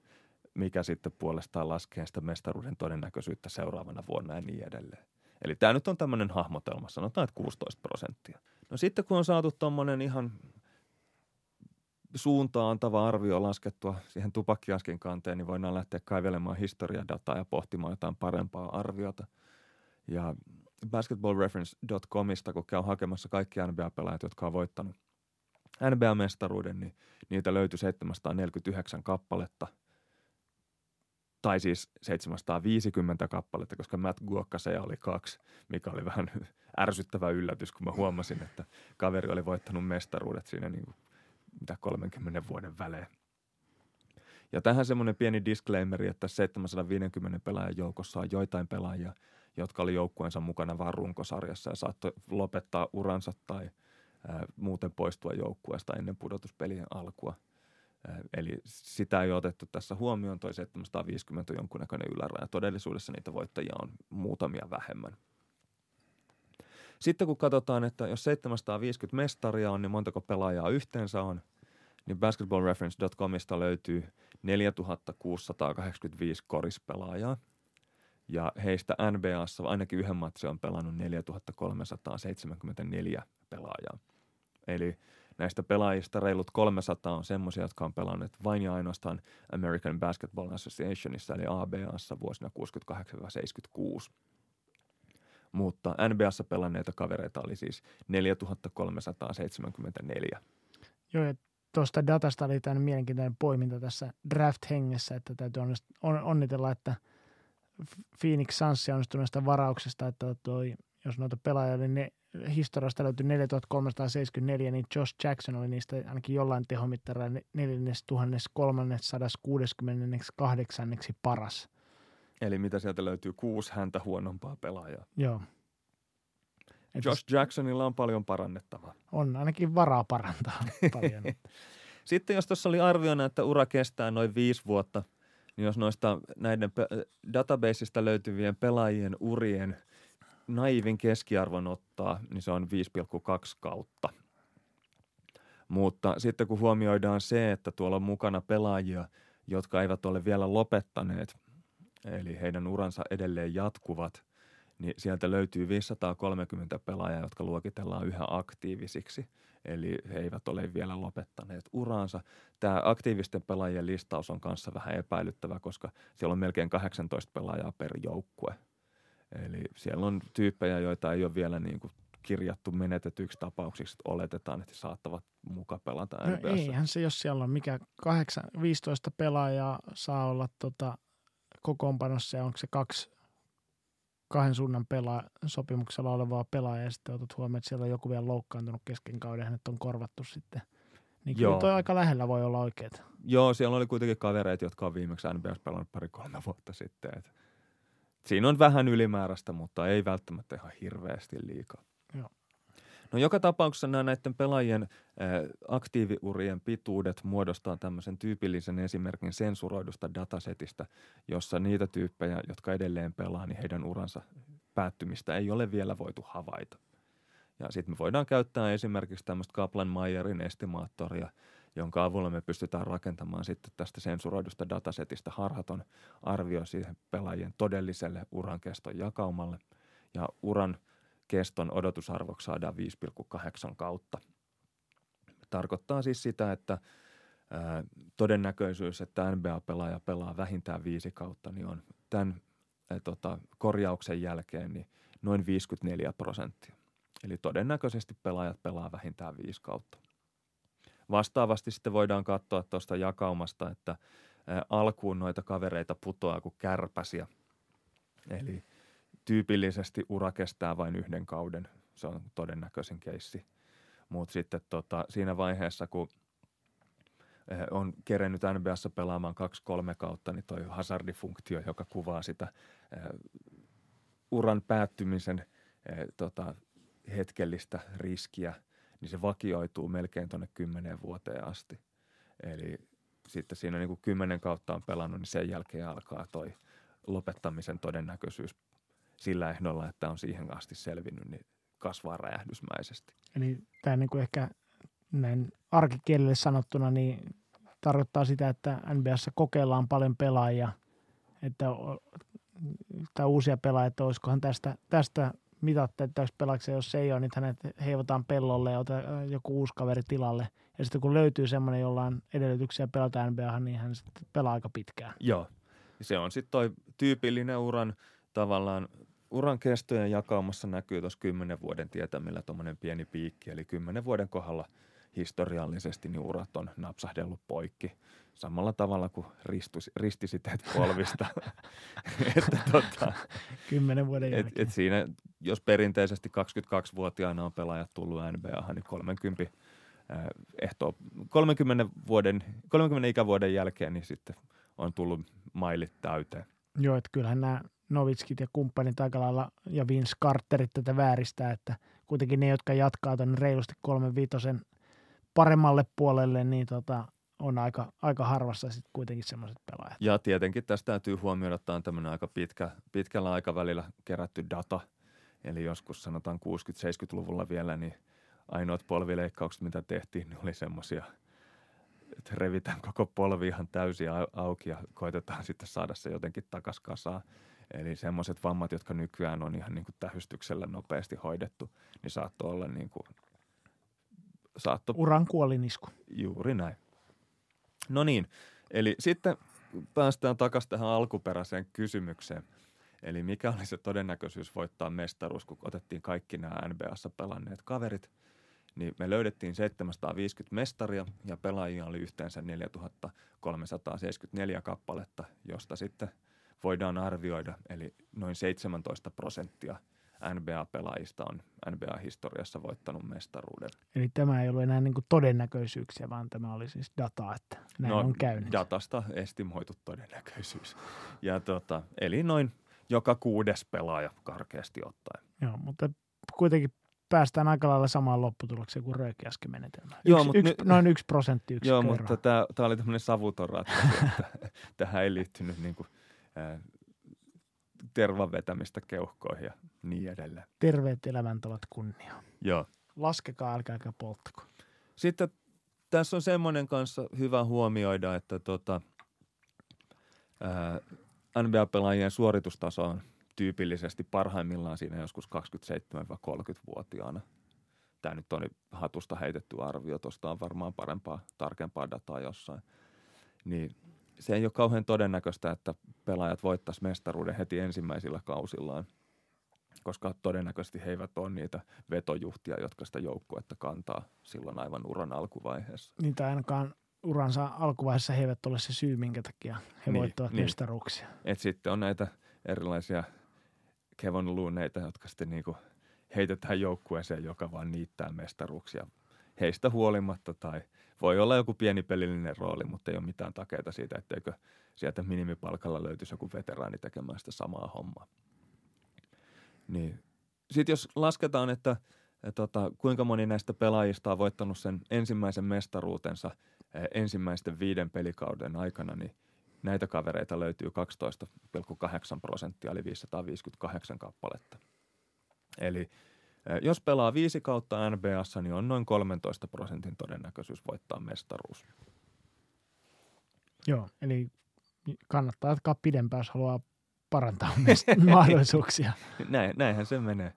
mikä sitten puolestaan laskee sitä mestaruuden todennäköisyyttä seuraavana vuonna ja niin edelleen. Eli tämä nyt on tämmöinen hahmotelma, sanotaan, että 16 prosenttia. No sitten kun on saatu tuommoinen ihan suuntaan antava arvio laskettua siihen tupakkiaskin kanteen, niin voidaan lähteä kaivelemaan historiadataa ja pohtimaan jotain parempaa arviota. Ja basketballreference.comista, kun käy hakemassa kaikki NBA-pelaajat, jotka on voittanut NBA-mestaruuden, niin niitä löytyi 749 kappaletta. Tai siis 750 kappaletta, koska Matt Guokkaseja oli kaksi, mikä oli vähän [LAUGHS] ärsyttävä yllätys, kun mä huomasin, että kaveri oli voittanut mestaruudet siinä niin kuin, mitä 30 vuoden välein. Ja tähän semmoinen pieni disclaimeri, että 750 pelaajan joukossa on joitain pelaajia – jotka oli joukkueensa mukana vain runkosarjassa ja saattoi lopettaa uransa tai ää, muuten poistua joukkueesta ennen pudotuspelien alkua. Ää, eli sitä ei otettu tässä huomioon, toi 750 on jonkunnäköinen yläraja. Todellisuudessa niitä voittajia on muutamia vähemmän. Sitten kun katsotaan, että jos 750 mestaria on, niin montako pelaajaa yhteensä on, niin basketballreference.comista löytyy 4685 korispelaajaa – ja heistä NBAssa ainakin yhden matsi on pelannut 4374 pelaajaa. Eli näistä pelaajista reilut 300 on semmoisia, jotka on pelanneet vain ja ainoastaan American Basketball Associationissa eli ABAssa vuosina 68-76. Mutta NBAssa pelanneita kavereita oli siis 4374. Joo, ja tuosta datasta oli tämän mielenkiintoinen poiminta tässä draft-hengessä, että täytyy onnitella, että – Phoenix Sunsia onnistuneesta varauksesta, että toi, jos noita pelaajia oli ne, historiasta löytyi 4374, niin Josh Jackson oli niistä ainakin jollain tehomittarilla 4368 paras. Eli mitä sieltä löytyy? Kuusi häntä huonompaa pelaajaa. Joo. Et Josh Jacksonilla on paljon parannettavaa. On ainakin varaa parantaa [LAUGHS] paljon. Sitten jos tuossa oli arviona, että ura kestää noin viisi vuotta – niin jos noista näiden databaseista löytyvien pelaajien urien naivin keskiarvon ottaa, niin se on 5,2 kautta. Mutta sitten kun huomioidaan se, että tuolla on mukana pelaajia, jotka eivät ole vielä lopettaneet, eli heidän uransa edelleen jatkuvat, niin sieltä löytyy 530 pelaajaa, jotka luokitellaan yhä aktiivisiksi – eli he eivät ole vielä lopettaneet uraansa. Tämä aktiivisten pelaajien listaus on kanssa vähän epäilyttävä, koska siellä on melkein 18 pelaajaa per joukkue. Eli siellä on tyyppejä, joita ei ole vielä niin kuin kirjattu menetetyiksi tapauksiksi, että oletetaan, että saattavat muka pelata no eihän se, jos siellä on mikä 8, 15 pelaajaa saa olla tota kokoonpanossa ja onko se kaksi kahden suunnan pelaa, sopimuksella olevaa pelaajaa ja sitten otat huomioon, että siellä on joku vielä loukkaantunut kesken kauden, hänet on korvattu sitten. Niin kyllä Joo. toi aika lähellä voi olla oikeet. Joo, siellä oli kuitenkin kavereita, jotka on viimeksi NBS pelannut pari-kolme vuotta sitten. Et siinä on vähän ylimääräistä, mutta ei välttämättä ihan hirveästi liikaa. Joo. No joka tapauksessa nämä näiden pelaajien aktiiviurien pituudet muodostaa tämmöisen tyypillisen esimerkin sensuroidusta datasetista, jossa niitä tyyppejä, jotka edelleen pelaa, niin heidän uransa päättymistä ei ole vielä voitu havaita. Ja sitten me voidaan käyttää esimerkiksi tämmöistä Kaplan-Meyerin estimaattoria, jonka avulla me pystytään rakentamaan sitten tästä sensuroidusta datasetista harhaton arvio siihen pelaajien todelliselle uran keston jakaumalle. Ja uran keston odotusarvoksi saadaan 5,8 kautta. Tarkoittaa siis sitä, että todennäköisyys, että NBA-pelaaja pelaa vähintään viisi kautta, niin on tämän tota, korjauksen jälkeen niin noin 54 prosenttia. Eli todennäköisesti pelaajat pelaa vähintään viisi kautta. Vastaavasti sitten voidaan katsoa tuosta jakaumasta, että alkuun noita kavereita putoaa kuin kärpäsiä. Eli tyypillisesti ura kestää vain yhden kauden. Se on todennäköisin keissi. Mutta sitten tota, siinä vaiheessa, kun on kerennyt NBAssa pelaamaan kaksi-kolme kautta, niin toi hazardifunktio, joka kuvaa sitä uran päättymisen tota, hetkellistä riskiä – niin se vakioituu melkein tuonne kymmeneen vuoteen asti. Eli sitten siinä niin kuin kymmenen kautta on pelannut, niin sen jälkeen alkaa toi lopettamisen todennäköisyys sillä ehdolla, että on siihen asti selvinnyt, niin kasvaa räjähdysmäisesti. Eli tämä niin kuin ehkä näin arkikielelle sanottuna, niin tarkoittaa sitä, että NBAssa kokeillaan paljon pelaajia, että tai uusia pelaajia, että olisikohan tästä, tästä mitatte, jos pelaksi, jos se ei ole, niin hänet heivotaan pellolle ja ota joku uusi kaveri tilalle. Ja sitten kun löytyy semmoinen, jolla on edellytyksiä pelata NBA, niin hän sitten pelaa aika pitkään. Joo. Se on sitten toi tyypillinen uran tavallaan uran kestojen jakaumassa näkyy tuossa kymmenen vuoden tietämillä tuommoinen pieni piikki. Eli kymmenen vuoden kohdalla historiallisesti niin urat on napsahdellut poikki samalla tavalla kuin ristus, ristisiteet polvista. [LAUGHS] että tota, Kymmenen vuoden et, et siinä, jos perinteisesti 22-vuotiaana on pelaajat tullut NBA, niin 30, äh, ehto, 30, vuoden, 30 ikävuoden jälkeen niin sitten on tullut mailit täyteen. Joo, että kyllähän nämä Novitskit ja kumppanit aika lailla ja Vince Carterit tätä vääristää, että kuitenkin ne, jotka jatkaa tuonne reilusti kolmen viitosen paremmalle puolelle, niin tota, on aika, aika harvassa sitten kuitenkin semmoiset pelaajat. Ja tietenkin tästä täytyy huomioida, että on tämmöinen aika pitkä, pitkällä aikavälillä kerätty data. Eli joskus sanotaan 60-70-luvulla vielä, niin ainoat polvileikkaukset, mitä tehtiin, niin oli semmoisia, että revitään koko polvi ihan täysin auki ja koitetaan sitten saada se jotenkin takas kasaan. Eli semmoiset vammat, jotka nykyään on ihan niin kuin tähystyksellä nopeasti hoidettu, niin saattoi olla niin kuin saatto... Uran kuolinisku. Juuri näin. No niin, eli sitten päästään takaisin tähän alkuperäiseen kysymykseen. Eli mikä oli se todennäköisyys voittaa mestaruus, kun otettiin kaikki nämä NBAssa pelanneet kaverit. Niin me löydettiin 750 mestaria ja pelaajia oli yhteensä 4374 kappaletta, josta sitten voidaan arvioida, eli noin 17 prosenttia – NBA-pelaajista on NBA-historiassa voittanut mestaruuden. Eli tämä ei ollut enää niin kuin todennäköisyyksiä, vaan tämä oli siis dataa, että näin no, on käynyt. datasta estimoitu todennäköisyys. Ja tota, eli noin joka kuudes pelaaja karkeasti ottaen. Joo, mutta kuitenkin päästään aika lailla samaan lopputulokseen kuin röökiäsken menetelmä. Yksi, Joo, mutta yksi, nyt, noin yksi prosentti Joo, mutta tämä, tämä oli tämmöinen savuton ratkaisu, että [LAUGHS] tähän ei liittynyt niin kuin, äh, tervan vetämistä keuhkoihin ja niin edelleen. Terveet elämäntavat kunnia. Joo. Laskekaa, älkääkä polttako. Sitten tässä on semmoinen kanssa hyvä huomioida, että tota, NBA-pelaajien suoritustaso on tyypillisesti parhaimmillaan siinä joskus 27-30-vuotiaana. Tämä nyt on hatusta heitetty arvio, tuosta on varmaan parempaa, tarkempaa dataa jossain. Niin se ei ole kauhean todennäköistä, että pelaajat voittaisi mestaruuden heti ensimmäisillä kausillaan, koska todennäköisesti he eivät ole niitä vetojuhtia, jotka sitä joukkuetta kantaa silloin aivan uran alkuvaiheessa. Niin tai ainakaan uransa alkuvaiheessa he eivät ole se syy, minkä takia he niin, voittavat niin. mestaruuksia. Et sitten on näitä erilaisia Kevon Luuneita, jotka sitten niinku heitetään joukkueeseen, joka vaan niittää mestaruuksia heistä huolimatta tai voi olla joku pieni pelillinen rooli, mutta ei ole mitään takeita siitä, etteikö sieltä minimipalkalla löytyisi joku veteraani tekemään sitä samaa hommaa. Niin. Sitten jos lasketaan, että, tota, kuinka moni näistä pelaajista on voittanut sen ensimmäisen mestaruutensa eh, ensimmäisten viiden pelikauden aikana, niin näitä kavereita löytyy 12,8 prosenttia, eli 558 kappaletta. Eli Jos pelaa viisi kautta NBAssa, niin on noin 13 prosentin todennäköisyys voittaa mestaruus. Joo, eli kannattaa jatkaa pidempään, jos haluaa parantaa [LAUGHS] [LAUGHS] mahdollisuuksia. Näin, näinhän se menee.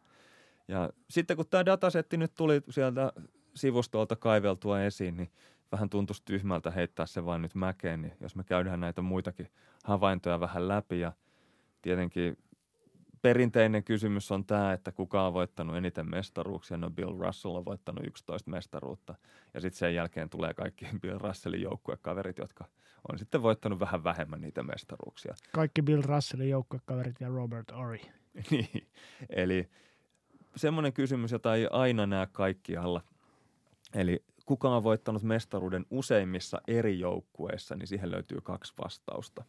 Ja sitten kun tämä datasetti nyt tuli sieltä sivustolta kaiveltua esiin, niin vähän tuntuisi tyhmältä heittää se vain nyt mäkeen, niin jos me käydään näitä muitakin havaintoja vähän läpi ja tietenkin perinteinen kysymys on tämä, että kuka on voittanut eniten mestaruuksia. No Bill Russell on voittanut 11 mestaruutta ja sitten sen jälkeen tulee kaikki [LAUGHS] Bill Russellin joukkuekaverit, jotka on sitten voittanut vähän vähemmän niitä mestaruuksia. Kaikki Bill Russellin joukkuekaverit ja Robert Ori. [LAUGHS] niin, eli semmoinen kysymys, jota ei aina näe kaikkialla. Eli kuka on voittanut mestaruuden useimmissa eri joukkueissa, niin siihen löytyy kaksi vastausta.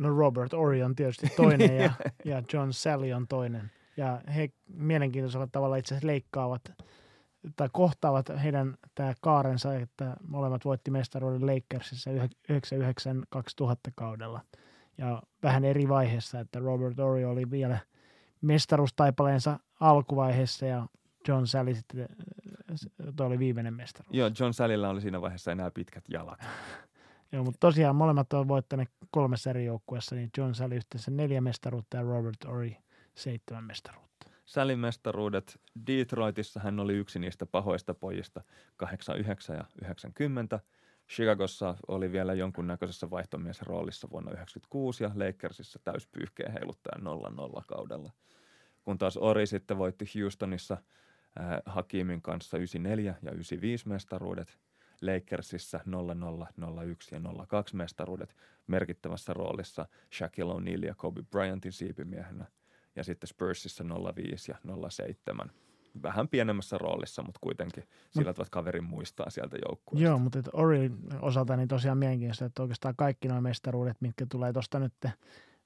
No Robert Ori on tietysti toinen ja, [LAUGHS] ja John Sally on toinen. Ja he mielenkiintoisella tavalla itse asiassa leikkaavat tai kohtaavat heidän tämä kaarensa, että molemmat voitti mestaruuden Lakersissa 99-2000 kaudella. Ja vähän eri vaiheessa, että Robert Ori oli vielä mestaruustaipaleensa alkuvaiheessa ja John Sally sitten, toi oli viimeinen mestaruus. Joo, John Sallylla oli siinä vaiheessa enää pitkät jalat. [LAUGHS] Joo, mutta tosiaan molemmat ovat voittaneet kolmessa eri joukkueessa, niin John Sally yhteensä neljä mestaruutta ja Robert Ory seitsemän mestaruutta. Sallin mestaruudet Detroitissa hän oli yksi niistä pahoista pojista 89 ja 90. Chicagossa oli vielä jonkunnäköisessä vaihtomies roolissa vuonna 1996 ja Lakersissa täyspyyhkeen heiluttajan 0-0 kaudella. Kun taas Ori sitten voitti Houstonissa – äh, Hakimin kanssa 94 ja 95 mestaruudet, Lakersissa 00, 01 ja 02 mestaruudet merkittävässä roolissa Shaquille O'Neal ja Kobe Bryantin siipimiehenä ja sitten Spursissa 05 ja 07 vähän pienemmässä roolissa, mutta kuitenkin sillä tavalla kaverin muistaa sieltä joukkueesta. Joo, mutta Ori osalta niin tosiaan mielenkiintoista, että oikeastaan kaikki nuo mestaruudet, mitkä tulee tuosta nyt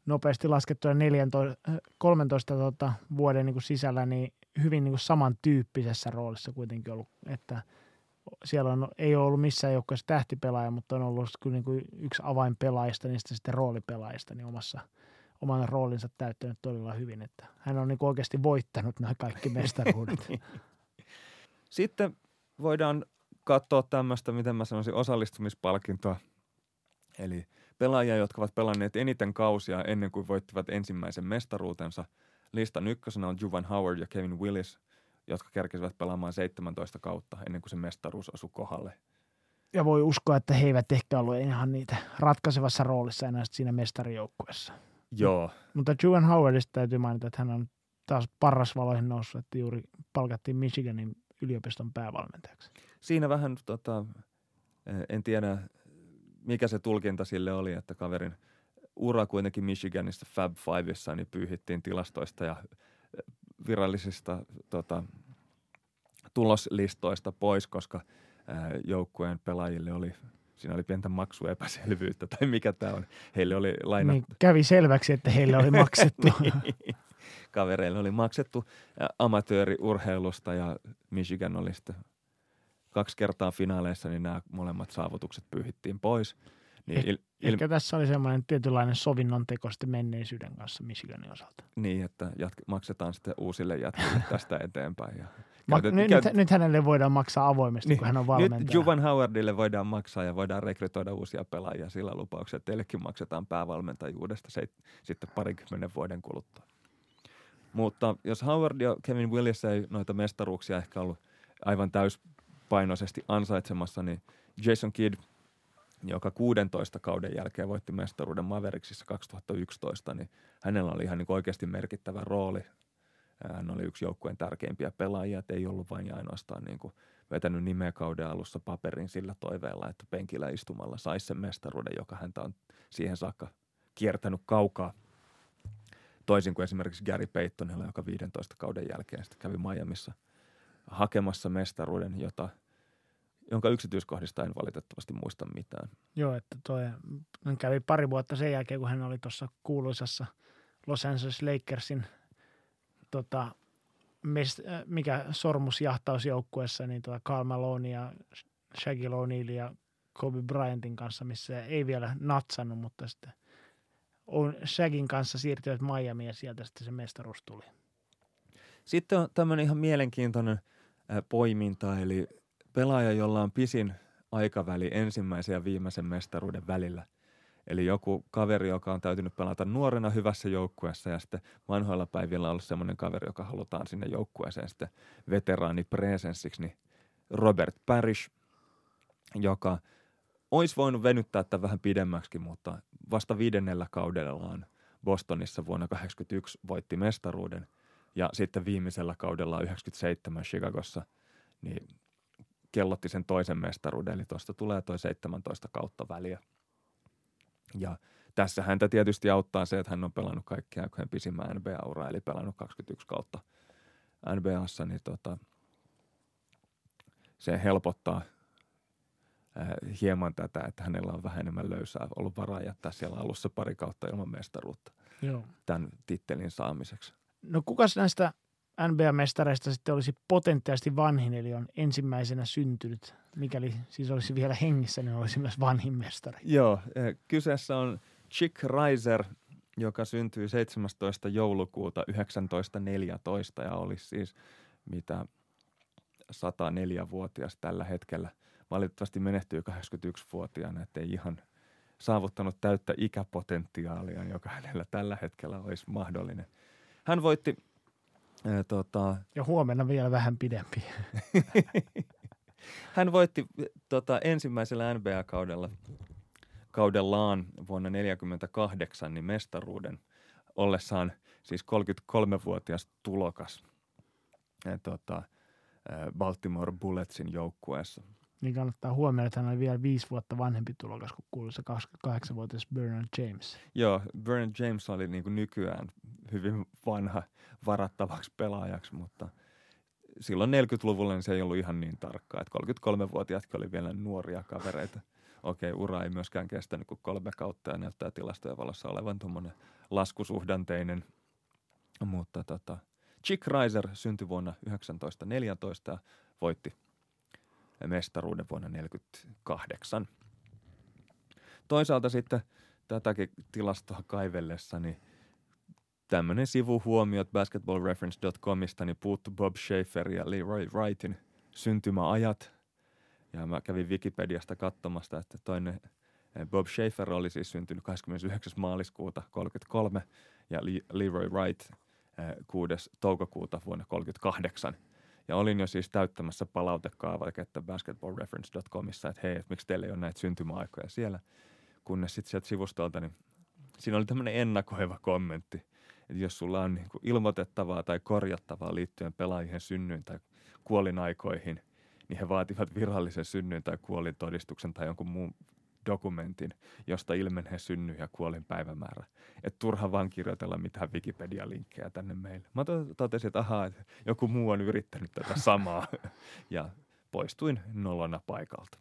nopeasti laskettuja 14, 13 tota, vuoden niin kuin sisällä, niin hyvin niin kuin samantyyppisessä roolissa kuitenkin ollut, että siellä on, ei ole ollut missään joukkueessa tähtipelaaja, mutta on ollut kyllä niin kuin yksi avainpelaajista, niistä sitten roolipelaajista, niin omassa, oman roolinsa täyttänyt todella hyvin, että hän on niin kuin oikeasti voittanut nämä kaikki mestaruudet. [LAUGHS] sitten voidaan katsoa tämmöistä, miten mä sanoisin, osallistumispalkintoa. Eli pelaajia, jotka ovat pelanneet eniten kausia ennen kuin voittivat ensimmäisen mestaruutensa – Listan ykkösenä on Juvan Howard ja Kevin Willis, jotka kerkesivät pelaamaan 17 kautta ennen kuin se mestaruus osui kohdalle. Ja voi uskoa, että he eivät ehkä ollut ihan niitä ratkaisevassa roolissa enää siinä mestarijoukkueessa. Joo. Mutta Juvan Howardista täytyy mainita, että hän on taas paras valoihin noussut, että juuri palkattiin Michiganin yliopiston päävalmentajaksi. Siinä vähän, tota, en tiedä mikä se tulkinta sille oli, että kaverin – ura kuitenkin Michiganissa Fab Fiveissa, niin pyyhittiin tilastoista ja virallisista tota, tuloslistoista pois, koska joukkueen pelaajille oli siinä oli pientä maksuepäselvyyttä tai mikä tämä on. Heille oli lainattu. Niin, kävi selväksi, että heille oli [LAUGHS] maksettu. niin. Kavereille oli maksettu amatööriurheilusta ja Michigan oli sitten kaksi kertaa finaaleissa, niin nämä molemmat saavutukset pyyhittiin pois – niin, eh, il, il, Ehkä tässä oli semmoinen tietynlainen sovinnon teko sitten menneisyyden kanssa Michiganin osalta. Niin, että jatk- maksetaan sitten uusille jatkille [LAUGHS] tästä eteenpäin. Ja Ma- käytet, nyt, käyt... nyt hänelle voidaan maksaa avoimesti, niin, kun hän on valmentaja. Nyt Juvan Howardille voidaan maksaa ja voidaan rekrytoida uusia pelaajia sillä lupauksella, että teillekin maksetaan päävalmentajuudesta se, sitten parikymmenen vuoden kuluttua. Mutta jos Howard ja Kevin Willis ei noita mestaruuksia ehkä ollut aivan täyspainoisesti ansaitsemassa, niin Jason Kidd – joka 16 kauden jälkeen voitti mestaruuden Mavericksissa 2011, niin hänellä oli ihan niin oikeasti merkittävä rooli. Hän oli yksi joukkueen tärkeimpiä pelaajia, että ei ollut vain ja ainoastaan niin kuin vetänyt nimeä kauden alussa paperin sillä toiveella, että penkillä istumalla saisi sen mestaruuden, joka häntä on siihen saakka kiertänyt kaukaa. Toisin kuin esimerkiksi Gary Paytonilla, joka 15 kauden jälkeen sitten kävi Miamiissa hakemassa mestaruuden, jota – jonka yksityiskohdista en valitettavasti muista mitään. Joo, että toi, hän kävi pari vuotta sen jälkeen, kun hän oli tuossa kuuluisassa Los Angeles Lakersin tota, mest, äh, mikä sormusjahtausjoukkuessa, niin tota Karl Malone ja Shaquille O'Neal ja Kobe Bryantin kanssa, missä ei vielä natsannut, mutta sitten Shagin kanssa siirtyivät Miamiin ja sieltä sitten se mestaruus tuli. Sitten on tämmöinen ihan mielenkiintoinen poiminta, eli pelaaja, jolla on pisin aikaväli ensimmäisen ja viimeisen mestaruuden välillä. Eli joku kaveri, joka on täytynyt pelata nuorena hyvässä joukkueessa ja sitten vanhoilla päivillä ollut semmoinen kaveri, joka halutaan sinne joukkueeseen sitten veteraanipresenssiksi, niin Robert Parrish, joka olisi voinut venyttää tämän vähän pidemmäksi, mutta vasta viidennellä kaudellaan Bostonissa vuonna 1981 voitti mestaruuden ja sitten viimeisellä kaudella 97 Chicagossa niin kellotti sen toisen mestaruuden, eli tuosta tulee toi 17 kautta väliä. Ja tässä häntä tietysti auttaa se, että hän on pelannut kaikkia aikojen pisimmän NBA-uraa, eli pelannut 21 kautta NBAssa, niin tota, se helpottaa äh, hieman tätä, että hänellä on vähän enemmän löysää ollut varaa jättää siellä alussa pari kautta ilman mestaruutta Joo. tämän tittelin saamiseksi. No kukas näistä NBA-mestareista sitten olisi potentiaalisesti vanhin, eli on ensimmäisenä syntynyt. Mikäli siis olisi vielä hengissä, niin olisi myös vanhin mestari. Joo, eh, kyseessä on Chick Reiser, joka syntyi 17. joulukuuta 1914 ja olisi siis mitä 104-vuotias tällä hetkellä. Valitettavasti menehtyy 81-vuotiaana, ettei ihan saavuttanut täyttä ikäpotentiaalia, joka hänellä tällä hetkellä olisi mahdollinen. Hän voitti Ää, tota... Ja huomenna vielä vähän pidempi. [LAUGHS] Hän voitti tota, ensimmäisellä NBA-kaudella kaudellaan vuonna 1948 niin mestaruuden ollessaan siis 33-vuotias tulokas ja, tota, Baltimore Bulletsin joukkueessa – niin kannattaa huomioida, että hän oli vielä viisi vuotta vanhempi tulokas kuin kuuluisa 28-vuotias Bernard James. Joo, Bernard James oli niin kuin nykyään hyvin vanha varattavaksi pelaajaksi, mutta silloin 40-luvulla niin se ei ollut ihan niin tarkkaa, että 33-vuotiaatkin oli vielä nuoria kavereita. Okei, ura ei myöskään kestänyt kuin kolme kautta ja näyttää tilastojen valossa olevan tuommoinen laskusuhdanteinen, mutta tota, Chick Reiser syntyi vuonna 1914 ja voitti mestaruuden vuonna 1948. Toisaalta sitten tätäkin tilastoa kaivellessa, niin tämmöinen sivuhuomio basketballreference.comista niin puuttu Bob Schaefer ja Leroy Wrightin syntymäajat. Ja mä kävin Wikipediasta katsomasta, että toinen eh, Bob Schaefer oli siis syntynyt 29. maaliskuuta 1933 ja Leroy Wright 6. Eh, toukokuuta vuonna 1938. Ja olin jo siis täyttämässä palautekaavaketta basketballreference.comissa, että hei, että miksi teillä ei ole näitä syntymäaikoja siellä. Kunnes sitten sieltä sivustolta, niin siinä oli tämmöinen ennakoiva kommentti, että jos sulla on niin ilmoitettavaa tai korjattavaa liittyen pelaajien synnyin tai kuolinaikoihin, niin he vaativat virallisen synnyin tai kuolintodistuksen tai jonkun muun dokumentin, josta ilmenee synny ja kuolin päivämäärä. Että turha vaan kirjoitella mitään Wikipedia-linkkejä tänne meille. Mä totesin, että ahaa, että joku muu on yrittänyt tätä samaa [LAUGHS] ja poistuin nolona paikalta.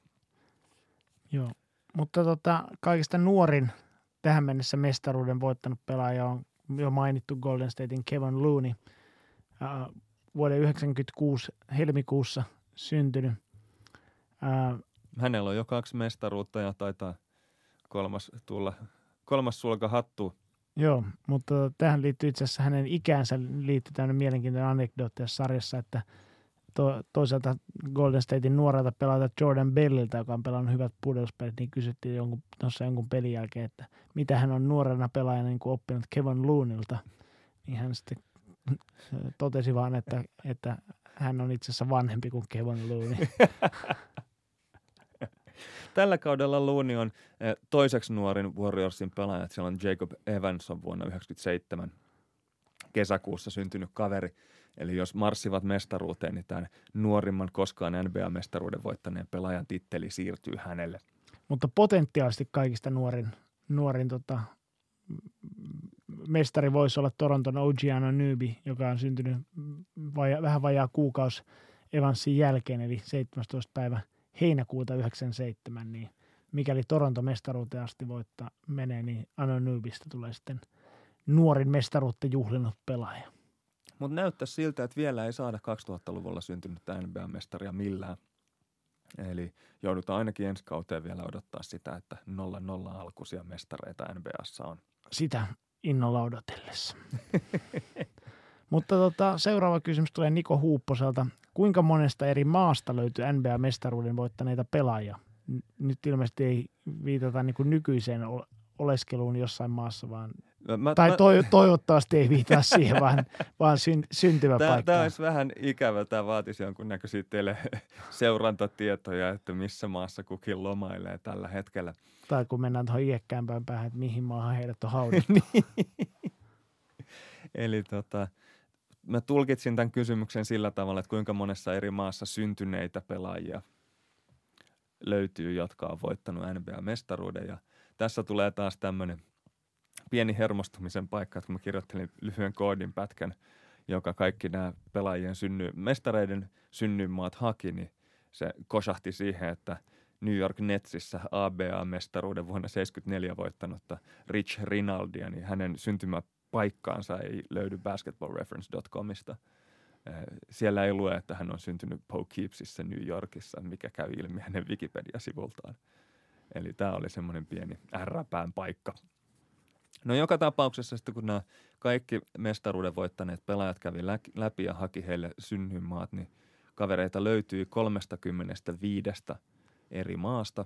Joo, mutta tota, kaikista nuorin tähän mennessä mestaruuden voittanut pelaaja on jo mainittu Golden Statein Kevin Looney. Uh, vuoden 1996 helmikuussa syntynyt. Uh, hänellä on jo kaksi mestaruutta ja taitaa kolmas tulla, kolmas sulka hattu. Joo, mutta tähän liittyy itse asiassa hänen ikäänsä liittyy tämmöinen mielenkiintoinen anekdootti sarjassa, että to, toisaalta Golden Statein nuorelta pelaajalta Jordan Belliltä, joka on pelannut hyvät pudotuspelit, niin kysyttiin jonkun, tuossa jonkun pelin jälkeen, että mitä hän on nuorena pelaajana niin kuin oppinut Kevin Loonilta. Niin hän sitten totesi vaan, että, että hän on itse asiassa vanhempi kuin Kevin Looney. [LAUGHS] Tällä kaudella Looney on eh, toiseksi nuorin Warriorsin pelaaja. Siellä on Jacob Evans on vuonna 1997 kesäkuussa syntynyt kaveri. Eli jos marssivat mestaruuteen, niin tämän nuorimman koskaan NBA-mestaruuden voittaneen pelaajan titteli siirtyy hänelle. Mutta potentiaalisesti kaikista nuorin, nuorin tota, mestari voisi olla Toronton OG Newby, joka on syntynyt vaja, vähän vajaa kuukausi Evansin jälkeen, eli 17. päivä heinäkuuta 97, niin mikäli Toronto mestaruuteen asti voittaa menee, niin Anonybista tulee sitten nuorin mestaruutta juhlinut pelaaja. Mutta näyttää siltä, että vielä ei saada 2000-luvulla syntynyttä NBA-mestaria millään. Eli joudutaan ainakin ensi kauteen vielä odottaa sitä, että 0-0 alkuisia mestareita NBAssa on. Sitä innolla odotellessa. [LAUGHS] Mutta tota, seuraava kysymys tulee Niko Huupposelta. Kuinka monesta eri maasta löytyy NBA-mestaruuden voittaneita pelaajia? Nyt ilmeisesti ei viitata niin kuin nykyiseen oleskeluun jossain maassa, vaan Mä, tai toi, toivottavasti ei viittaa [LAUGHS] siihen, vaan, vaan syn, syntymäpaikkaan. Tämä olisi vähän ikävä. Tämä vaatisi jonkunnäköisiä teille seurantatietoja, että missä maassa kukin lomailee tällä hetkellä. Tai kun mennään tuohon iäkkäämpään päähän, että mihin maahan heidät on [LAUGHS] hauduttu. niin. Eli tota, mä tulkitsin tämän kysymyksen sillä tavalla, että kuinka monessa eri maassa syntyneitä pelaajia löytyy, jotka on voittanut NBA-mestaruuden. Ja tässä tulee taas tämmöinen – pieni hermostumisen paikka, että kun mä kirjoittelin lyhyen koodin pätkän, joka kaikki nämä pelaajien synny, mestareiden synnyinmaat haki, niin se kosahti siihen, että New York Netsissä ABA-mestaruuden vuonna 1974 voittanutta Rich Rinaldia, niin hänen syntymäpaikkaansa ei löydy basketballreference.comista. Eh, siellä ei lue, että hän on syntynyt Poughkeepsissä New Yorkissa, mikä käy ilmi hänen Wikipedia-sivultaan. Eli tämä oli semmoinen pieni ärräpään paikka – No joka tapauksessa sitten kun nämä kaikki mestaruuden voittaneet pelaajat kävi läpi ja haki heille synnyinmaat, niin kavereita löytyi 35 eri maasta.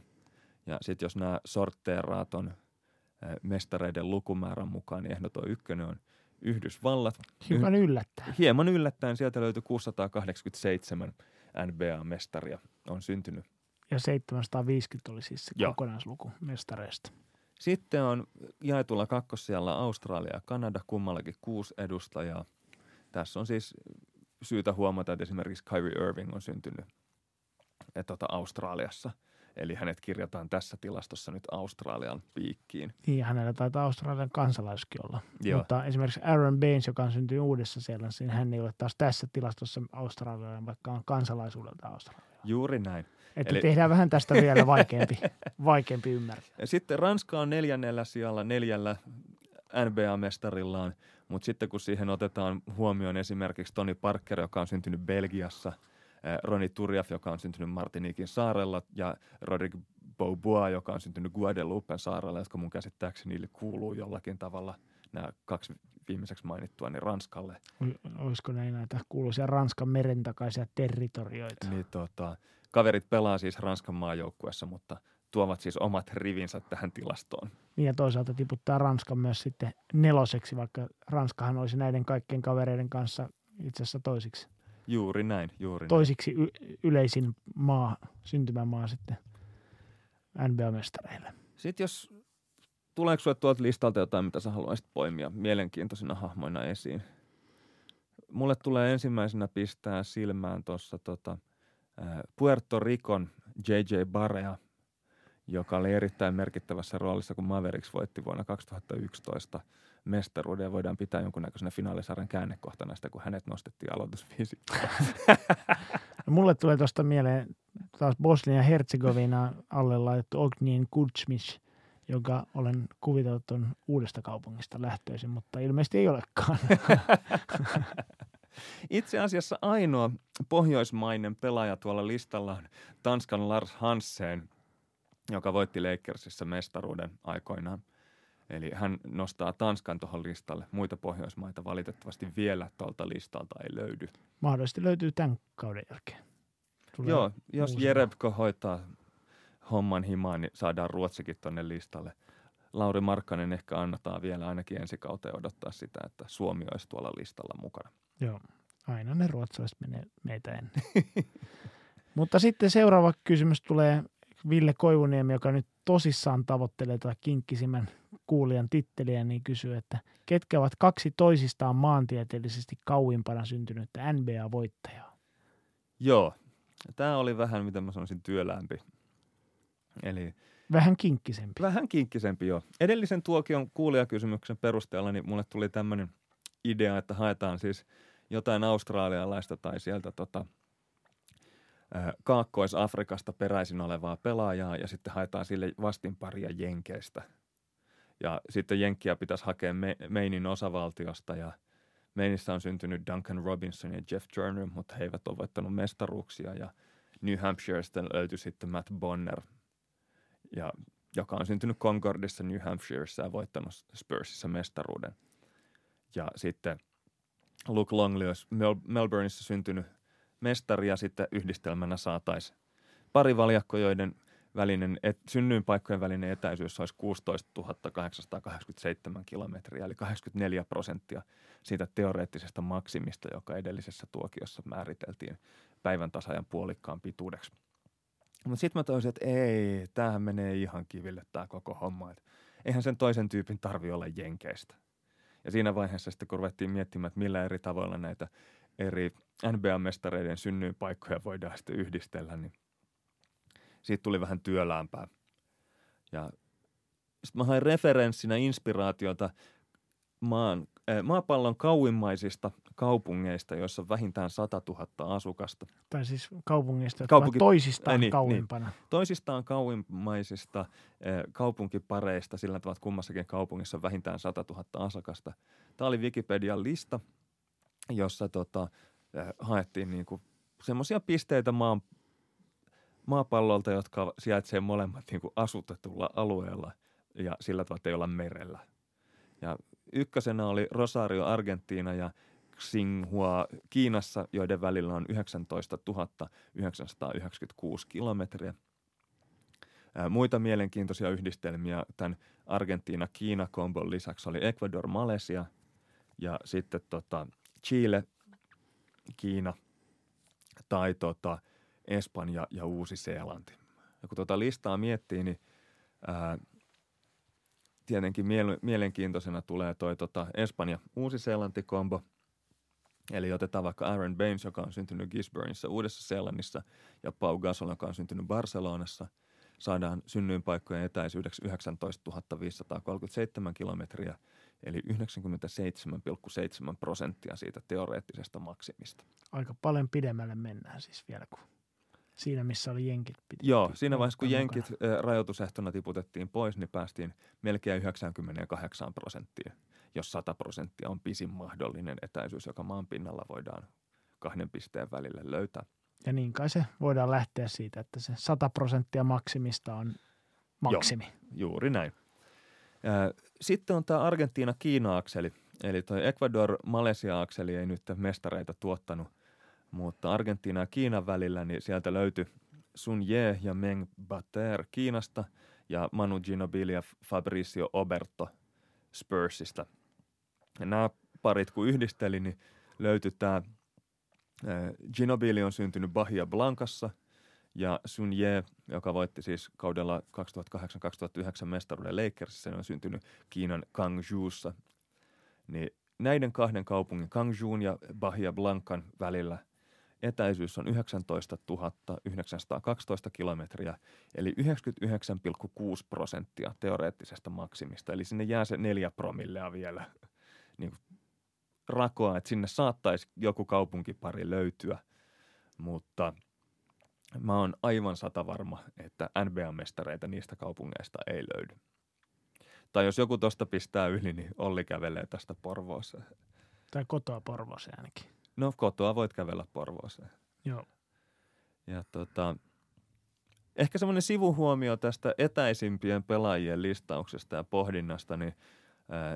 Ja sitten jos nämä sortteeraat on mestareiden lukumäärän mukaan, niin ehdoton ykkönen on Yhdysvallat. Hieman yllättäen. Hieman yllättäen. Sieltä löytyi 687 NBA-mestaria on syntynyt. Ja 750 oli siis se Joo. kokonaisluku mestareista. Sitten on jaetulla kakkosijalla Australia ja Kanada, kummallakin kuusi edustajaa. Tässä on siis syytä huomata, että esimerkiksi Kyrie Irving on syntynyt et, tota, Australiassa. Eli hänet kirjataan tässä tilastossa nyt Australian piikkiin. Niin, hänellä taitaa Australian kansalaiskin olla. Joo. Mutta esimerkiksi Aaron Baines, joka on syntynyt uudessa siellä, niin hän ei ole taas tässä tilastossa Australian, vaikka on kansalaisuudelta Australia. Juuri näin. Että Eli... tehdään vähän tästä vielä [LAUGHS] vaikeampi, vaikeampi ymmärtää. Ja sitten Ranska on neljännellä sijalla neljällä NBA-mestarillaan, mutta sitten kun siihen otetaan huomioon esimerkiksi Tony Parker, joka on syntynyt Belgiassa, Roni Turjaf, joka on syntynyt Martinikin saarella ja Rodrigue Beaubois, joka on syntynyt Guadeloupen saarella, jotka mun käsittääkseni niille kuuluu jollakin tavalla nämä kaksi viimeiseksi mainittua, niin Ranskalle. Olisiko näin näitä kuuluisia Ranskan merentakaisia territorioita? Niin tota, Kaverit pelaa siis Ranskan maajoukkuessa, mutta tuovat siis omat rivinsä tähän tilastoon. Niin ja toisaalta tiputtaa Ranskan myös sitten neloseksi, vaikka Ranskahan olisi näiden kaikkien kavereiden kanssa itse asiassa toisiksi. Juuri näin, juuri Toisiksi y- yleisin maa, syntymämaa sitten NBA-mestareille. Sitten jos tuleeko sinulle tuolta listalta jotain, mitä sä haluaisit poimia mielenkiintoisina hahmoina esiin? Mulle tulee ensimmäisenä pistää silmään tuossa tota, Puerto Ricon J.J. Barea, joka oli erittäin merkittävässä roolissa, kun Mavericks voitti vuonna 2011 mestaruuden ja voidaan pitää jonkunnäköisenä finaalisarjan käännekohtana sitä, kun hänet nostettiin aloitusviisikkoon. [LAUGHS] Mulle tulee tuosta mieleen taas Bosnia Herzegovina alle laitettu Ognjen Kutsmis, joka olen kuvitellut on uudesta kaupungista lähtöisin, mutta ilmeisesti ei olekaan. [LAUGHS] Itse asiassa ainoa pohjoismainen pelaaja tuolla listalla on Tanskan Lars Hansen, joka voitti Lakersissa mestaruuden aikoinaan. Eli hän nostaa Tanskan tuohon listalle. Muita Pohjoismaita valitettavasti vielä tuolta listalta ei löydy. Mahdollisesti löytyy tämän kauden jälkeen. Tulee Joo, jos. Jerebko hoitaa homman himaan, niin saadaan Ruotsikin tuonne listalle. Lauri Markkanen ehkä annetaan vielä ainakin ensi kauteen odottaa sitä, että Suomi olisi tuolla listalla mukana. Joo, aina ne ruotsalaiset menee meitä ennen. [LAUGHS] Mutta sitten seuraava kysymys tulee Ville Koivuniemi, joka nyt tosissaan tavoittelee tätä kinkkisimmän kuulijan titteliä, niin kysyy, että ketkä ovat kaksi toisistaan maantieteellisesti kauimpana syntynyttä NBA-voittajaa? Joo, tämä oli vähän, mitä mä sanoisin, työlämpi. Eli Vähän kinkkisempi. Vähän kinkkisempi, joo. Edellisen tuokion kuulijakysymyksen perusteella niin mulle tuli tämmöinen idea, että haetaan siis jotain australialaista tai sieltä tota, Kaakkois-Afrikasta peräisin olevaa pelaajaa ja sitten haetaan sille vastinparia Jenkeistä. Ja sitten Jenkkiä pitäisi hakea Meinin osavaltiosta ja Meinissä on syntynyt Duncan Robinson ja Jeff Turner, mutta he eivät ole voittanut mestaruuksia ja New Hampshireista löytyi sitten Matt Bonner, ja, joka on syntynyt Concordissa New Hampshireissa ja voittanut Spursissa mestaruuden – ja sitten Luke Longley olisi Mel- Melbourneissa syntynyt mestari ja sitten yhdistelmänä saataisiin pari valjakko, joiden välinen, et, synnyinpaikkojen välinen etäisyys olisi 16 887 kilometriä, eli 84 prosenttia siitä teoreettisesta maksimista, joka edellisessä tuokiossa määriteltiin päivän tasajan puolikkaan pituudeksi. Mutta sitten mä toisin, että ei, tämähän menee ihan kiville tämä koko homma. Et eihän sen toisen tyypin tarvi olla jenkeistä. Ja siinä vaiheessa sitten kun ruvettiin miettimään, että millä eri tavoilla näitä eri NBA-mestareiden synnyinpaikkoja voidaan sitten yhdistellä, niin siitä tuli vähän työläämpää. Ja sitten mä hain referenssinä inspiraatiota maan, äh, maapallon kauimmaisista kaupungeista, joissa on vähintään 100 000 asukasta. Tai siis kaupungeista, jotka Kaupunki- ovat toisistaan Ei, niin, kauimpana. Toisistaan kauimmaisista äh, kaupunkipareista, sillä tavalla että kummassakin kaupungissa on vähintään 100 000 asukasta. Tämä oli Wikipedian lista, jossa tota, äh, haettiin niinku semmoisia pisteitä maan, maapallolta, jotka sijaitsee molemmat niinku asutetulla alueella ja sillä tavalla, että ei olla merellä. Ja ykkösenä oli Rosario, Argentiina ja Xinhua Kiinassa, joiden välillä on 19 996 kilometriä. Ää, Muita mielenkiintoisia yhdistelmiä tämän Argentiina-Kiina-kombon lisäksi oli Ecuador, Malesia ja sitten tota Chile, Kiina tai tota Espanja ja Uusi-Seelanti. Ja kun tuota listaa miettii, niin ää, tietenkin miele- mielenkiintoisena tulee toi tota Espanja Uusi-Seelanti-kombo. Eli otetaan vaikka Aaron Baines, joka on syntynyt Gisborneissa Uudessa-Seelannissa ja Pau Gasol, joka on syntynyt Barcelonassa. Saadaan synnyinpaikkojen etäisyydeksi 19 537 kilometriä, eli 97,7 prosenttia siitä teoreettisesta maksimista. Aika paljon pidemmälle mennään siis vielä kuin siinä, missä oli jenkit. Piti, Joo, siinä vaiheessa kun jenkit mukana. rajoitusehtona tiputettiin pois, niin päästiin melkein 98 prosenttia, jos 100 prosenttia on pisin mahdollinen etäisyys, joka maan pinnalla voidaan kahden pisteen välille löytää. Ja niin kai se voidaan lähteä siitä, että se 100 prosenttia maksimista on maksimi. Juuri näin. Sitten on tämä Argentiina-Kiina-akseli, eli tuo Ecuador-Malesia-akseli ei nyt mestareita tuottanut, mutta Argentiina ja Kiinan välillä, niin sieltä löytyi Sun Ye ja Meng Bater Kiinasta ja Manu Ginobili ja Fabricio Oberto Spursista. Ja nämä parit kun yhdisteli, niin löytyi tämä Ginobili on syntynyt Bahia Blancassa ja Sun Ye, joka voitti siis kaudella 2008-2009 mestaruuden Lakersissa, niin on syntynyt Kiinan Guangzhoussa. Niin näiden kahden kaupungin, Guangzhoun ja Bahia Blancan välillä etäisyys on 19 912 kilometriä, eli 99,6 prosenttia teoreettisesta maksimista. Eli sinne jää se neljä promillea vielä [LAUGHS] niin rakoa, että sinne saattaisi joku kaupunkipari löytyä, mutta mä oon aivan sata varma, että NBA-mestareita niistä kaupungeista ei löydy. Tai jos joku tosta pistää yli, niin Olli kävelee tästä Porvooseen. Tai kotoa Porvooseen ainakin. No kotoa voit kävellä Porvooseen. Joo. Ja tota, ehkä semmoinen sivuhuomio tästä etäisimpien pelaajien listauksesta ja pohdinnasta, niin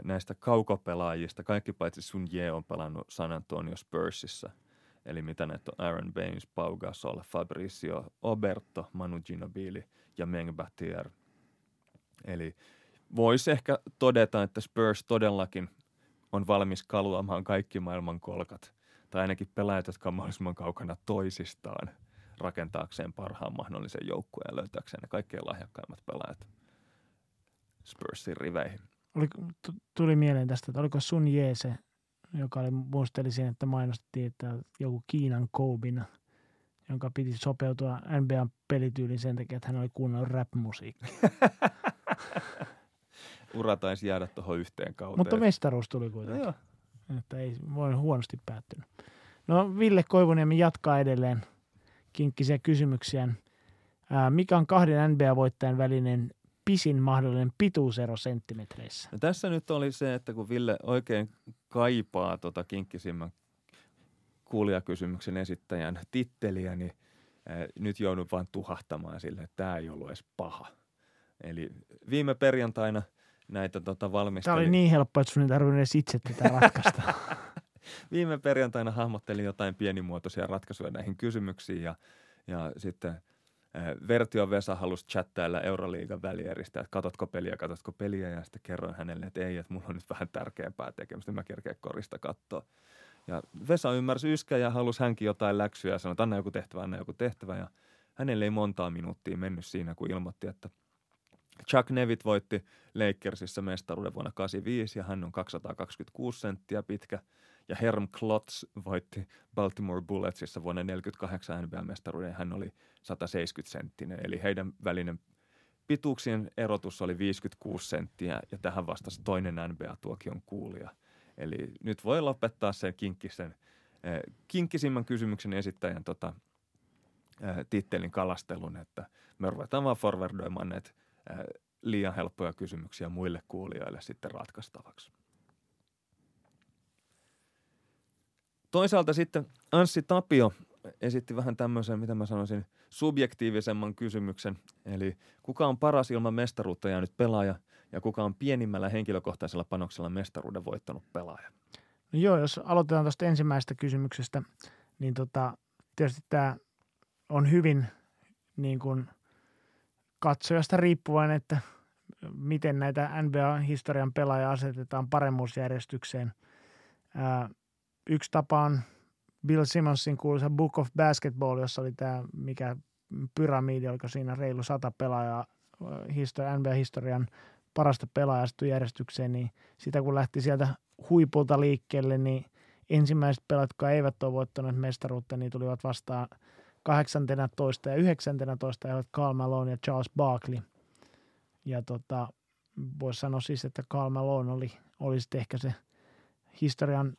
näistä kaukopelaajista, kaikki paitsi Sun Ye on pelannut San Antonio Spursissa. Eli mitä näitä on Aaron Baines, Pau Gasol, Fabricio Oberto, Manu Ginobili ja Meng Batier. Eli voisi ehkä todeta, että Spurs todellakin on valmis kaluamaan kaikki maailman kolkat. Tai ainakin pelaajat, jotka on mahdollisimman kaukana toisistaan rakentaakseen parhaan mahdollisen joukkueen ja löytääkseen ne kaikkein lahjakkaimmat pelaajat Spursin riveihin. Oliko, tu- tuli mieleen tästä, että oliko Sun Jee se, joka oli, muisteli siinä, että mainostettiin, että joku Kiinan Koubina, jonka piti sopeutua NBAn pelityyliin sen takia, että hän oli kuunnellut rap-musiikkia. [LAUGHS] Ura taisi jäädä tuohon yhteen kauteen. Mutta mestaruus tuli no kuitenkin. joo. Että ei voi huonosti päättynyt. No Ville Koivuniemi jatkaa edelleen kinkkisiä kysymyksiä. Mikä on kahden NBA-voittajan välinen pisin mahdollinen pituusero senttimetreissä? No tässä nyt oli se, että kun Ville oikein kaipaa tota kinkkisimmän kuulijakysymyksen esittäjän titteliä, niin ää, nyt joudun vain tuhahtamaan sille, että tämä ei ollut edes paha. Eli viime perjantaina näitä tota Tämä valmistelin. oli niin helppo, että sun ei tarvinnut edes itse tätä ratkaista. [LAUGHS] viime perjantaina hahmottelin jotain pienimuotoisia ratkaisuja näihin kysymyksiin ja, ja sitten Vertio Vesa halusi chattailla Euroliigan välieristä, että katotko peliä, katotko peliä ja sitten kerroin hänelle, että ei, että mulla on nyt vähän tärkeämpää tekemistä, mä kerkeen korista katsoa. Ja Vesa ymmärsi yskä ja halusi hänkin jotain läksyä ja sanoi, että anna joku tehtävä, anna joku tehtävä ja hänelle ei montaa minuuttia mennyt siinä, kun ilmoitti, että Chuck Nevitt voitti Lakersissa mestaruuden vuonna 85 ja hän on 226 senttiä pitkä. Ja Herm Klotz voitti Baltimore Bulletsissa vuonna 48 NBA-mestaruuden hän oli 170 senttinen. Eli heidän välinen pituuksien erotus oli 56 senttiä ja tähän vastasi toinen NBA-tuokion kuulija. Eli nyt voi lopettaa sen kinkkisen, eh, kinkkisimmän kysymyksen esittäjän tota, eh, tittelin kalastelun, että me ruvetaan vaan forwardoimaan näitä eh, liian helppoja kysymyksiä muille kuulijoille sitten ratkaistavaksi. Toisaalta sitten Anssi Tapio esitti vähän tämmöisen, mitä mä sanoisin, subjektiivisemman kysymyksen. Eli kuka on paras ilman mestaruutta jäänyt pelaaja ja kuka on pienimmällä henkilökohtaisella panoksella mestaruuden voittanut pelaaja? No joo, jos aloitetaan tuosta ensimmäisestä kysymyksestä, niin tota, tietysti tämä on hyvin niin kuin katsojasta riippuvainen, että miten näitä NBA-historian pelaajia asetetaan paremmuusjärjestykseen. Yksi tapa on Bill Simonsin kuuluisa Book of Basketball, jossa oli tämä mikä pyramidi, oliko siinä reilu sata pelaajaa NBA-historian parasta pelaajasta järjestykseen, niin sitä kun lähti sieltä huipulta liikkeelle, niin ensimmäiset pelaajat, jotka eivät ole voittaneet mestaruutta, niin tulivat vastaan 18 ja 19 ja Karl Malone ja Charles Barkley. Ja tota, voisi sanoa siis, että Karl Malone oli, oli sitten ehkä se historian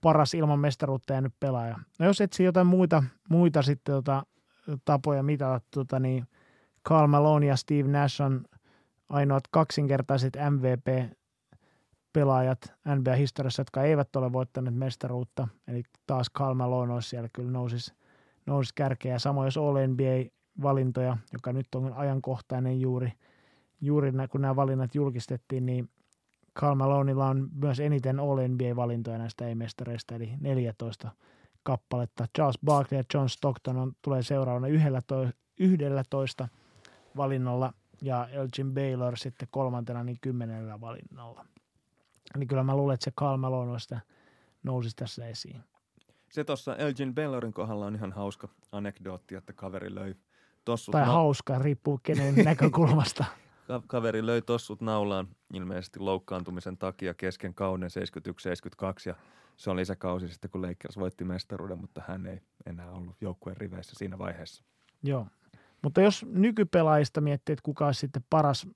paras ilman mestaruutta jäänyt pelaaja. No jos etsii jotain muita, muita sitten tota, tapoja mitata, tota, niin Karl Malone ja Steve Nash on ainoat kaksinkertaiset MVP-pelaajat NBA-historiassa, jotka eivät ole voittaneet mestaruutta. Eli taas Karl Malone olisi siellä kyllä nousisi, nousisi kärkeä. Samoin jos All NBA-valintoja, joka nyt on ajankohtainen juuri, juuri kun nämä valinnat julkistettiin, niin Karl Malonilla on myös eniten All NBA-valintoja näistä ei-mestareista, eli 14 kappaletta. Charles Barkley ja John Stockton on, tulee seuraavana 11 valinnalla ja Elgin Baylor sitten kolmantena niin kymmenellä valinnalla. Eli kyllä mä luulen, että se Karl Malone nousisi tässä esiin. Se tuossa Elgin Baylorin kohdalla on ihan hauska anekdootti, että kaveri löi tossut. Tai hauska, riippuu kenen [LAUGHS] näkökulmasta. Kaveri löi tossut naulaan ilmeisesti loukkaantumisen takia kesken kauden 71-72 ja se on lisäkausi sitten, kun Lakers voitti mestaruuden, mutta hän ei enää ollut joukkueen riveissä siinä vaiheessa. Joo, mutta jos nykypelaajista miettii, että kuka olisi sitten paras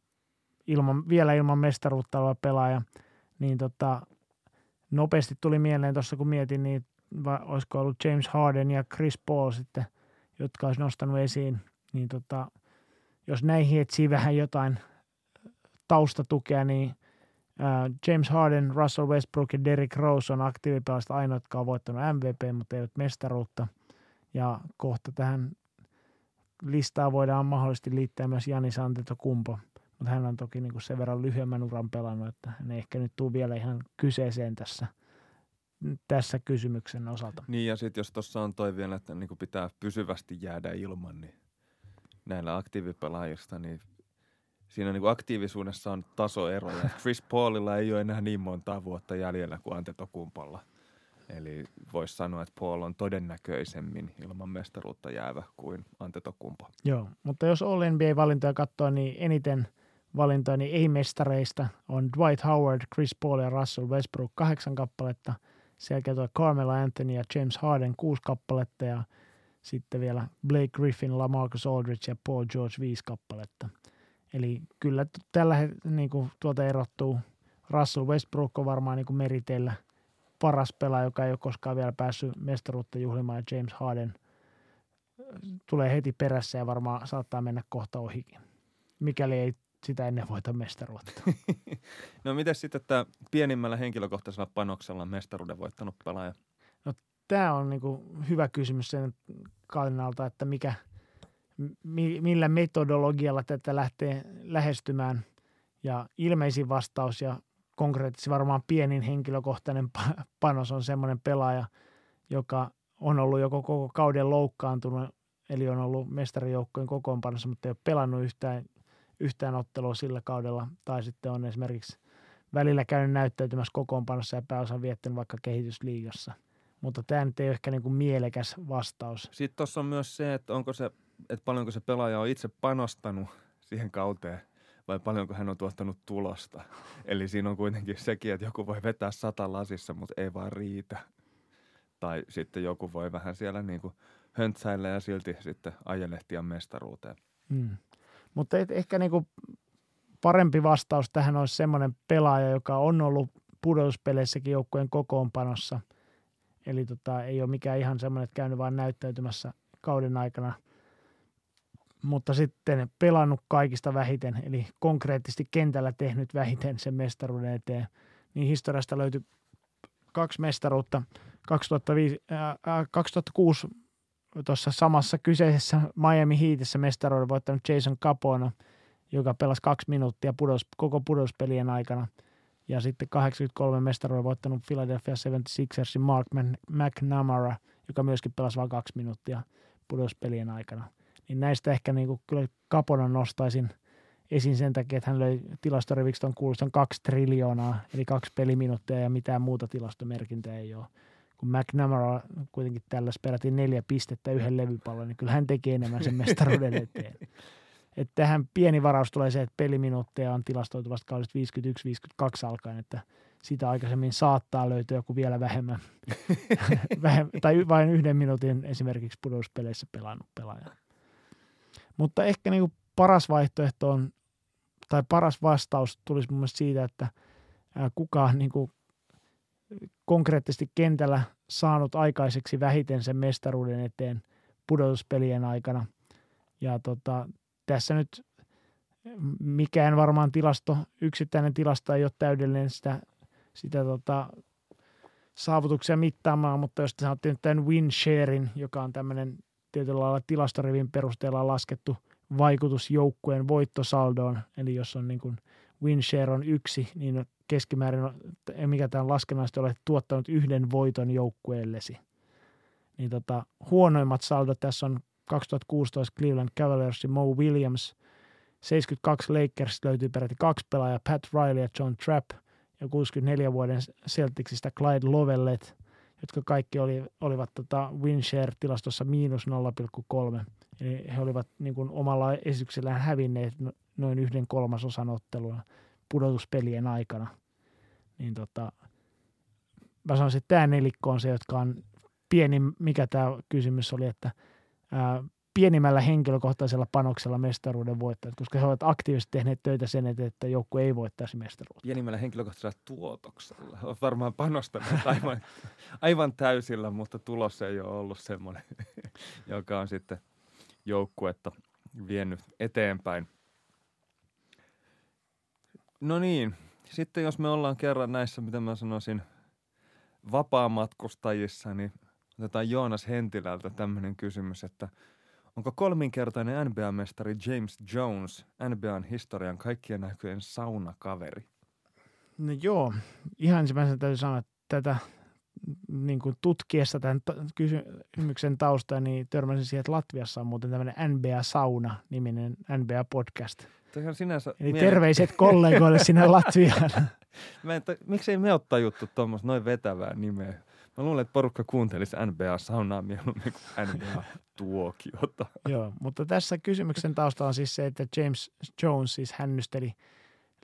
ilman, vielä ilman mestaruutta oleva pelaaja, niin tota, nopeasti tuli mieleen tuossa kun mietin, niin vai, olisiko ollut James Harden ja Chris Paul sitten, jotka olisi nostanut esiin, niin tota, jos näihin etsii vähän jotain taustatukea, niin James Harden, Russell Westbrook ja Derrick Rose on aktiivipelaajista ainoat, jotka on voittanut MVP, mutta eivät mestaruutta. Ja kohta tähän listaa voidaan mahdollisesti liittää myös Jani Kumpo, mutta hän on toki niin kuin sen verran lyhyemmän uran pelannut, että hän ei ehkä nyt tule vielä ihan kyseeseen tässä, tässä kysymyksen osalta. Niin ja sitten jos tuossa on toi vielä, että niin pitää pysyvästi jäädä ilman, niin näillä aktiivipelaajista, niin siinä niin kuin aktiivisuudessa on tasoeroja. Chris Paulilla ei ole enää niin montaa vuotta jäljellä kuin Antetokumpalla – Eli voisi sanoa, että Paul on todennäköisemmin ilman mestaruutta jäävä kuin Antetokumpo. Joo, mutta jos All NBA-valintoja katsoo, niin eniten valintoja niin ei-mestareista on Dwight Howard, Chris Paul ja Russell Westbrook kahdeksan kappaletta. Sen jälkeen tuo Anthony ja James Harden kuusi kappaletta ja sitten vielä Blake Griffin, LaMarcus Aldridge ja Paul George viisi kappaletta. Eli kyllä tällä niin kuin tuolta erottuu Russell Westbrook on varmaan niin kuin meriteillä – paras pelaaja, joka ei ole koskaan vielä päässyt mestaruutta juhlimaan, ja James Harden tulee heti perässä ja varmaan saattaa mennä kohta ohikin, mikäli ei sitä ennen voita mestaruutta. [LAUGHS] no miten sitten tämä pienimmällä henkilökohtaisella panoksella mestaruuden voittanut pelaaja? Tämä on niinku hyvä kysymys sen kannalta, että mikä, mi, millä metodologialla tätä lähtee lähestymään. Ja ilmeisin vastaus ja konkreettisesti varmaan pienin henkilökohtainen panos on semmoinen pelaaja, joka on ollut joko koko kauden loukkaantunut, eli on ollut mestarijoukkojen kokoonpanossa, mutta ei ole pelannut yhtään, yhtään ottelua sillä kaudella, tai sitten on esimerkiksi välillä käynyt näyttäytymässä kokoonpanossa ja pääosan viettänyt vaikka kehitysliigassa. Mutta tämä nyt ei ole ehkä niin kuin mielekäs vastaus. Sitten tuossa on myös se, että, onko se, että paljonko se pelaaja on itse panostanut siihen kauteen vai paljonko hän on tuottanut tulosta. [LAUGHS] Eli siinä on kuitenkin sekin, että joku voi vetää sata lasissa, mutta ei vaan riitä. Tai sitten joku voi vähän siellä niin kuin höntsäillä ja silti sitten ajelehtia mestaruuteen. Hmm. Mutta et, ehkä niin kuin parempi vastaus tähän olisi semmoinen pelaaja, joka on ollut pudotuspeleissäkin joukkueen kokoonpanossa. Eli tota, ei ole mikään ihan semmoinen, että käynyt vaan näyttäytymässä kauden aikana – mutta sitten pelannut kaikista vähiten, eli konkreettisesti kentällä tehnyt vähiten sen mestaruuden eteen. Niin historiasta löytyi kaksi mestaruutta. 2005, äh, 2006 tuossa samassa kyseisessä Miami Heatissä mestaruuden voittanut Jason Capona, joka pelasi kaksi minuuttia pudos, koko pudospelien aikana. Ja sitten 83 mestaruuden voittanut Philadelphia 76ersin Mark McNamara, joka myöskin pelasi vain kaksi minuuttia pudospelien aikana niin näistä ehkä niin kuin kyllä Kaponan nostaisin esiin sen takia, että hän löi tilastoriviksi kuulostan kaksi triljoonaa, eli kaksi peliminuuttia ja mitään muuta tilastomerkintää ei ole. Kun McNamara kuitenkin tällä peräti neljä pistettä yhden levypallon, niin kyllä hän teki enemmän sen mestaruuden eteen. [LAUGHS] Että tähän pieni varaus tulee se, että peliminuutteja on tilastoitu vasta kaudesta 51-52 alkaen, että sitä aikaisemmin saattaa löytyä joku vielä vähemmän, [LAUGHS] vähemmän tai vain yhden minuutin esimerkiksi pudotuspeleissä pelannut pelaaja. Mutta ehkä niin paras vaihtoehto on, tai paras vastaus tulisi mun mielestä siitä, että kukaan niin kuin konkreettisesti kentällä saanut aikaiseksi vähiten sen mestaruuden eteen pudotuspelien aikana. Ja tota, tässä nyt mikään varmaan tilasto, yksittäinen tilasto ei ole täydellinen sitä, sitä tota, saavutuksia mittaamaan, mutta jos te saatte nyt tämän win sharein, joka on tämmöinen tietyllä lailla tilastorivin perusteella laskettu vaikutus joukkueen voittosaldoon. Eli jos on niin kuin win share on yksi, niin keskimäärin, mikä tämä on laskennallisesti, olet tuottanut yhden voiton joukkueellesi. Niin tota, huonoimmat saldot tässä on 2016 Cleveland Cavaliersin Mo Williams, 72 Lakers löytyy peräti kaksi pelaajaa, Pat Riley ja John Trapp, ja 64 vuoden Celticsista Clyde Lovellet – jotka kaikki oli, olivat tota WinShare-tilastossa miinus 0,3. Eli he olivat niin kuin omalla esityksellään hävinneet no, noin yhden kolmasosan ottelua pudotuspelien aikana. Niin tota, mä sanoisin, että tämä nelikko on se, jotka on pieni, mikä tämä kysymys oli, että pienimmällä henkilökohtaisella panoksella mestaruuden voittajat, koska he ovat aktiivisesti tehneet töitä sen eteen, että joukku ei voittaisi mestaruutta. Pienimmällä henkilökohtaisella tuotoksella. Ovat varmaan panostaneet [LAUGHS] aivan, aivan täysillä, mutta tulos ei ole ollut semmoinen, [LAUGHS] joka on sitten joukkuetta vienyt eteenpäin. No niin, sitten jos me ollaan kerran näissä, mitä mä sanoisin, vapaamatkustajissa, niin otetaan Joonas Hentilältä tämmöinen kysymys, että – Onko kolminkertainen NBA-mestari James Jones NBAn historian kaikkien näköjen saunakaveri? No joo, ihan ensimmäisenä täytyy sanoa, että tätä niin kuin tutkiessa tämän kysymyksen tausta, niin törmäsin siihen, että Latviassa on muuten tämmöinen NBA-sauna-niminen NBA-podcast. sinänsä Eli mielen... terveiset kollegoille sinne [LAUGHS] Latviaan. Mä en, t- miksei me ottaa juttu tuommoista noin vetävää nimeä? Mä luulen, että porukka kuuntelisi NBA-saunaa mieluummin kuin NBA-tuokiota. [LAUGHS] Joo, mutta tässä kysymyksen tausta on siis se, että James Jones siis hännysteli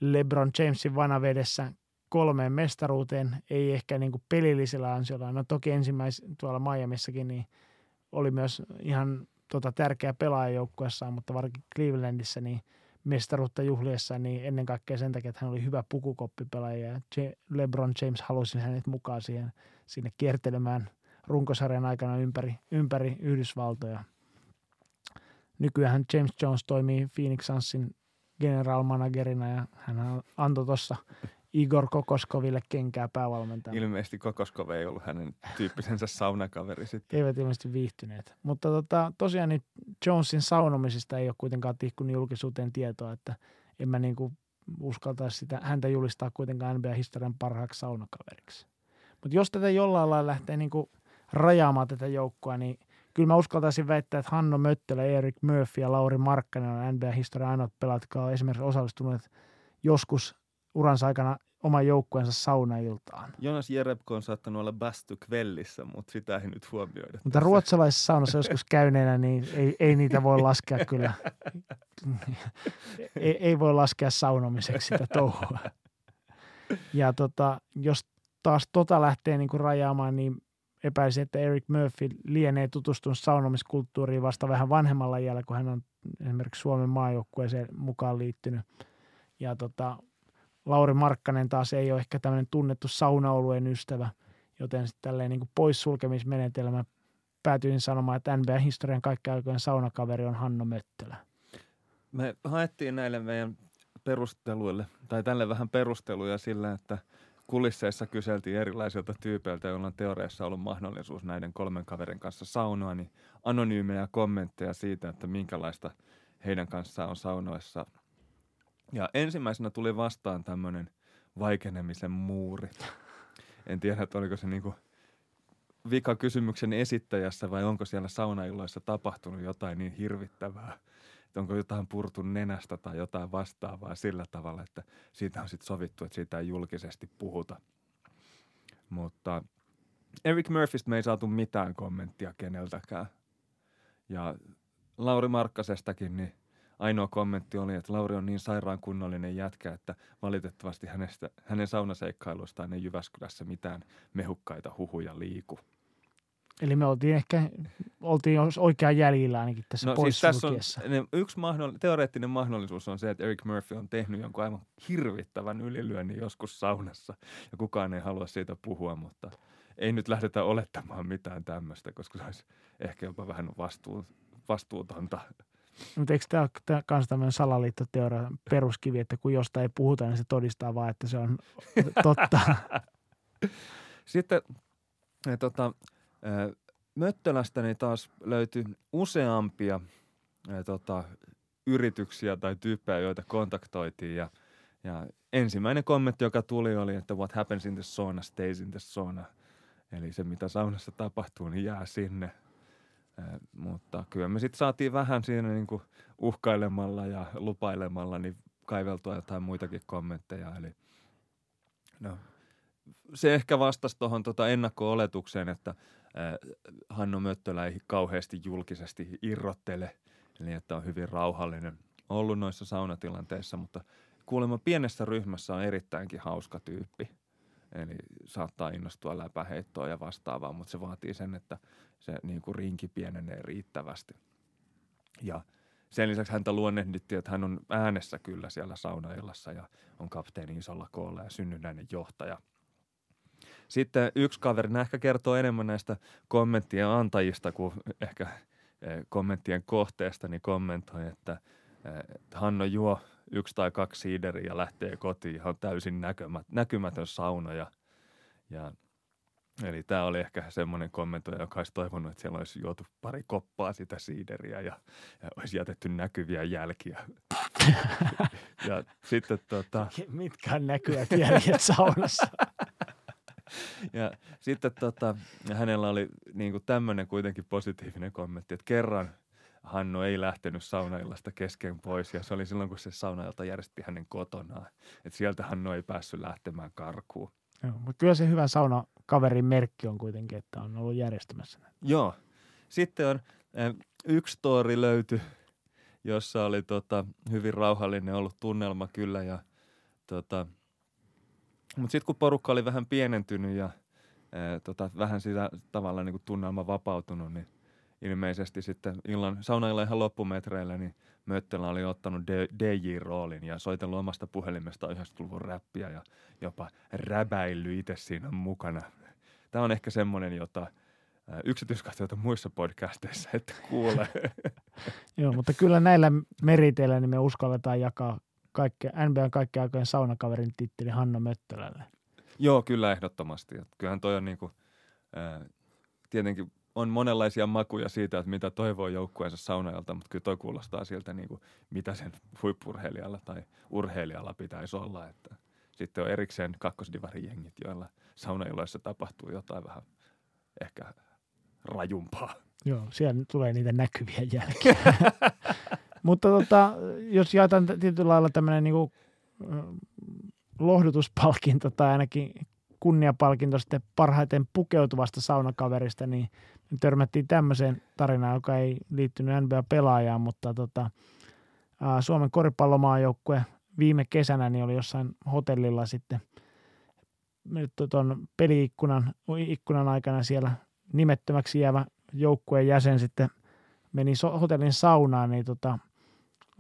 LeBron Jamesin vanavedessä kolmeen mestaruuteen, ei ehkä niin kuin pelillisellä ansiolla. No toki ensimmäis tuolla Miamissakin niin oli myös ihan tota, tärkeä pelaajajoukkuessaan, mutta varsinkin Clevelandissa niin mestaruutta juhliessa, niin ennen kaikkea sen takia, että hän oli hyvä pukukoppipelaaja ja LeBron James halusi hänet mukaan siihen, sinne kiertelemään runkosarjan aikana ympäri, ympäri Yhdysvaltoja. Nykyään James Jones toimii Phoenix Sunsin general managerina ja hän antoi tuossa Igor Kokoskoville kenkää päävalmentaja. Ilmeisesti Kokoskov ei ollut hänen tyyppisensä saunakaveri sitten. Eivät ilmeisesti viihtyneet. Mutta tota, tosiaan niin Jonesin saunomisista ei ole kuitenkaan tihkunut julkisuuteen tietoa, että en mä niin kuin uskaltaisi sitä, häntä julistaa kuitenkaan NBA-historian parhaaksi saunakaveriksi. Mutta jos tätä jollain lailla lähtee niin kuin rajaamaan tätä joukkoa, niin kyllä mä uskaltaisin väittää, että Hanno Möttölä, Erik Murphy ja Lauri Markkanen on NBA-historian ainoat pelaat, jotka on esimerkiksi osallistuneet joskus uransa aikana oman joukkueensa saunailtaan. Jonas Jerebko on saattanut olla bastu kvellissä, mutta sitä ei nyt huomioida. Mutta tässä. ruotsalaisessa saunassa joskus käyneenä, niin ei, ei niitä voi laskea kyllä. [LAUGHS] ei, ei voi laskea saunomiseksi sitä touhua. Ja tota, jos taas tota lähtee niin kuin rajaamaan, niin epäisin, että Eric Murphy lienee tutustunut saunomiskulttuuriin vasta vähän vanhemmalla iällä, kun hän on esimerkiksi Suomen maajoukkueeseen mukaan liittynyt. Ja tota, Lauri Markkanen taas ei ole ehkä tämmöinen tunnettu saunaolueen ystävä, joten sitten tälleen niin kuin poissulkemismenetelmä päätyin sanomaan, että NBA-historian kaikkein aikojen saunakaveri on Hanno Möttölä. Me haettiin näille meidän perusteluille, tai tälle vähän perusteluja sillä, että kulisseissa kyseltiin erilaisilta tyypeiltä, joilla on teoriassa ollut mahdollisuus näiden kolmen kaverin kanssa saunoa, niin anonyymejä kommentteja siitä, että minkälaista heidän kanssaan on saunoissa – ja ensimmäisenä tuli vastaan tämmöinen vaikenemisen muuri. En tiedä, että oliko se niinku vika kysymyksen esittäjässä vai onko siellä saunailloissa tapahtunut jotain niin hirvittävää, että onko jotain purtu nenästä tai jotain vastaavaa sillä tavalla, että siitä on sitten sovittu, että siitä ei julkisesti puhuta. Mutta Eric Murphystä me ei saatu mitään kommenttia keneltäkään. Ja Lauri Markkasestakin, niin ainoa kommentti oli, että Lauri on niin sairaan kunnollinen jätkä, että valitettavasti hänestä, hänen saunaseikkailuistaan ei Jyväskylässä mitään mehukkaita huhuja liiku. Eli me oltiin ehkä oltiin oikean jäljillä ainakin tässä no, siis tässä on, yksi mahdoll- teoreettinen mahdollisuus on se, että Eric Murphy on tehnyt jonkun aivan hirvittävän ylilyönnin joskus saunassa ja kukaan ei halua siitä puhua, mutta ei nyt lähdetä olettamaan mitään tämmöistä, koska se olisi ehkä jopa vähän vastuu, vastuutonta mutta eikö tämä ole myös tämmöinen salaliittoteorian peruskivi, että kun jostain ei puhuta, niin se todistaa vaan, että se on [LAUGHS] totta. Sitten äh, tota, äh, Möttölästä niin taas löytyi useampia äh, tota, yrityksiä tai tyyppejä, joita kontaktoitiin ja, ja ensimmäinen kommentti, joka tuli oli, että what happens in the sauna stays in the sauna. Eli se, mitä saunassa tapahtuu, niin jää sinne – mutta kyllä me sitten saatiin vähän siinä niin kuin uhkailemalla ja lupailemalla niin kaiveltua jotain muitakin kommentteja. Eli no, se ehkä vastasi tuohon tota ennakko-oletukseen, että äh, Hanno Möttölä ei kauheasti julkisesti irrottele, eli että on hyvin rauhallinen ollut noissa saunatilanteissa, mutta kuulemma pienessä ryhmässä on erittäinkin hauska tyyppi. Eli saattaa innostua läpäheittoa ja vastaavaa, mutta se vaatii sen, että se niin kuin rinki pienenee riittävästi. Ja sen lisäksi häntä luonnehdittiin, että hän on äänessä kyllä siellä saunaillassa ja on kapteeni isolla koolla ja synnynnäinen johtaja. Sitten yksi kaveri ehkä kertoo enemmän näistä kommenttien antajista kuin ehkä eh, kommenttien kohteesta, niin kommentoi, että eh, Hanno juo yksi tai kaksi siideriä ja lähtee kotiin ihan täysin näkymätön sauna ja, ja Eli tämä oli ehkä semmoinen kommentoija, joka olisi toivonut, että siellä olisi juotu pari koppaa sitä siideriä ja, ja olisi jätetty näkyviä jälkiä. [LAUGHS] ja sitten tota... Mitkä on näkyvät jäljet saunassa? [LAUGHS] ja sitten tota, hänellä oli niin tämmöinen kuitenkin positiivinen kommentti, että kerran Hanno ei lähtenyt saunaillasta kesken pois ja se oli silloin, kun se saunailta järjesti hänen kotonaan. Että sieltä Hanno ei päässyt lähtemään karkuun. Joo, mutta kyllä se hyvä sauna kaverin merkki on kuitenkin, että on ollut järjestämässä näitä. Joo. Sitten on äh, yksi story löyty, jossa oli tota, hyvin rauhallinen ollut tunnelma kyllä. Ja, tota, mutta sitten kun porukka oli vähän pienentynyt ja ää, äh, tota, vähän sitä tavalla niin kuin tunnelma vapautunut, niin ilmeisesti sitten illan, saunailla ihan loppumetreillä, niin Möttelä oli ottanut DJ-roolin ja soitellut omasta puhelimesta 90-luvun räppiä ja jopa räbäilly itse siinä mukana. Tämä on ehkä semmoinen, jota yksityiskohtia muissa podcasteissa että kuule. [LAUGHS] Joo, mutta kyllä näillä meriteillä niin me uskalletaan jakaa kaikke, NBAn kaikkien aikojen saunakaverin titteli Hanna Möttölälle. Joo, kyllä ehdottomasti. Kyllähän toi on niinku, tietenkin on monenlaisia makuja siitä, että mitä toivoo joukkueensa saunajalta, mutta kyllä toi kuulostaa siltä, niin kuin, mitä sen huippurheilijalla tai urheilijalla pitäisi olla. Että sitten on erikseen kakkosdivarin jengit, joilla saunailoissa tapahtuu jotain vähän ehkä rajumpaa. Joo, siellä tulee niitä näkyviä jälkiä. [LAUGHS] Mutta tota, jos jaetaan tietyllä lailla tämmöinen niin lohdutuspalkinto tai ainakin kunniapalkinto sitten parhaiten pukeutuvasta saunakaverista, niin törmättiin tämmöiseen tarinaan, joka ei liittynyt NBA-pelaajaan, mutta tota, Suomen koripallomaajoukkue viime kesänä niin oli jossain hotellilla sitten tuon peliikkunan ikkunan aikana siellä nimettömäksi jäävä joukkueen jäsen sitten meni so- hotellin saunaan, niin tota,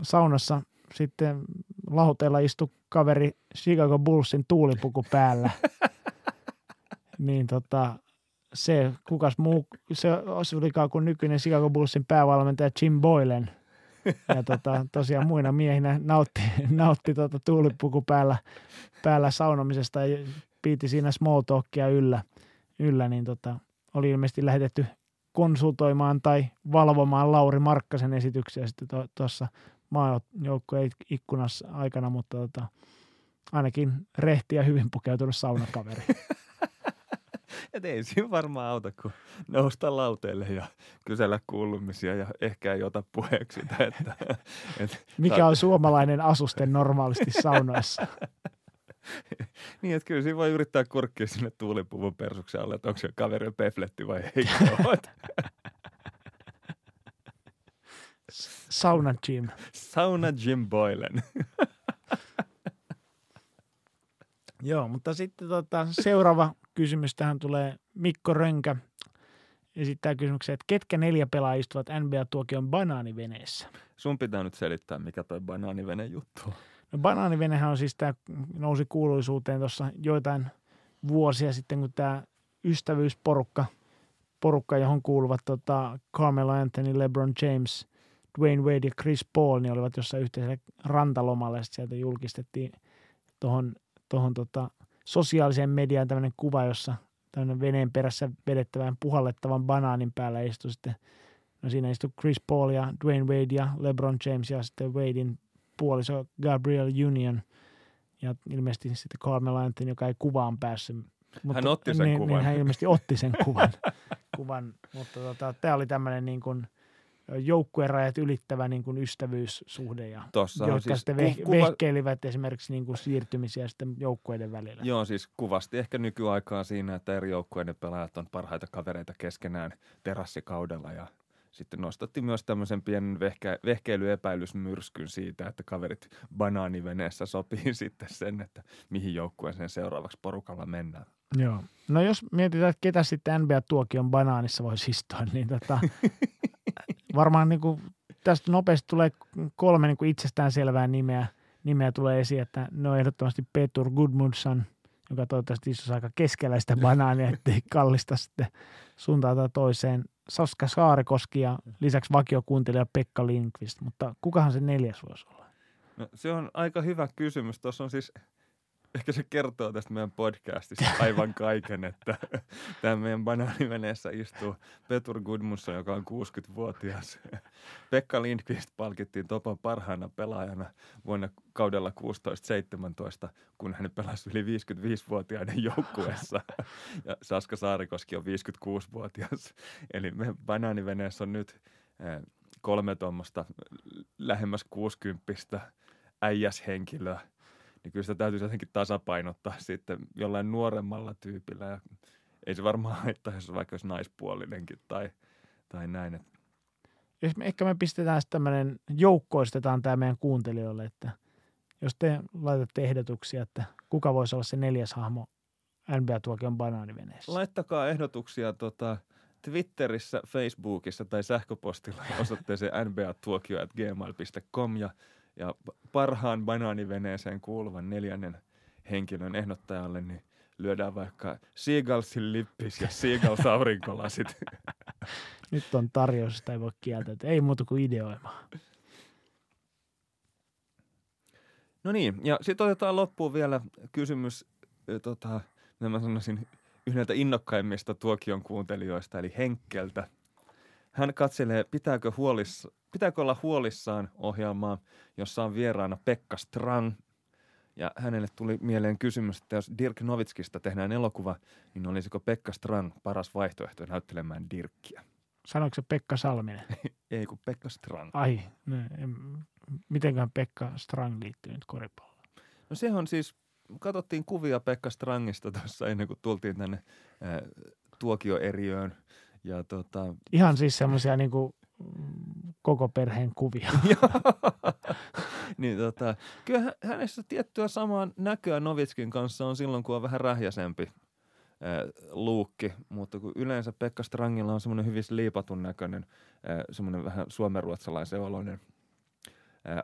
saunassa sitten lahuteella istui kaveri Chicago Bullsin tuulipuku päällä. [LAUGHS] niin tota, se, kukas muu, se, se olikaan kuin nykyinen Chicago Bullsin päävalmentaja Jim Boylen. Ja tota, tosiaan muina miehinä nautti, nautti tota tuulipuku päällä, päällä saunomisesta ja piiti siinä small talkia yllä, yllä niin tota, oli ilmeisesti lähetetty konsultoimaan tai valvomaan Lauri Markkasen esityksiä sitten tuossa maajoukkojen ikkunassa aikana, mutta tota, ainakin rehti ja hyvin pukeutunut saunakaveri. [LAUGHS] [LAUGHS] Et ei siinä varmaan auta, kun nousta lauteelle ja kysellä kuulumisia ja ehkä ei ota puheeksi sitä, että... [LAUGHS] Et, Mikä on suomalainen asusten normaalisti saunoissa? [LAUGHS] niin, että kyllä siinä voi yrittää kurkkia sinne tuulipuvun persuksen alle, että onko se kaveri pefletti vai ei. Sauna Jim. Sauna Jim Boylen. Joo, mutta sitten tota, seuraava kysymys tähän tulee Mikko Rönkä esittää kysymyksen, että ketkä neljä pelaajia istuvat NBA-tuokion banaaniveneessä? Sun pitää nyt selittää, mikä toi banaanivene juttu on. No banaanivenehän on siis tämä, nousi kuuluisuuteen tuossa joitain vuosia sitten, kun tämä ystävyysporukka, porukka, johon kuuluvat tota Carmelo Anthony, LeBron James, Dwayne Wade ja Chris Paul, niin olivat jossain yhteisellä rantalomalla ja sieltä julkistettiin tuohon tohon tota, sosiaaliseen mediaan tämmöinen kuva, jossa tämmöinen veneen perässä vedettävän puhallettavan banaanin päällä istui sitten, no siinä istui Chris Paul ja Dwayne Wade ja LeBron James ja sitten Wadein puoliso Gabriel Union ja ilmeisesti sitten Carmelo Anthony, joka ei kuvaan päässyt. Mutta, hän otti sen niin, kuvan. Niin hän ilmeisesti otti sen kuvan, [LAUGHS] kuvan mutta tota, tämä oli tämmöinen niin kuin – joukkuerajat ylittävä niin kuin ystävyyssuhde, ja Tossa jotka siis sitten veh- kuva... vehkeilivät esimerkiksi niin kuin siirtymisiä sitten joukkueiden välillä. Joo, siis kuvasti ehkä nykyaikaa siinä, että eri joukkueiden pelaajat on parhaita kavereita keskenään terassikaudella ja sitten nostatti myös tämmöisen pienen vehke- vehkeilyepäilysmyrskyn siitä, että kaverit banaaniveneessä sopii [LAUGHS] sitten sen, että mihin joukkueeseen seuraavaksi porukalla mennään. Joo. No jos mietitään, että ketä sitten NBA-tuokion banaanissa voisi istua, niin tota, [LAUGHS] varmaan niin kuin, tästä nopeasti tulee kolme niin kuin itsestäänselvää nimeä, nimeä tulee esiin, että ne on ehdottomasti Petur Gudmundsson, joka toivottavasti istuisi aika keskellä sitä banaania, ettei kallista sitten suuntaan tai toiseen. Saska Saarikoski ja lisäksi vakiokuuntelija Pekka Lindqvist, mutta kukahan se neljäs voisi olla? No, se on aika hyvä kysymys. Tuossa on siis ehkä se kertoo tästä meidän podcastista aivan kaiken, että tämä meidän banaaniveneessä istuu Petur Gudmusson, joka on 60-vuotias. Pekka Lindqvist palkittiin Topan parhaana pelaajana vuonna kaudella 16-17, kun hän pelasi yli 55-vuotiaiden joukkueessa. Ja Saska Saarikoski on 56-vuotias. Eli meidän banaaniveneessä on nyt eh, kolme tuommoista lähemmäs 60 äijäshenkilöä – niin kyllä sitä täytyisi jotenkin tasapainottaa [LAUGHS] sitten jollain nuoremmalla tyypillä. Ja ei se varmaan haittaa, jos vaikka olisi naispuolinenkin tai, tai näin. Että. Jos me, ehkä me pistetään tämmöinen, joukkoistetaan tämä meidän kuuntelijoille, että jos te laitatte ehdotuksia, että kuka voisi olla se neljäs hahmo NBA-tuokion banaaniveneessä. Laittakaa ehdotuksia tota, Twitterissä, Facebookissa tai sähköpostilla osoitteeseen nbatuokio.gmail.com ja ja parhaan banaaniveneeseen kuuluvan neljännen henkilön ehdottajalle, niin lyödään vaikka Seagullsin lippis ja Seagulls aurinkolasit. [LAUGHS] Nyt on tarjous, sitä ei voi kieltää. Ei muuta kuin ideoimaan. No niin, ja sitten otetaan loppuun vielä kysymys, tota, mä sanoisin, yhdeltä innokkaimmista tuokion kuuntelijoista, eli Henkkeltä. Hän katselee, pitääkö, huolissa, pitääkö olla huolissaan ohjelmaa, jossa on vieraana Pekka Strang. Ja hänelle tuli mieleen kysymys, että jos Dirk Novitskista tehdään elokuva, niin olisiko Pekka Strang paras vaihtoehto näyttelemään Dirkkiä? Sanoiko se Pekka Salminen? [LAUGHS] Ei, kun Pekka Strang. Ai, no, en, mitenkään Pekka Strang liittyy nyt koripalloon? No se on siis, katsottiin kuvia Pekka Strangista tuossa ennen kuin tultiin tänne ää, tuokioeriöön. Ja tota, Ihan siis semmoisia niin kuin, mm, koko perheen kuvia. [LAUGHS] niin tota, kyllä hä- hänessä tiettyä samaa näköä Novitskin kanssa on silloin, kun on vähän rähjäsempi luukki, mutta kun yleensä Pekka Strangilla on semmoinen hyvin liipatun näköinen, semmoinen vähän suomenruotsalaisen oloinen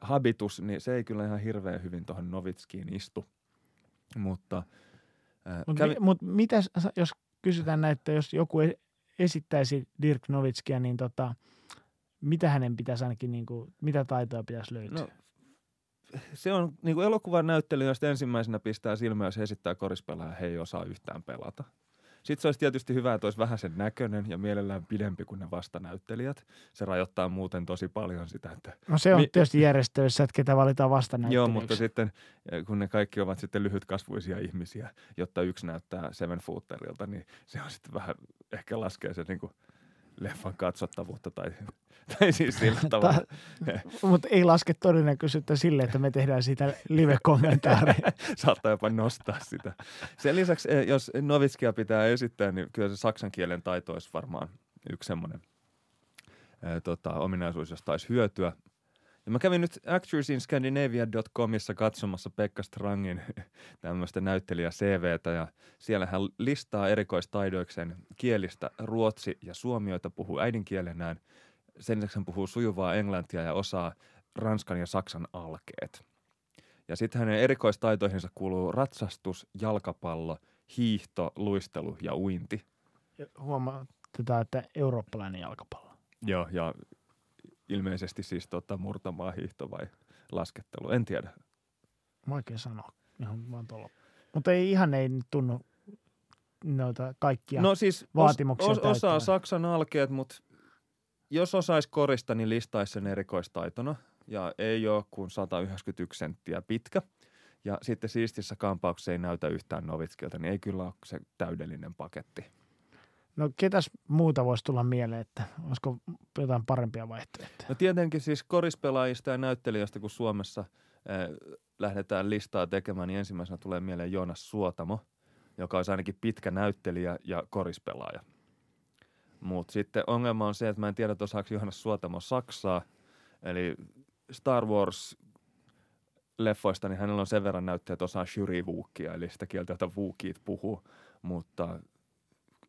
habitus, niin se ei kyllä ihan hirveän hyvin tuohon Novitskiin istu. Mutta ää, Mutta kävi- mi, mut mitä, s- jos kysytään näin, että jos joku esittäisi Dirk Novitskia, niin tota, mitä hänen pitäisi ainakin, niin kuin, mitä taitoja pitäisi löytyä? No, se on niin kuin elokuvan näyttelijöistä ensimmäisenä pistää silmään, jos he esittää korispelaa he ei osaa yhtään pelata. Sitten se olisi tietysti hyvä, että olisi vähän sen näköinen ja mielellään pidempi kuin ne vastanäyttelijät. Se rajoittaa muuten tosi paljon sitä, että No se on mi- tietysti järjestöissä, että ketä valitaan vastanäyttelijäksi. Joo, mutta sitten eh, kun ne kaikki ovat sitten lyhytkasvuisia ihmisiä, jotta yksi näyttää Seven Footerilta, niin se on sitten vähän, ehkä laskee se niin kuin leffan katsottavuutta tai, tai siis sillä tavalla. Mutta ei laske todennäköisyyttä sille, että me tehdään siitä live-kommentaari. [LAUGHS] saattaa jopa nostaa sitä. Sen lisäksi, eh, jos Novitskia pitää esittää, niin kyllä se saksan kielen taito olisi varmaan yksi semmoinen eh, tota, ominaisuus, josta olisi hyötyä. Ja mä kävin nyt actorsinscandinavia.comissa katsomassa Pekka Strangin [LAUGHS] tämmöistä näyttelijä CVtä ja siellä hän listaa erikoistaidoikseen kielistä ruotsi ja suomi, joita puhuu äidinkielenään. Sen lisäksi hän puhuu sujuvaa englantia ja osaa ranskan ja saksan alkeet. Ja sitten hänen erikoistaitoihinsa kuuluu ratsastus, jalkapallo, hiihto, luistelu ja uinti. Ja Huomautetaan, että eurooppalainen jalkapallo. Joo, ja ilmeisesti siis tota, murtamaa hiihto vai laskettelu, en tiedä. Vaikea sanoa. Ihan vaan tuolla. Mutta ei ihan ei nyt tunnu noita kaikkia. no siis vaatimuksia os, os, osaa täyttävän. saksan alkeet, mutta jos osaisi korista, niin listaisi sen erikoistaitona. Ja ei ole kuin 191 senttiä pitkä. Ja sitten siistissä kampauksessa ei näytä yhtään Novitskilta, niin ei kyllä ole se täydellinen paketti. No ketäs muuta voisi tulla mieleen, että olisiko jotain parempia vaihtoehtoja? No tietenkin siis korispelaajista ja näyttelijöistä, kun Suomessa äh, lähdetään listaa tekemään, niin ensimmäisenä tulee mieleen Joonas Suotamo, joka olisi ainakin pitkä näyttelijä ja korispelaaja. Mutta sitten ongelma on se, että mä en tiedä, että osaako Joonas Suotamo Saksaa, eli Star Wars leffoista, niin hänellä on sen verran näyttöjä, että osaa Shuri-vuukkia, eli sitä kieltä, jota vuukit puhuu, mutta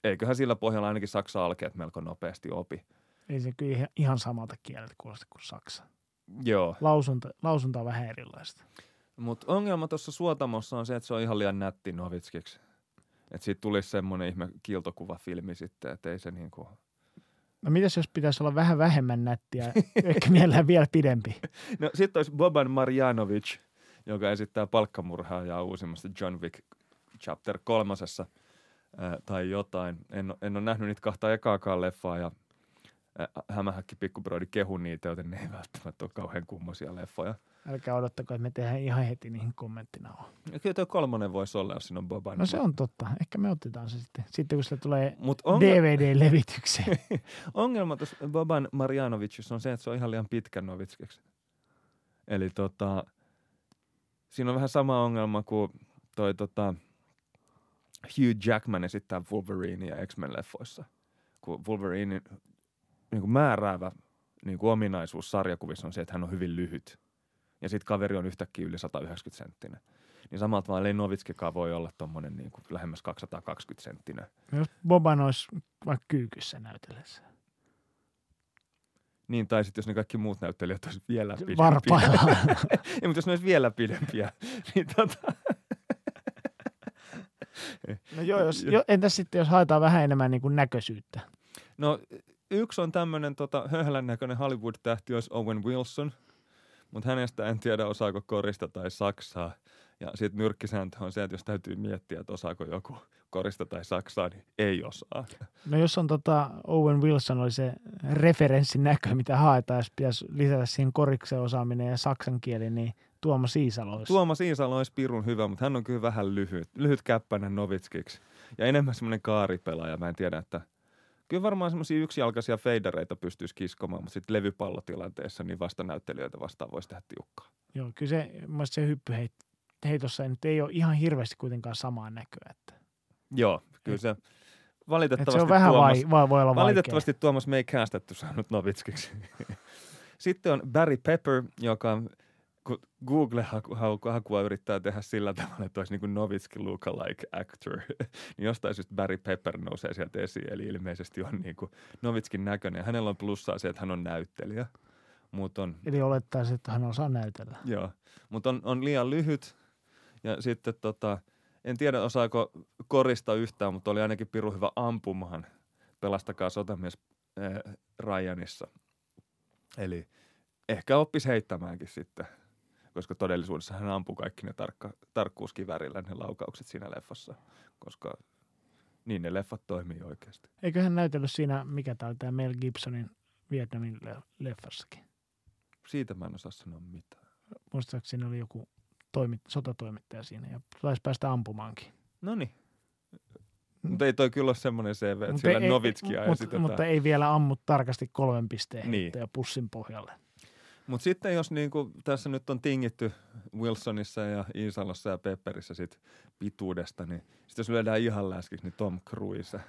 eiköhän sillä pohjalla ainakin Saksa alkeet melko nopeasti opi. Ei se kyllä ihan- samalta kieleltä kuulosta kuin saksa. Joo. Lausunta, lausunta on vähän erilaista. Mutta ongelma tuossa Suotamossa on se, että se on ihan liian nätti Novitskiksi. Että siitä tulisi semmoinen ihme kiiltokuvafilmi sitten, että ei se niinku... No mitäs jos pitäisi olla vähän vähemmän nättiä, [LAUGHS] ehkä mielellään vielä pidempi? No sitten olisi Boban Marjanovic, joka esittää palkkamurhaajaa uusimmassa John Wick chapter kolmosessa ää, tai jotain. En, en ole nähnyt niitä kahta ekaakaan leffaa ja ää, hämähäkki pikkubrodi kehu niitä, joten ne ei välttämättä ole kauhean kummosia leffoja. Älkää odottako, että me tehdään ihan heti niihin kommenttina. Ja kyllä tuo kolmonen voisi olla, jos siinä on Boban. No se on totta. Ehkä me otetaan se sitten, sitten kun se tulee Mut onge- DVD-levitykseen. [LAUGHS] Ongelma tuossa Boban Marjanovicissa on se, että se on ihan liian pitkä Novitskiksi. Eli tota, siinä on vähän sama ongelma kuin toi tota, Hugh Jackman esittää Wolverinea X-Men-leffoissa. Kun Wolverine niin kuin määräävä niin kuin ominaisuus sarjakuvissa on se, että hän on hyvin lyhyt. Ja sitten kaveri on yhtäkkiä yli 190 senttinen. Niin samalta vaan ei Novitskikaan voi olla tuommoinen niin kuin lähemmäs 220 senttinen. Jos Boban olisi vaikka kyykyssä näytellessä. Niin, tai sitten jos ne kaikki muut näyttelijät olisi [LAUGHS] vielä pidempiä. Varpaillaan. Ei, mutta jos ne olisi vielä pidempiä, niin tota... [LAUGHS] No joo, jos, jo, entäs sitten, jos haetaan vähän enemmän niin kuin näköisyyttä? No yksi on tämmöinen tota, höhlän näköinen Hollywood-tähti, olisi Owen Wilson. mutta hänestä en tiedä osaako korista tai saksaa. Ja sitten nyrkkisääntö on se, että jos täytyy miettiä, että osaako joku korista tai saksaa, niin ei osaa. No jos on tota Owen Wilson oli se referenssin näkö, mitä haetaan, jos pitäisi lisätä siihen koriksen osaaminen ja saksan kieli, niin Tuomas Iisalo olisi. Tuomas Iisalo olisi pirun hyvä, mutta hän on kyllä vähän lyhyt, lyhyt käppäinen Novitskiksi. Ja enemmän semmoinen kaaripelaaja, mä en tiedä, että kyllä varmaan semmoisia yksijalkaisia feidereitä pystyisi kiskomaan, mutta sitten levypallotilanteessa niin vasta näyttelijöitä vastaan voisi tehdä tiukkaa. Joo, kyllä se, se hyppyheitossa nyt ei ole ihan hirveästi kuitenkaan samaa näköä. Että. Joo, kyllä se valitettavasti Et se on vähän Tuomas, vai, vai, voi olla valitettavasti Tuomas me ei käästetty saanut Novitskiksi. [LAUGHS] Sitten on Barry Pepper, joka Google-hakua yrittää tehdä sillä tavalla, että olisi niin kuin Novitski lookalike actor, [LAUGHS] niin jostain syystä Barry Pepper nousee sieltä esiin, eli ilmeisesti on niin kuin Novitskin näköinen. Hänellä on plussaa se, että hän on näyttelijä. Mut on, Eli olettaisiin, että hän osaa näytellä. joo, mutta on, on liian lyhyt ja sitten tota, en tiedä osaako korista yhtään, mutta oli ainakin piru hyvä ampumaan Pelastakaa sotamies äh, Ryanissa. Eli ehkä oppisi heittämäänkin sitten koska todellisuudessa hän ampui kaikki ne tarkka, tarkkuuskivärillä ne laukaukset siinä leffassa, koska niin ne leffat toimii oikeasti. Eikö hän näytellyt siinä, mikä tämä tämä Mel Gibsonin Vietnamin leffassakin? Siitä mä en osaa sanoa mitään. Muistaakseni oli joku toimit, sotatoimittaja siinä ja taisi päästä ampumaankin. No niin. Mutta ei toi kyllä ole semmoinen CV, että ei- Novitskia mut, mutta ei vielä ammu tarkasti kolmen pisteen Niin. niin. pussin pohjalle. Mutta sitten jos niinku, tässä nyt on tingitty Wilsonissa ja Iisalossa ja Pepperissä sit pituudesta, niin sitten jos lyödään ihan läskiksi, niin Tom Cruise.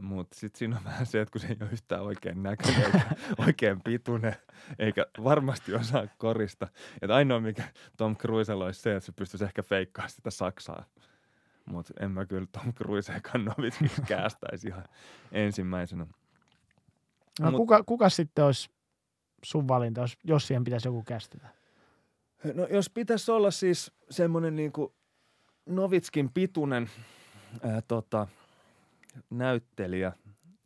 Mutta sitten siinä on vähän se, että kun se ei ole yhtään oikein näköinen eikä [LAUGHS] oikein pituinen, eikä varmasti osaa korista. Että ainoa mikä Tom Cruisella olisi se, että se pystyisi ehkä feikkaamaan sitä Saksaa. Mutta en mä kyllä Tom Cruiseekaan novitskiksi käästäisi ihan ensimmäisenä. No Mut- kuka, kuka sitten olisi sun valinta, jos, jos siihen pitäisi joku kästetä? No jos pitäisi olla siis semmoinen niin kuin Novitskin pituinen ää, tota, näyttelijä,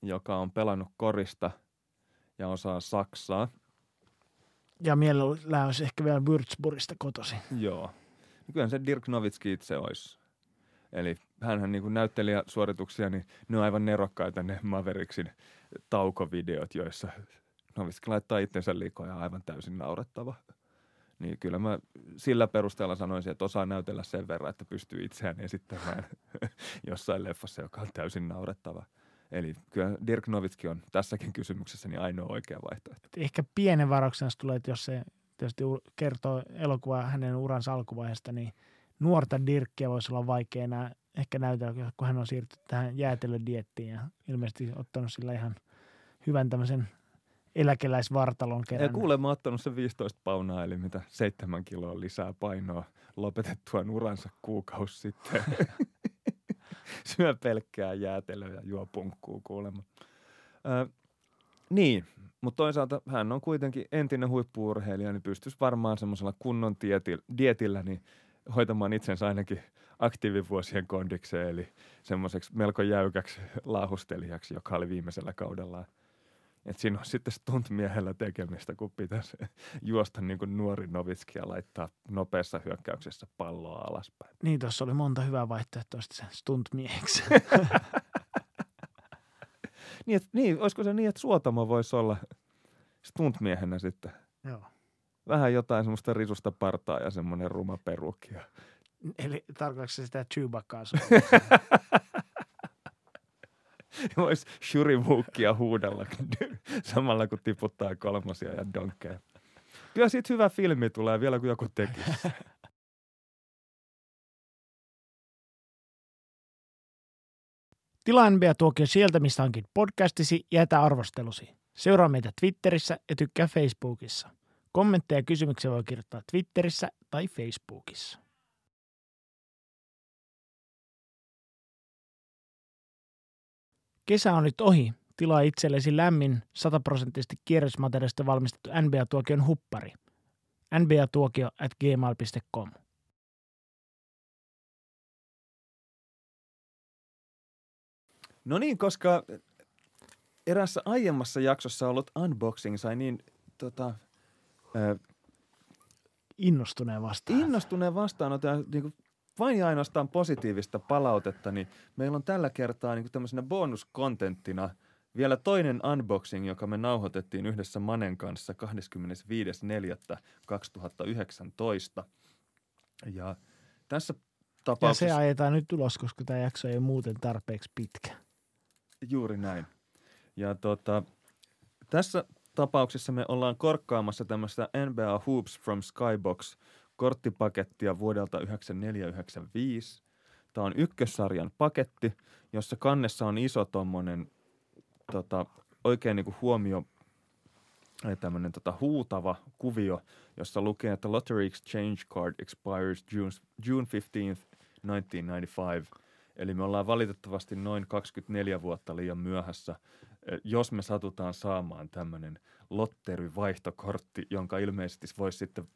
joka on pelannut korista ja osaa saksaa. Ja mielellään olisi ehkä vielä Würzburgista kotosi. Joo. Niin Kyllähän se Dirk Novitski itse olisi. Eli hänhän niin näyttelijäsuorituksia, niin ne on aivan nerokkaita ne Maveriksin taukovideot, joissa Novitski laittaa itsensä liikoja aivan täysin naurettava. Niin kyllä mä sillä perusteella sanoisin, että osaa näytellä sen verran, että pystyy itseään esittämään [LAUGHS] jossain leffassa, joka on täysin naurettava. Eli kyllä Dirk Novitski on tässäkin kysymyksessä niin ainoa oikea vaihtoehto. Ehkä pienen varauksen tulee, että jos se tietysti kertoo elokuvaa hänen uransa alkuvaiheesta, niin nuorta Dirkkiä voisi olla vaikea enää ehkä näytellä, kun hän on siirtynyt tähän jäätelödiettiin ja ilmeisesti ottanut sillä ihan hyvän tämmöisen eläkeläisvartalon Ja kerran. kuulemma ottanut se 15 paunaa, eli mitä seitsemän kiloa lisää painoa lopetettua uransa kuukausi sitten. [LAUGHS] Syö pelkkää jäätelöä ja juo punkkuu kuulemma. Ö, niin, mutta toisaalta hän on kuitenkin entinen huippuurheilija, niin pystyisi varmaan semmoisella kunnon dietillä, dietillä niin hoitamaan itsensä ainakin aktiivivuosien kondikseen, eli semmoiseksi melko jäykäksi laahustelijaksi, joka oli viimeisellä kaudellaan. Et siinä on sitten stuntmiehellä tekemistä, kun pitäisi [LAUGHS] juosta niin kuin nuori Novitski ja laittaa nopeassa hyökkäyksessä palloa alaspäin. Niin, tuossa oli monta hyvää vaihtoehtoa sitten sen stuntmieheksi. [LAUGHS] Niin, et, niin, olisiko se niin, että Suotamo voisi olla stuntmiehenä sitten? Joo. Vähän jotain semmoista risusta partaa ja semmoinen ruma perukki. ja- Eli tarkoitatko sitä Chewbaccaa? [LAUGHS] [LAUGHS] Voisi shurimuukkia huudella samalla kun tiputtaa kolmosia ja donkkeja. Kyllä siitä hyvä filmi tulee vielä, kun joku teki. [LAUGHS] Tilaa NBA-tuokio sieltä, mistä hankit podcastisi ja jätä arvostelusi. Seuraa meitä Twitterissä ja tykkää Facebookissa. Kommentteja ja kysymyksiä voi kirjoittaa Twitterissä tai Facebookissa. Kesä on nyt ohi. Tilaa itsellesi lämmin, sataprosenttisesti kierrätysmateriaalista valmistettu NBA-tuokion huppari. nba-tuokio at gmail.com. No niin, koska erässä aiemmassa jaksossa ollut unboxing sai niin tota, ö, innostuneen vastaan. Innostuneen vastaanoton ja niin kuin vain ja ainoastaan positiivista palautetta, niin meillä on tällä kertaa niin tämmöisenä bonuskontenttina vielä toinen unboxing, joka me nauhoitettiin yhdessä Manen kanssa 25.4.2019. Ja tässä ja tapauksessa... se ajetaan nyt ulos, koska tämä jakso ei ole muuten tarpeeksi pitkä. Juuri näin. Ja tota, tässä tapauksessa me ollaan korkkaamassa tämmöistä NBA Hoops from Skybox korttipakettia vuodelta 1994-1995. Tämä on ykkössarjan paketti, jossa kannessa on iso tommonen tota, oikein niinku huomio tämmöinen tota, huutava kuvio, jossa lukee, että Lottery Exchange Card expires June, June 15th, 1995. Eli me ollaan valitettavasti noin 24 vuotta liian myöhässä, eh, jos me satutaan saamaan tämmöinen lotteryvaihtokortti, jonka ilmeisesti voisi sitten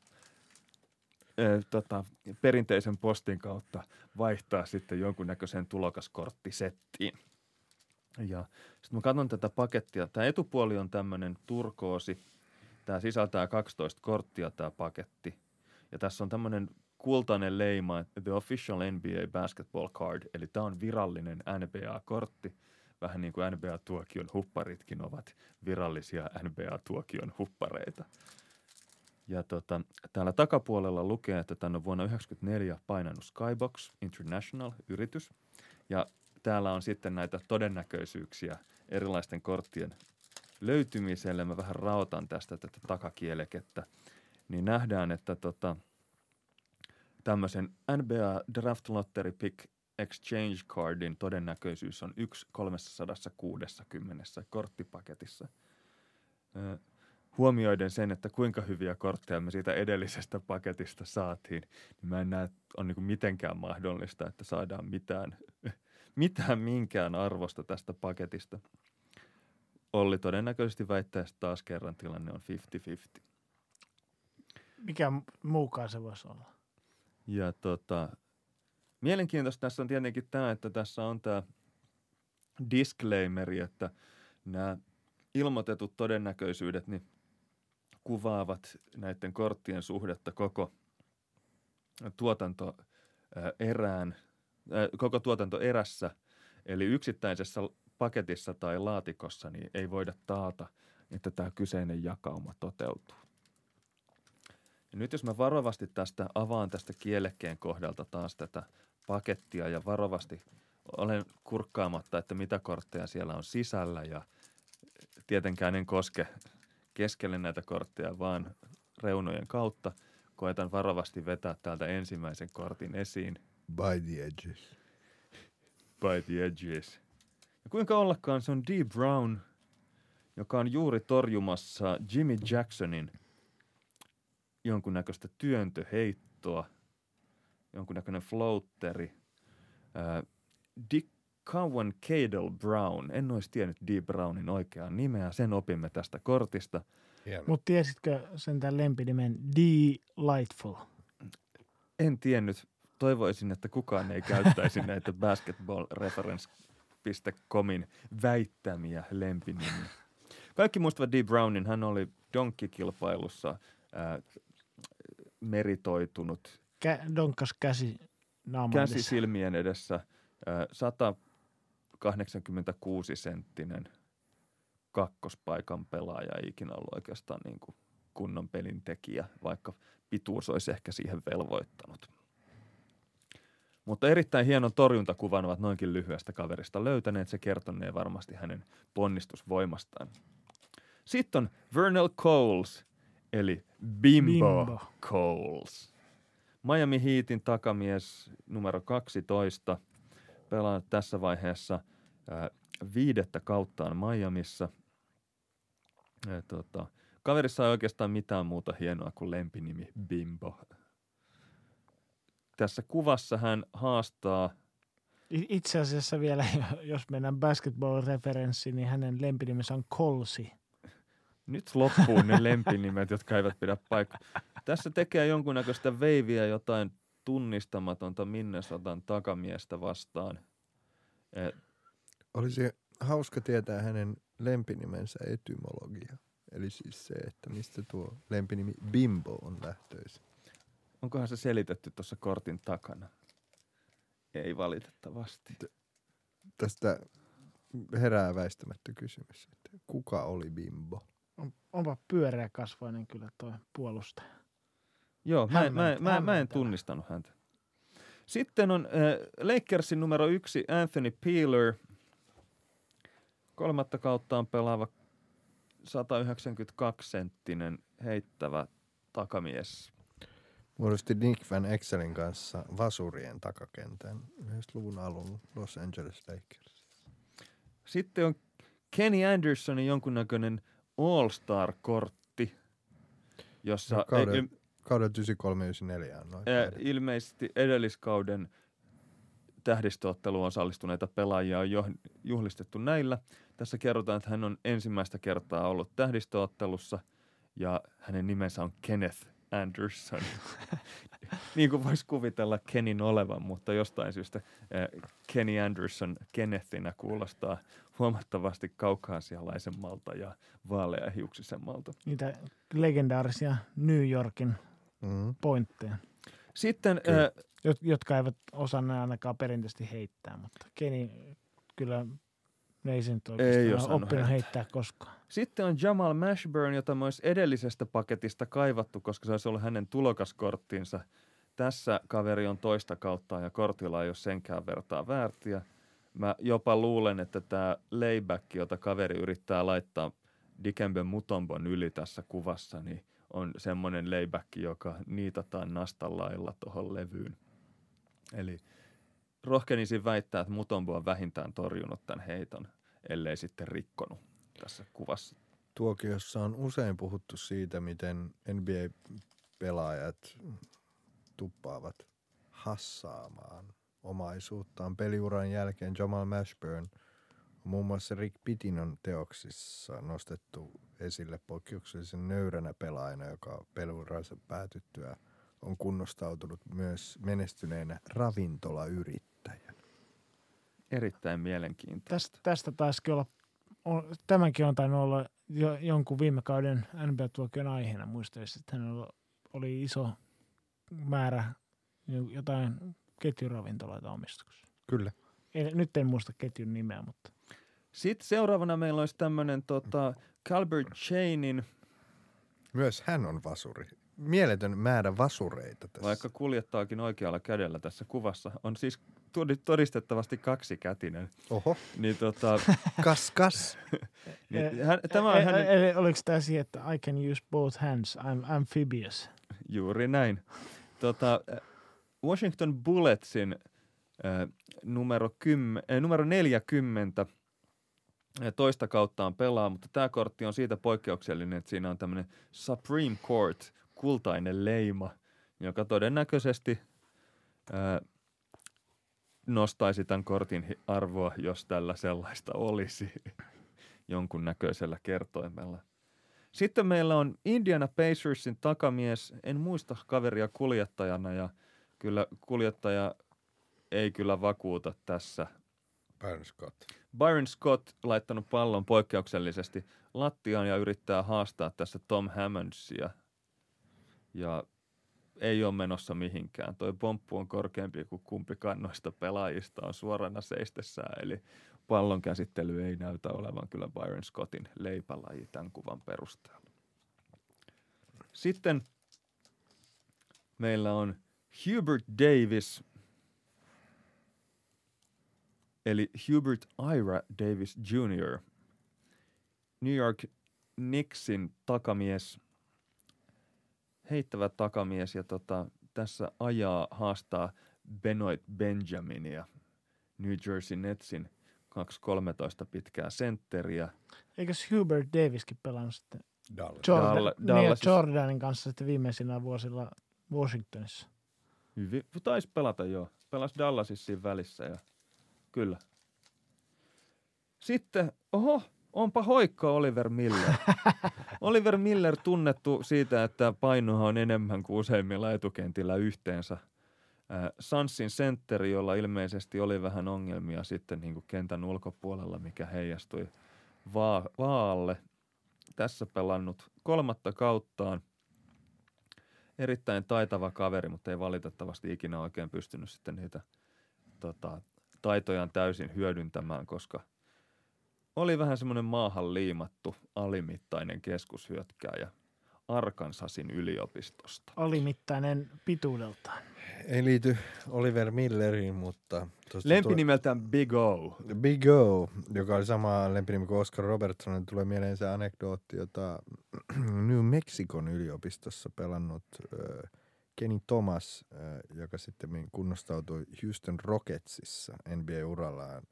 ö, tota, perinteisen postin kautta vaihtaa sitten jonkunnäköiseen tulokaskorttisettiin. Ja sitten mä katson tätä pakettia. Tämä etupuoli on tämmöinen turkoosi. Tämä sisältää 12 korttia tämä paketti. Ja tässä on tämmöinen kultainen leima, The Official NBA Basketball Card, eli tämä on virallinen NBA-kortti, vähän niin kuin NBA-tuokion hupparitkin ovat virallisia NBA-tuokion huppareita. Ja tota, täällä takapuolella lukee, että tämä on vuonna 1994 painanut Skybox International-yritys. Ja täällä on sitten näitä todennäköisyyksiä erilaisten korttien löytymiselle. Mä vähän raotan tästä tätä takakielekettä. Niin nähdään, että tota, tämmöisen NBA Draft Lottery Pick Exchange Cardin todennäköisyys on 1 360 korttipaketissa. Huomioiden sen, että kuinka hyviä kortteja me siitä edellisestä paketista saatiin, niin mä en näe, että on niin mitenkään mahdollista, että saadaan mitään, [LAUGHS] mitään minkään arvosta tästä paketista. Olli todennäköisesti väittää, että taas kerran tilanne on 50-50. Mikä muukaan se voisi olla? Ja tota, mielenkiintoista tässä on tietenkin tämä, että tässä on tämä disclaimeri, että nämä ilmoitetut todennäköisyydet niin kuvaavat näiden korttien suhdetta koko tuotanto erään, koko tuotantoerässä, eli yksittäisessä paketissa tai laatikossa niin ei voida taata, että tämä kyseinen jakauma toteutuu. Ja nyt jos mä varovasti tästä avaan tästä kielekkeen kohdalta taas tätä pakettia ja varovasti olen kurkkaamatta, että mitä kortteja siellä on sisällä ja tietenkään en koske keskelle näitä kortteja, vaan reunojen kautta. Koetan varovasti vetää täältä ensimmäisen kortin esiin. By the edges. By the edges. Ja kuinka ollakaan se on D. Brown, joka on juuri torjumassa Jimmy Jacksonin jonkunnäköistä työntöheittoa, jonkunnäköinen floateri. Ää, Dick Cowan Cadel Brown. En olisi tiennyt D. Brownin oikeaa nimeä, sen opimme tästä kortista. Mutta tiesitkö sen tämän lempinimen Delightful? En tiennyt. Toivoisin, että kukaan ei käyttäisi [LAUGHS] näitä basketballreference.comin väittämiä lempinimiä. Kaikki muistavat D. Brownin. Hän oli donkkikilpailussa äh, meritoitunut. Kä- donkkas käsi naaman Käsi silmien edessä. 100 86 senttinen kakkospaikan pelaaja ei ikinä ollut oikeastaan niin kuin kunnon pelin tekijä, vaikka pituus olisi ehkä siihen velvoittanut. Mutta erittäin hienon torjuntakuvan ovat noinkin lyhyestä kaverista löytäneet. Se kertonee varmasti hänen ponnistusvoimastaan. Sitten on Vernal Coles, eli Bimbo, Bimbo. Coles. Miami Heatin takamies numero 12 – pelaa tässä vaiheessa – viidettä kauttaan Miamissa. Ja, tota, kaverissa ei oikeastaan mitään muuta hienoa kuin lempinimi Bimbo. Tässä kuvassa hän haastaa Itse asiassa vielä, [LAUGHS] jos mennään basketball-referenssiin, niin hänen lempinimensä on Kolsi. Nyt loppuu ne [LAUGHS] lempinimet, jotka eivät pidä paikkaa. Tässä tekee jonkunnäköistä veiviä jotain tunnistamatonta Minnesotan takamiestä vastaan. Olisi hauska tietää hänen lempinimensä etymologia. Eli siis se, että mistä tuo lempinimi Bimbo on lähtöisin. Onkohan se selitetty tuossa kortin takana? Ei valitettavasti. Tästä herää väistämättä kysymys, että kuka oli Bimbo? On, onpa pyöreä kasvoinen kyllä toi puolustaja. Joo, mä, en- mä, Hämmentävä, mä, mä en tunnistanut häntä. Sitten on äh, Lakersin numero yksi Anthony Peeler. Kolmatta kauttaan pelaava 192-senttinen heittävä takamies. Muodosti Nick Van Excelin kanssa vasurien takakentän 90-luvun alun Los Angeles Lakers. Sitten on Kenny Andersonin jonkunnäköinen All-Star-kortti, jossa No, kauden- ei- il- Kauden 93-94 on noin. Ää, ilmeisesti edelliskauden tähdistöotteluun osallistuneita pelaajia on jo, juhlistettu näillä. Tässä kerrotaan, että hän on ensimmäistä kertaa ollut tähdistöottelussa ja hänen nimensä on Kenneth Anderson. [LAUGHS] niin kuin voisi kuvitella Kenin olevan, mutta jostain syystä ää, Kenny Anderson Kennethinä kuulostaa huomattavasti kaukaasialaisemmalta ja vaaleahiuksisemmalta. Niitä legendaarisia New Yorkin Mm. pointteja, Sitten jot- jotka eivät osaa ainakaan perinteisesti heittää, mutta Kenny kyllä ne ei sen nyt Ei oppinut heittää. heittää koskaan. Sitten on Jamal Mashburn, jota olisi edellisestä paketista kaivattu, koska se olisi ollut hänen tulokaskorttinsa. Tässä kaveri on toista kautta ja kortilla ei ole senkään vertaa väärtiä. Mä jopa luulen, että tämä layback, jota kaveri yrittää laittaa Dikembe Mutombon yli tässä kuvassa, niin on semmoinen layback, joka niitataan nastan lailla tuohon levyyn. Eli rohkenisin väittää, että Mutombo on vähintään torjunut tämän heiton, ellei sitten rikkonut tässä kuvassa. Tuokiossa on usein puhuttu siitä, miten NBA-pelaajat tuppaavat hassaamaan omaisuuttaan peliuran jälkeen. Jamal Mashburn muun muassa Rick Pittinon teoksissa nostettu esille poikkeuksellisen nöyränä pelaajana, joka peliuransa päätyttyä on kunnostautunut myös menestyneenä ravintolayrittäjänä. Erittäin mielenkiintoista. Tästä, tästä taisikin olla, on, tämänkin on tainnut olla jo, jonkun viime kauden NBA-tuokion aiheena. Muistaisin, että hänellä oli iso määrä jo- jotain ketjuravintoloita omistuksessa. Kyllä. Ei, nyt en muista ketjun nimeä, mutta Sitten seuraavana meillä olisi tämmöinen tota, Calbert Chainin, Myös hän on vasuri. Mieletön määrä vasureita tässä. vaikka kuljettaakin oikealla kädellä tässä kuvassa, on siis todistettavasti kaksikätinen. Oho, Niin, tota, [LAUGHS] kas kas. [LAUGHS] niin, hän, tämä on E- hänen, e- Eli oliko tämä siihen, että I can use both hands, I'm amphibious. Juuri näin. Tota, Washington Bulletsin äh, numero, kymmen, äh, numero 40 äh, toista kauttaan pelaa, mutta tämä kortti on siitä poikkeuksellinen, että siinä on tämmöinen Supreme Court, kultainen leima, joka todennäköisesti äh, nostaisi tämän kortin arvoa, jos tällä sellaista olisi [LAUGHS] jonkun näköisellä kertoimella. Sitten meillä on Indiana Pacersin takamies. En muista kaveria kuljettajana ja kyllä kuljettaja ei kyllä vakuuta tässä. Byron Scott. Byron Scott laittanut pallon poikkeuksellisesti lattiaan ja yrittää haastaa tässä Tom Hammondsia. Ja ei ole menossa mihinkään. Toi pomppu on korkeampi kuin kumpikaan noista pelaajista on suorana seistessään. Eli pallon käsittely ei näytä olevan kyllä Byron Scottin leipälaji tämän kuvan perusteella. Sitten meillä on Hubert Davis, eli Hubert Ira Davis Jr., New York Knicksin takamies, heittävä takamies ja tota, tässä ajaa haastaa Benoit Benjaminia, New Jersey Netsin 2.13 pitkää sentteriä. Eikös Hubert Daviskin pelannut sitten Dallas. Jordan, Dalla- niin. Jordanin kanssa sitten viimeisinä vuosilla Washingtonissa? Hyvin, taisi pelata joo. Pelasi Dallasissa siinä välissä ja kyllä. Sitten, oho, onpa hoikka Oliver Miller. [LAUGHS] Oliver Miller tunnettu siitä, että painoa on enemmän kuin useimmilla etukentillä yhteensä. Äh, Sansin sentteri, jolla ilmeisesti oli vähän ongelmia sitten niin kuin kentän ulkopuolella, mikä heijastui va- vaalle. Tässä pelannut kolmatta kauttaan. erittäin taitava kaveri, mutta ei valitettavasti ikinä oikein pystynyt sitten niitä tota, taitojaan täysin hyödyntämään, koska oli vähän semmoinen maahan liimattu alimittainen keskushyötkääjä Arkansasin yliopistosta. Alimittainen pituudeltaan. Ei liity Oliver Milleriin, mutta... Lempinimeltään Big O. Big O, joka oli sama lempinimi kuin Oscar Robertson, tulee mieleen se anekdootti, jota [CLEARS THROAT] New Mexicon yliopistossa pelannut äh, Kenny Thomas, äh, joka sitten kunnostautui Houston Rocketsissa NBA-urallaan.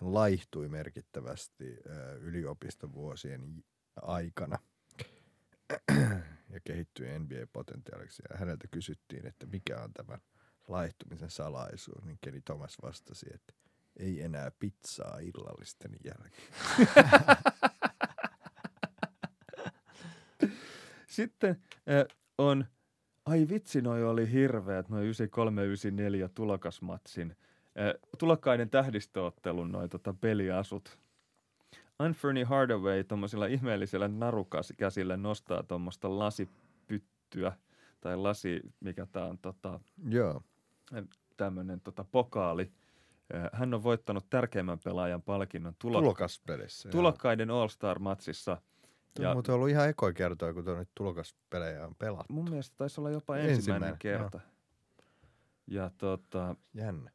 Hän laihtui merkittävästi yliopistovuosien aikana ja kehittyi NBA-potentiaaliksi. Ja häneltä kysyttiin, että mikä on tämä laihtumisen salaisuus, niin Kenny Thomas vastasi, että ei enää pizzaa illallisten jälkeen. [LAUGHS] Sitten on, ai vitsi, noi oli hirveät, noin 93-94 tulokasmatsin, tulokkaiden tähdistöottelun noin tota, peliasut. Anthony Hardaway tuommoisella ihmeellisellä narukäsillä nostaa tuommoista lasipyttyä tai lasi, mikä tämä on tota, Joo. tämmöinen tota, pokaali. Hän on voittanut tärkeimmän pelaajan palkinnon tulo- tulokaspelissä. tulokkaiden All-Star-matsissa. Tämä on muuten ollut ihan ekoa kertoa, kun tuonne tulokaspelejä on pelattu. Mun mielestä taisi olla jopa ensimmäinen, Ensimmäinen, kerta. Ja tota, Jännä.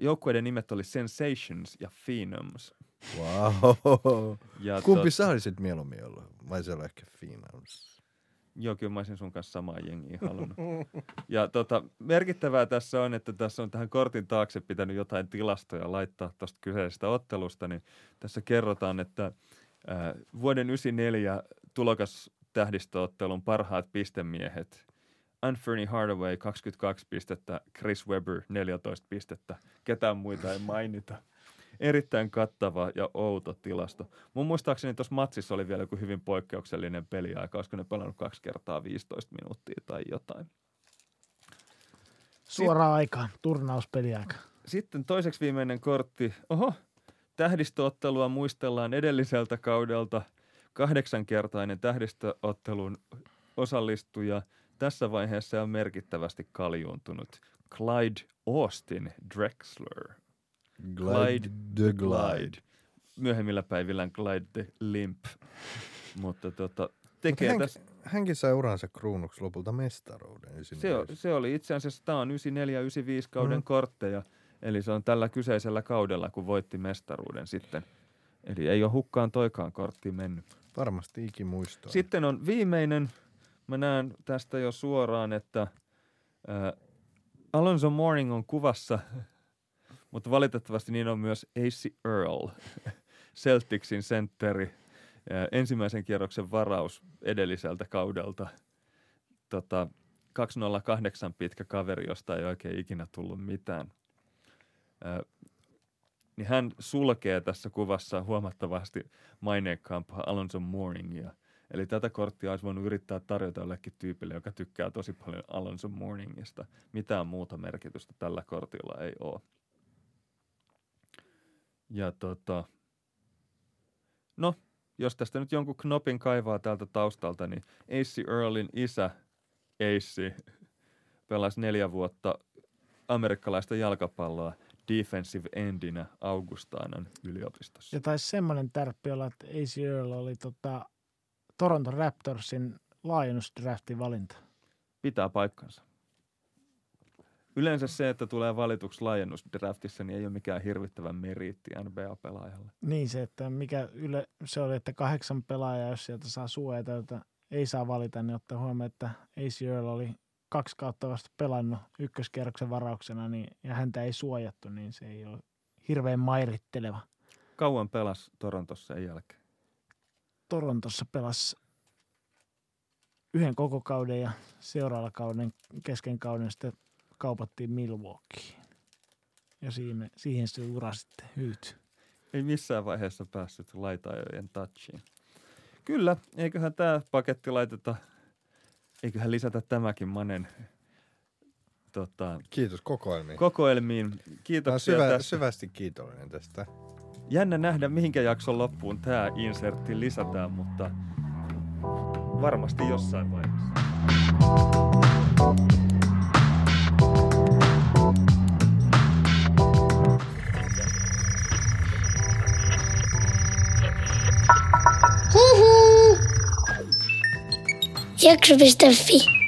Joukkueiden nimet oli Sensations ja Phenoms. Wow. Ja Kumpi tot- sä olisit mieluummin ollut? Vai se ehkä Phenoms? Joo, kyllä mä olisin sun kanssa samaa jengiä halunnut. [LAUGHS] Ja tota, merkittävää tässä on, että tässä on tähän kortin taakse pitänyt jotain tilastoja laittaa tuosta kyseisestä ottelusta, niin tässä kerrotaan, että äh, vuoden 94 tulokas tähdistöottelun parhaat pistemiehet Anthony Hardaway 22 pistettä, Chris Webber 14 pistettä, ketään muita ei mainita. Erittäin kattava ja outo tilasto. Mun muistaakseni tuossa matsissa oli vielä joku hyvin poikkeuksellinen peliaika, olisiko ne pelannut kaksi kertaa 15 minuuttia tai jotain. Suoraan aikaan, turnauspeliaika. Sitten toiseksi viimeinen kortti. Oho, tähdistöottelua muistellaan edelliseltä kaudelta. Kahdeksankertainen tähdistöottelun osallistuja. Tässä vaiheessa on merkittävästi kaljuuntunut. Clyde Austin Drexler. Glide the Glide. Myöhemmillä päivillään Glide the Limp. [LAUGHS] Mutta tota, Mutta tekee hän, tässä, hänkin sai uransa kruunuksi lopulta mestaruuden. se, o- se oli itse asiassa, tämä on 94-95 kauden Mm. kortteja. Eli se on tällä kyseisellä kaudella, kun voitti mestaruuden sitten. Eli ei ole hukkaan toikaan kortti mennyt. Varmasti ikimuistoa. Sitten on viimeinen, mä näen tästä jo suoraan, että äh, Alonso Morning on kuvassa, [LAUGHS] mutta valitettavasti niin on myös AC Earl, [LAUGHS] Celticsin sentteri, äh, ensimmäisen kierroksen varaus edelliseltä kaudelta. Tota, 208 pitkä kaveri, josta ei oikein ikinä tullut mitään. Äh, niin hän sulkee tässä kuvassa huomattavasti maineikkaampaa Alonso Morningia. Eli tätä korttia olisi voinut yrittää tarjota jollekin tyypille, joka tykkää tosi paljon Alonso Morningista. Mitään muuta merkitystä tällä kortilla ei ole. Ja tota, no, jos tästä nyt jonkun knopin kaivaa täältä taustalta, niin AC Earlin isä, AC, pelasi neljä vuotta amerikkalaista jalkapalloa defensive endinä Augustanan yliopistossa. Ja taisi semmoinen tärppi olla, että AC Earl oli tota, Toronto Raptorsin laajennusdraftin valinta. Pitää paikkansa. Yleensä se, että tulee valituksi laajennusdraftissa, niin ei ole mikään hirvittävän meriitti NBA-pelaajalle. Niin se, että mikä yle, se oli, että kahdeksan pelaajaa, jos sieltä saa suojata, jota ei saa valita, niin ottaa huomioon, että AC Earl oli kaksi kautta vasta pelannut ykköskierroksen varauksena, niin, ja häntä ei suojattu, niin se ei ole hirveän mairitteleva. Kauan pelas Torontossa sen jälkeen. Torontossa pelasi yhden koko kauden ja seuraavalla kauden kesken kauden sitten kaupattiin Milwaukeeen. Ja siihen, siihen se ura sitten hyytyi. Ei missään vaiheessa päässyt laitaajojen touchiin. Kyllä, eiköhän tämä paketti laiteta, eiköhän lisätä tämäkin Manen tota, Kiitos kokoelmiin. kokoelmiin. Kiitoksia syvä, tästä. syvästi kiitollinen tästä jännä nähdä, mihinkä jakson loppuun tämä insertti lisätään, mutta varmasti jossain vaiheessa. Hihi! Jakso.fi